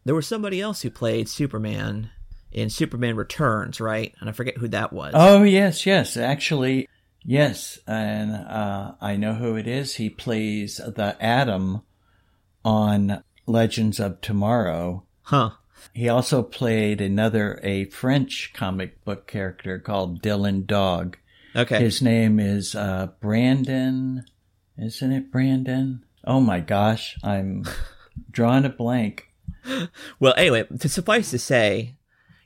there was somebody else who played Superman in Superman Returns, right? And I forget who that was. Oh yes, yes, actually, yes, and uh, I know who it is. He plays the Atom on Legends of Tomorrow. Huh. He also played another a French comic book character called Dylan Dog. Okay. His name is uh, Brandon. Isn't it Brandon? Oh my gosh, I'm [laughs] drawing a blank. Well, anyway, to suffice to say,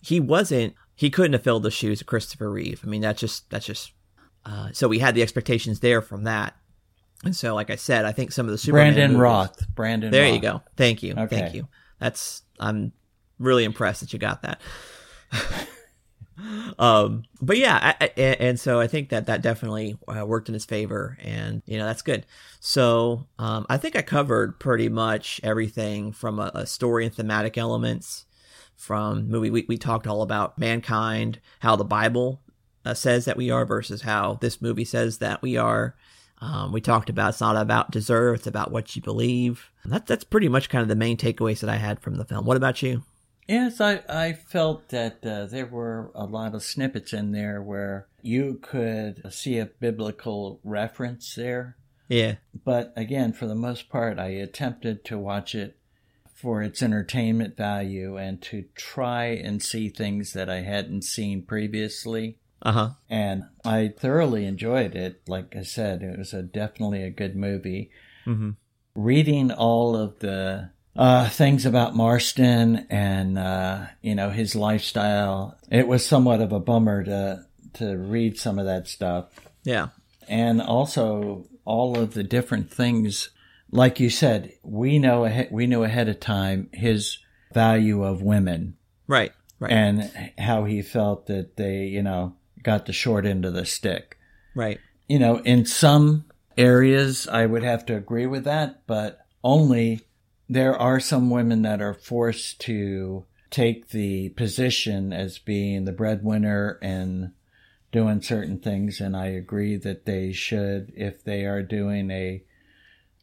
he wasn't. He couldn't have filled the shoes of Christopher Reeve. I mean, that's just that's just. Uh, so we had the expectations there from that, and so like I said, I think some of the Superman Brandon movies- Routh. Brandon. There Routh. you go. Thank you. Okay. Thank you. That's I'm really impressed that you got that. [laughs] um, but yeah, I, I, and so I think that that definitely uh, worked in his favor, and you know that's good. So um, I think I covered pretty much everything from a, a story and thematic elements. From movie, we we talked all about mankind, how the Bible uh, says that we are versus how this movie says that we are. Um, we talked about it's not about deserve, it's about what you believe. That, that's pretty much kind of the main takeaways that I had from the film. What about you? Yes, I, I felt that uh, there were a lot of snippets in there where you could see a biblical reference there. Yeah. But again, for the most part, I attempted to watch it for its entertainment value and to try and see things that I hadn't seen previously. Uh huh. And I thoroughly enjoyed it. Like I said, it was a definitely a good movie. Mm-hmm. Reading all of the uh, things about Marston and uh, you know his lifestyle, it was somewhat of a bummer to to read some of that stuff. Yeah. And also all of the different things, like you said, we know ahead, we knew ahead of time his value of women, Right. Right. and how he felt that they, you know, got the short end of the stick. right. You know, in some areas, I would have to agree with that, but only there are some women that are forced to take the position as being the breadwinner and doing certain things. And I agree that they should, if they are doing a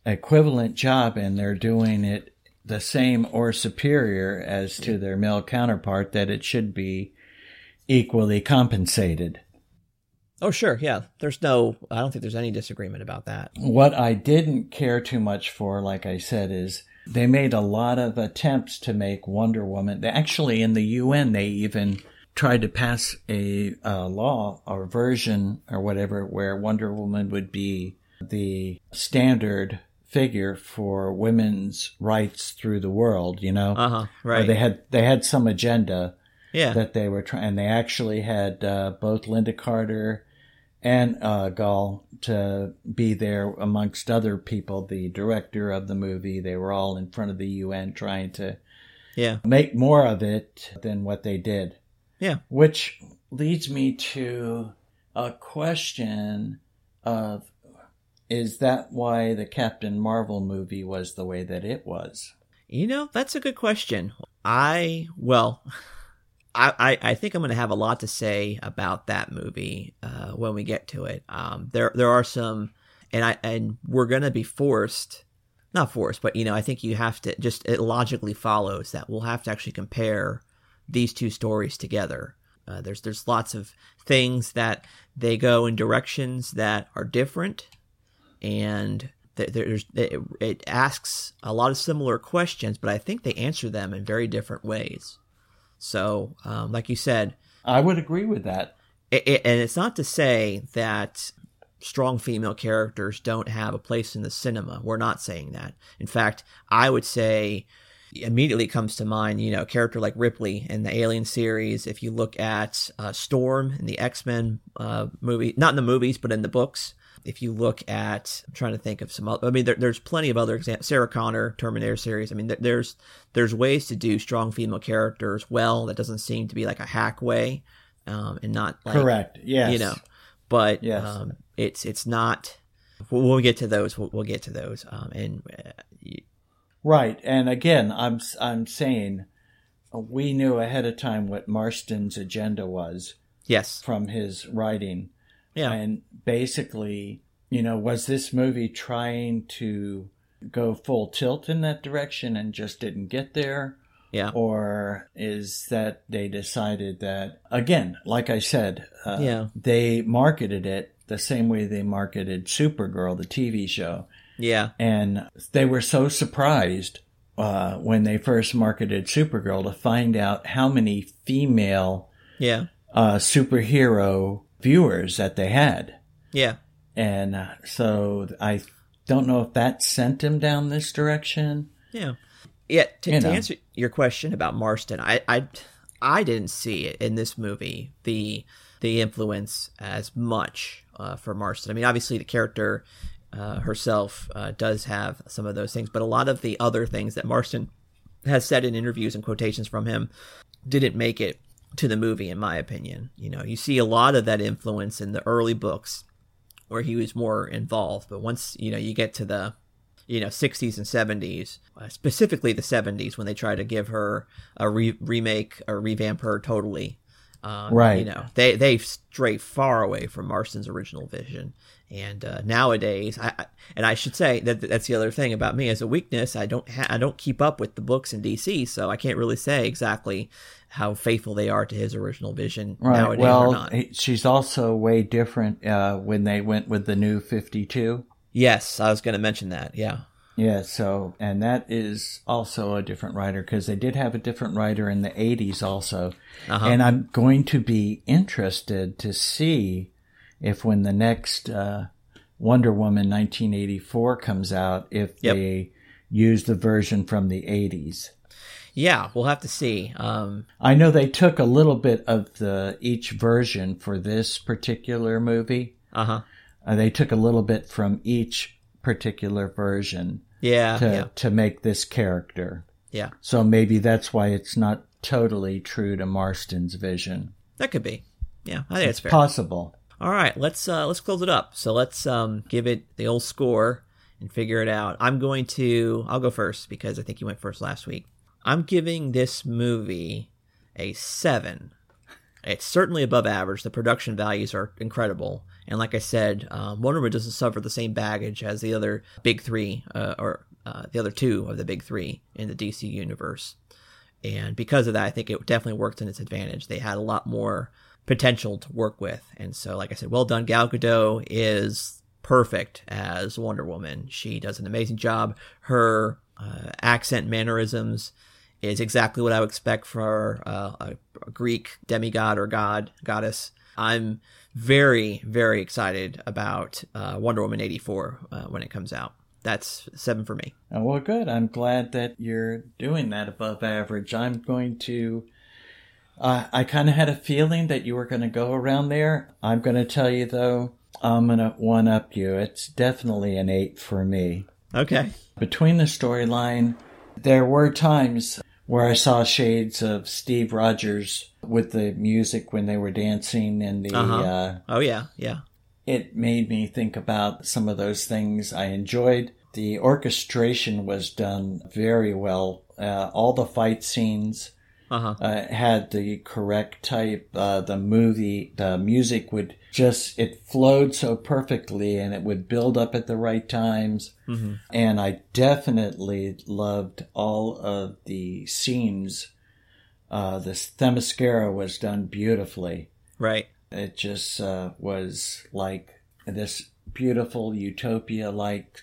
equivalent job and they're doing it the same or superior as to their male counterpart, that it should be equally compensated. Oh, sure. Yeah. There's no, I don't think there's any disagreement about that. What I didn't care too much for, like I said, is they made a lot of attempts to make Wonder Woman. Actually, in the UN, they even tried to pass a uh, law or version or whatever where Wonder Woman would be the standard figure for women's rights through the world. You know, Uh huh. Or Right. they had they had some agenda Yeah. that they were trying, and they actually had uh, both Lynda Carter and uh, Gal to be there amongst other people. The director of the movie, they were all in front of the UN trying to Yeah. make more of it than what they did. Yeah. Which leads me to a question of is that why the Captain Marvel movie was the way that it was? You know, that's a good question. I well, [laughs] I I, think I'm going to have a lot to say about that movie uh, when we get to it. Um, there there are some, and I and we're going to be forced, not forced, but you know, I think you have to just it logically follows that we'll have to actually compare these two stories together. Uh, there's there's lots of things that they go in directions that are different, and th- there's it, it asks a lot of similar questions, but I think they answer them in very different ways. So, um, like you said, I would agree with that. it, it, and it's not to say that strong female characters don't have a place in the cinema. We're not saying that. In fact, I would say immediately comes to mind, you know, a character like Ripley in the Alien series. If you look at uh, Storm in the X Men uh, movie, not in the movies, but in the books. If you look at, I'm trying to think of some. Other, I mean, there, there's plenty of other examples. Sarah Connor, Terminator series. I mean, there, there's there's ways to do strong female characters well. That doesn't seem to be like a hack way, um, and not like, Correct. Yes. You know, but Yes. um, it's it's not. We'll, we'll get to those. We'll, we'll get to those. Um, and uh, y- Right. And again, I'm I'm saying uh, we knew ahead of time what Marston's agenda was. Yes. From his writing. Yeah. And basically, you know, was this movie trying to go full tilt in that direction and just didn't get there? Yeah. Or is that they decided that again, like I said, uh, Yeah. they marketed it the same way they marketed Supergirl, the TV show. Yeah. And they were so surprised uh, when they first marketed Supergirl to find out how many female yeah, uh, superhero viewers that they had. yeah, And uh, so I don't know if that sent him down this direction. yeah, yeah. To, You to answer your question about Marston, I, I, I didn't see it in this movie the the influence as much uh, for Marston. I mean, obviously the character uh, herself uh, does have some of those things, but a lot of the other things that Marston has said in interviews and quotations from him didn't make it to the movie, in my opinion. You know, you see a lot of that influence in the early books where he was more involved, but once you know you get to the you know 60s and 70s, uh, specifically the 70s when they try to give her a re- remake or revamp her totally. Um, Right. You know, they they stray far away from Marston's original vision. And uh, nowadays, I, I and I should say that that's the other thing about me as a weakness. I don't ha- I don't keep up with the books in DC, so I can't really say exactly how faithful they are to his original vision Right. nowadays or well, not. he- she's also way different uh, when they went with the new 52. Yes, I was going to mention that. Yeah. Yeah, so, and that is also a different writer because they did have a different writer in the 80s also. Uh-huh. And I'm going to be interested to see if when the next uh, Wonder Woman 1984 comes out, if Yep. they use the version from the 80s. Yeah, we'll have to see. Um, I know they took a little bit of the each version for this particular movie. uh-huh. Uh, they took a little bit from each particular version Yeah, to yeah. to make this character. Yeah. So maybe that's why it's not totally true to Marston's vision. That could be. Yeah, I think it's possible. All right, let's uh let's close it up. So let's um give it the old score and figure it out. I'm going to I'll go first because I think you went first last week. I'm giving this movie a 7. It's certainly above average. The production values are incredible. And like I said, um, Wonder Woman doesn't suffer the same baggage as the other big three, uh, or uh, the other two of the big three in the DC universe. And because of that, I think it definitely worked in its advantage. They had a lot more potential to work with. And so, like I said, well done. Gal Gadot is perfect as Wonder Woman. She does an amazing job. Her uh, accent, mannerisms is exactly what I would expect for uh, a, a Greek demigod or god, goddess. I'm very, very excited about uh, Wonder Woman 84 uh, when it comes out. That's seven for me. Oh, well, good. I'm glad that you're doing that above average. I'm going to Uh, I kind of had a feeling that you were going to go around there. I'm going to tell you though, I'm going to one up you. It's definitely an eight for me. Okay. Between the storyline, there were times where I saw shades of Steve Rogers with the music when they were dancing and the. Uh-huh. Uh, Oh yeah, yeah. it made me think about some of those things I enjoyed. The orchestration was done very well. Uh, all the fight scenes Uh-huh. uh, had the correct type. Uh, the movie, the music would just, it flowed so perfectly and it would build up at the right times. Mm-hmm. And I definitely loved all of the scenes. Uh, the Themyscira was done beautifully. Right. It just uh, was like this beautiful utopia like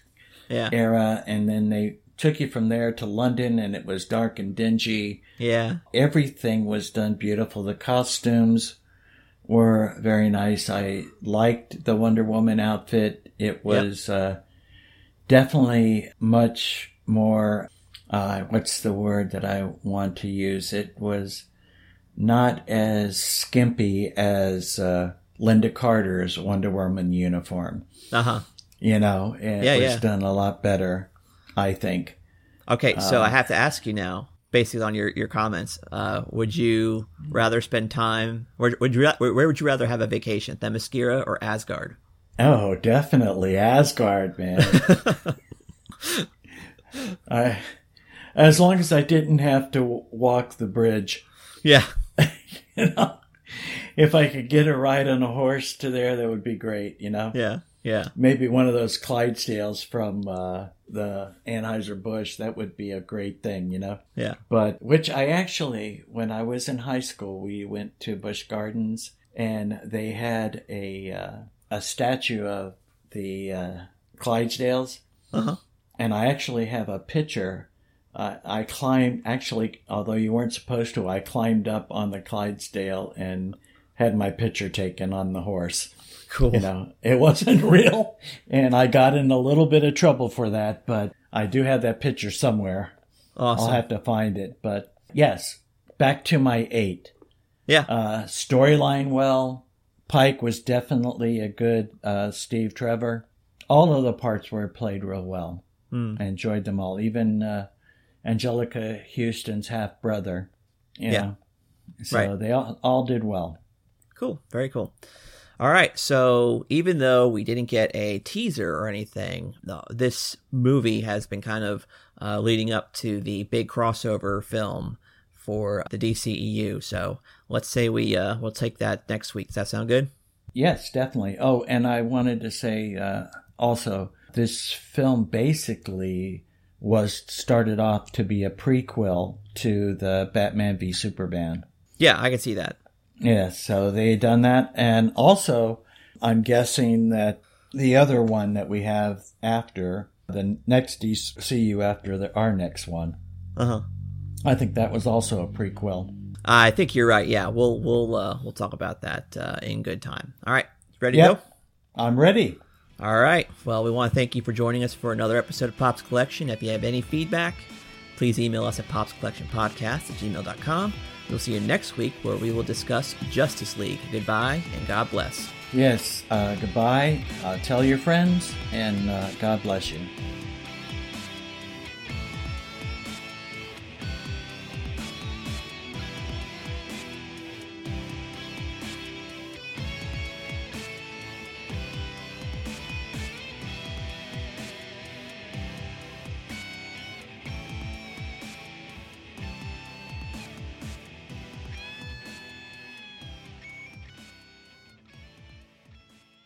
Yeah. era. And then they took you from there to London and it was dark and dingy. Yeah. Everything was done beautiful. The costumes were very nice. I liked the Wonder Woman outfit. It was uh, definitely much more. Uh, what's the word that I want to use? It was not as skimpy as uh, Lynda Carter's Wonder Woman uniform. Uh huh. You know, it Yeah, was yeah. done a lot better, I think. Okay, so Uh, I have to ask you now, based on your, your comments, uh, would you rather spend time? Where would you where, where would you rather have a vacation, Themyscira or Asgard? Oh, definitely Asgard, man. [laughs] I, as long as I didn't have to walk the bridge. Yeah. [laughs] you know, if I could get a ride on a horse to there, that would be great. You know. Yeah. Yeah. Maybe one of those Clydesdales from uh, the Anheuser Busch. That would be a great thing. You know. Yeah. But which I actually, when I was in high school, we went to Busch Gardens and they had a uh, a statue of the uh, Clydesdales, Uh-huh. and I actually have a picture. Uh, I climbed actually, although you weren't supposed to, I climbed up on the Clydesdale and had my picture taken on the horse. Cool. You know, it [laughs] wasn't real, and I got in a little bit of trouble for that, but I do have that picture somewhere. Awesome. I'll have to find it. But yes, back to my eight. Yeah. Uh, storyline well. Pike was definitely a good uh, Steve Trevor. All of the parts were played real well. Hmm. I enjoyed them all. Even uh, Anjelica Huston's half brother. Yeah. know. So Right. they all, all did well. Cool. Very cool. All right. So even though we didn't get a teaser or anything, this movie has been kind of uh, leading up to the big crossover film for the DCEU. So let's say we uh, we'll take that next week. Does that sound good? Yes, definitely. Oh, and I wanted to say uh, also, this film basically was started off to be a prequel to the Batman v Superman. Yeah, I can see that. Yeah, so they done that, and also, I'm guessing that the other one that we have after the next DCU after the, our next one, Uh huh. I think that was also a prequel. I think you're right. Yeah, we'll we'll uh, we'll talk about that uh, in good time. All right, ready Yep. to go? I'm ready. All right. Well, we want to thank you for joining us for another episode of Pops Collection. If you have any feedback, please email us at popscollectionpodcast at gmail.com. We'll see you next week where we will discuss Justice League. Goodbye and God bless. Yes, uh, goodbye. Uh, tell your friends, and uh, God bless you.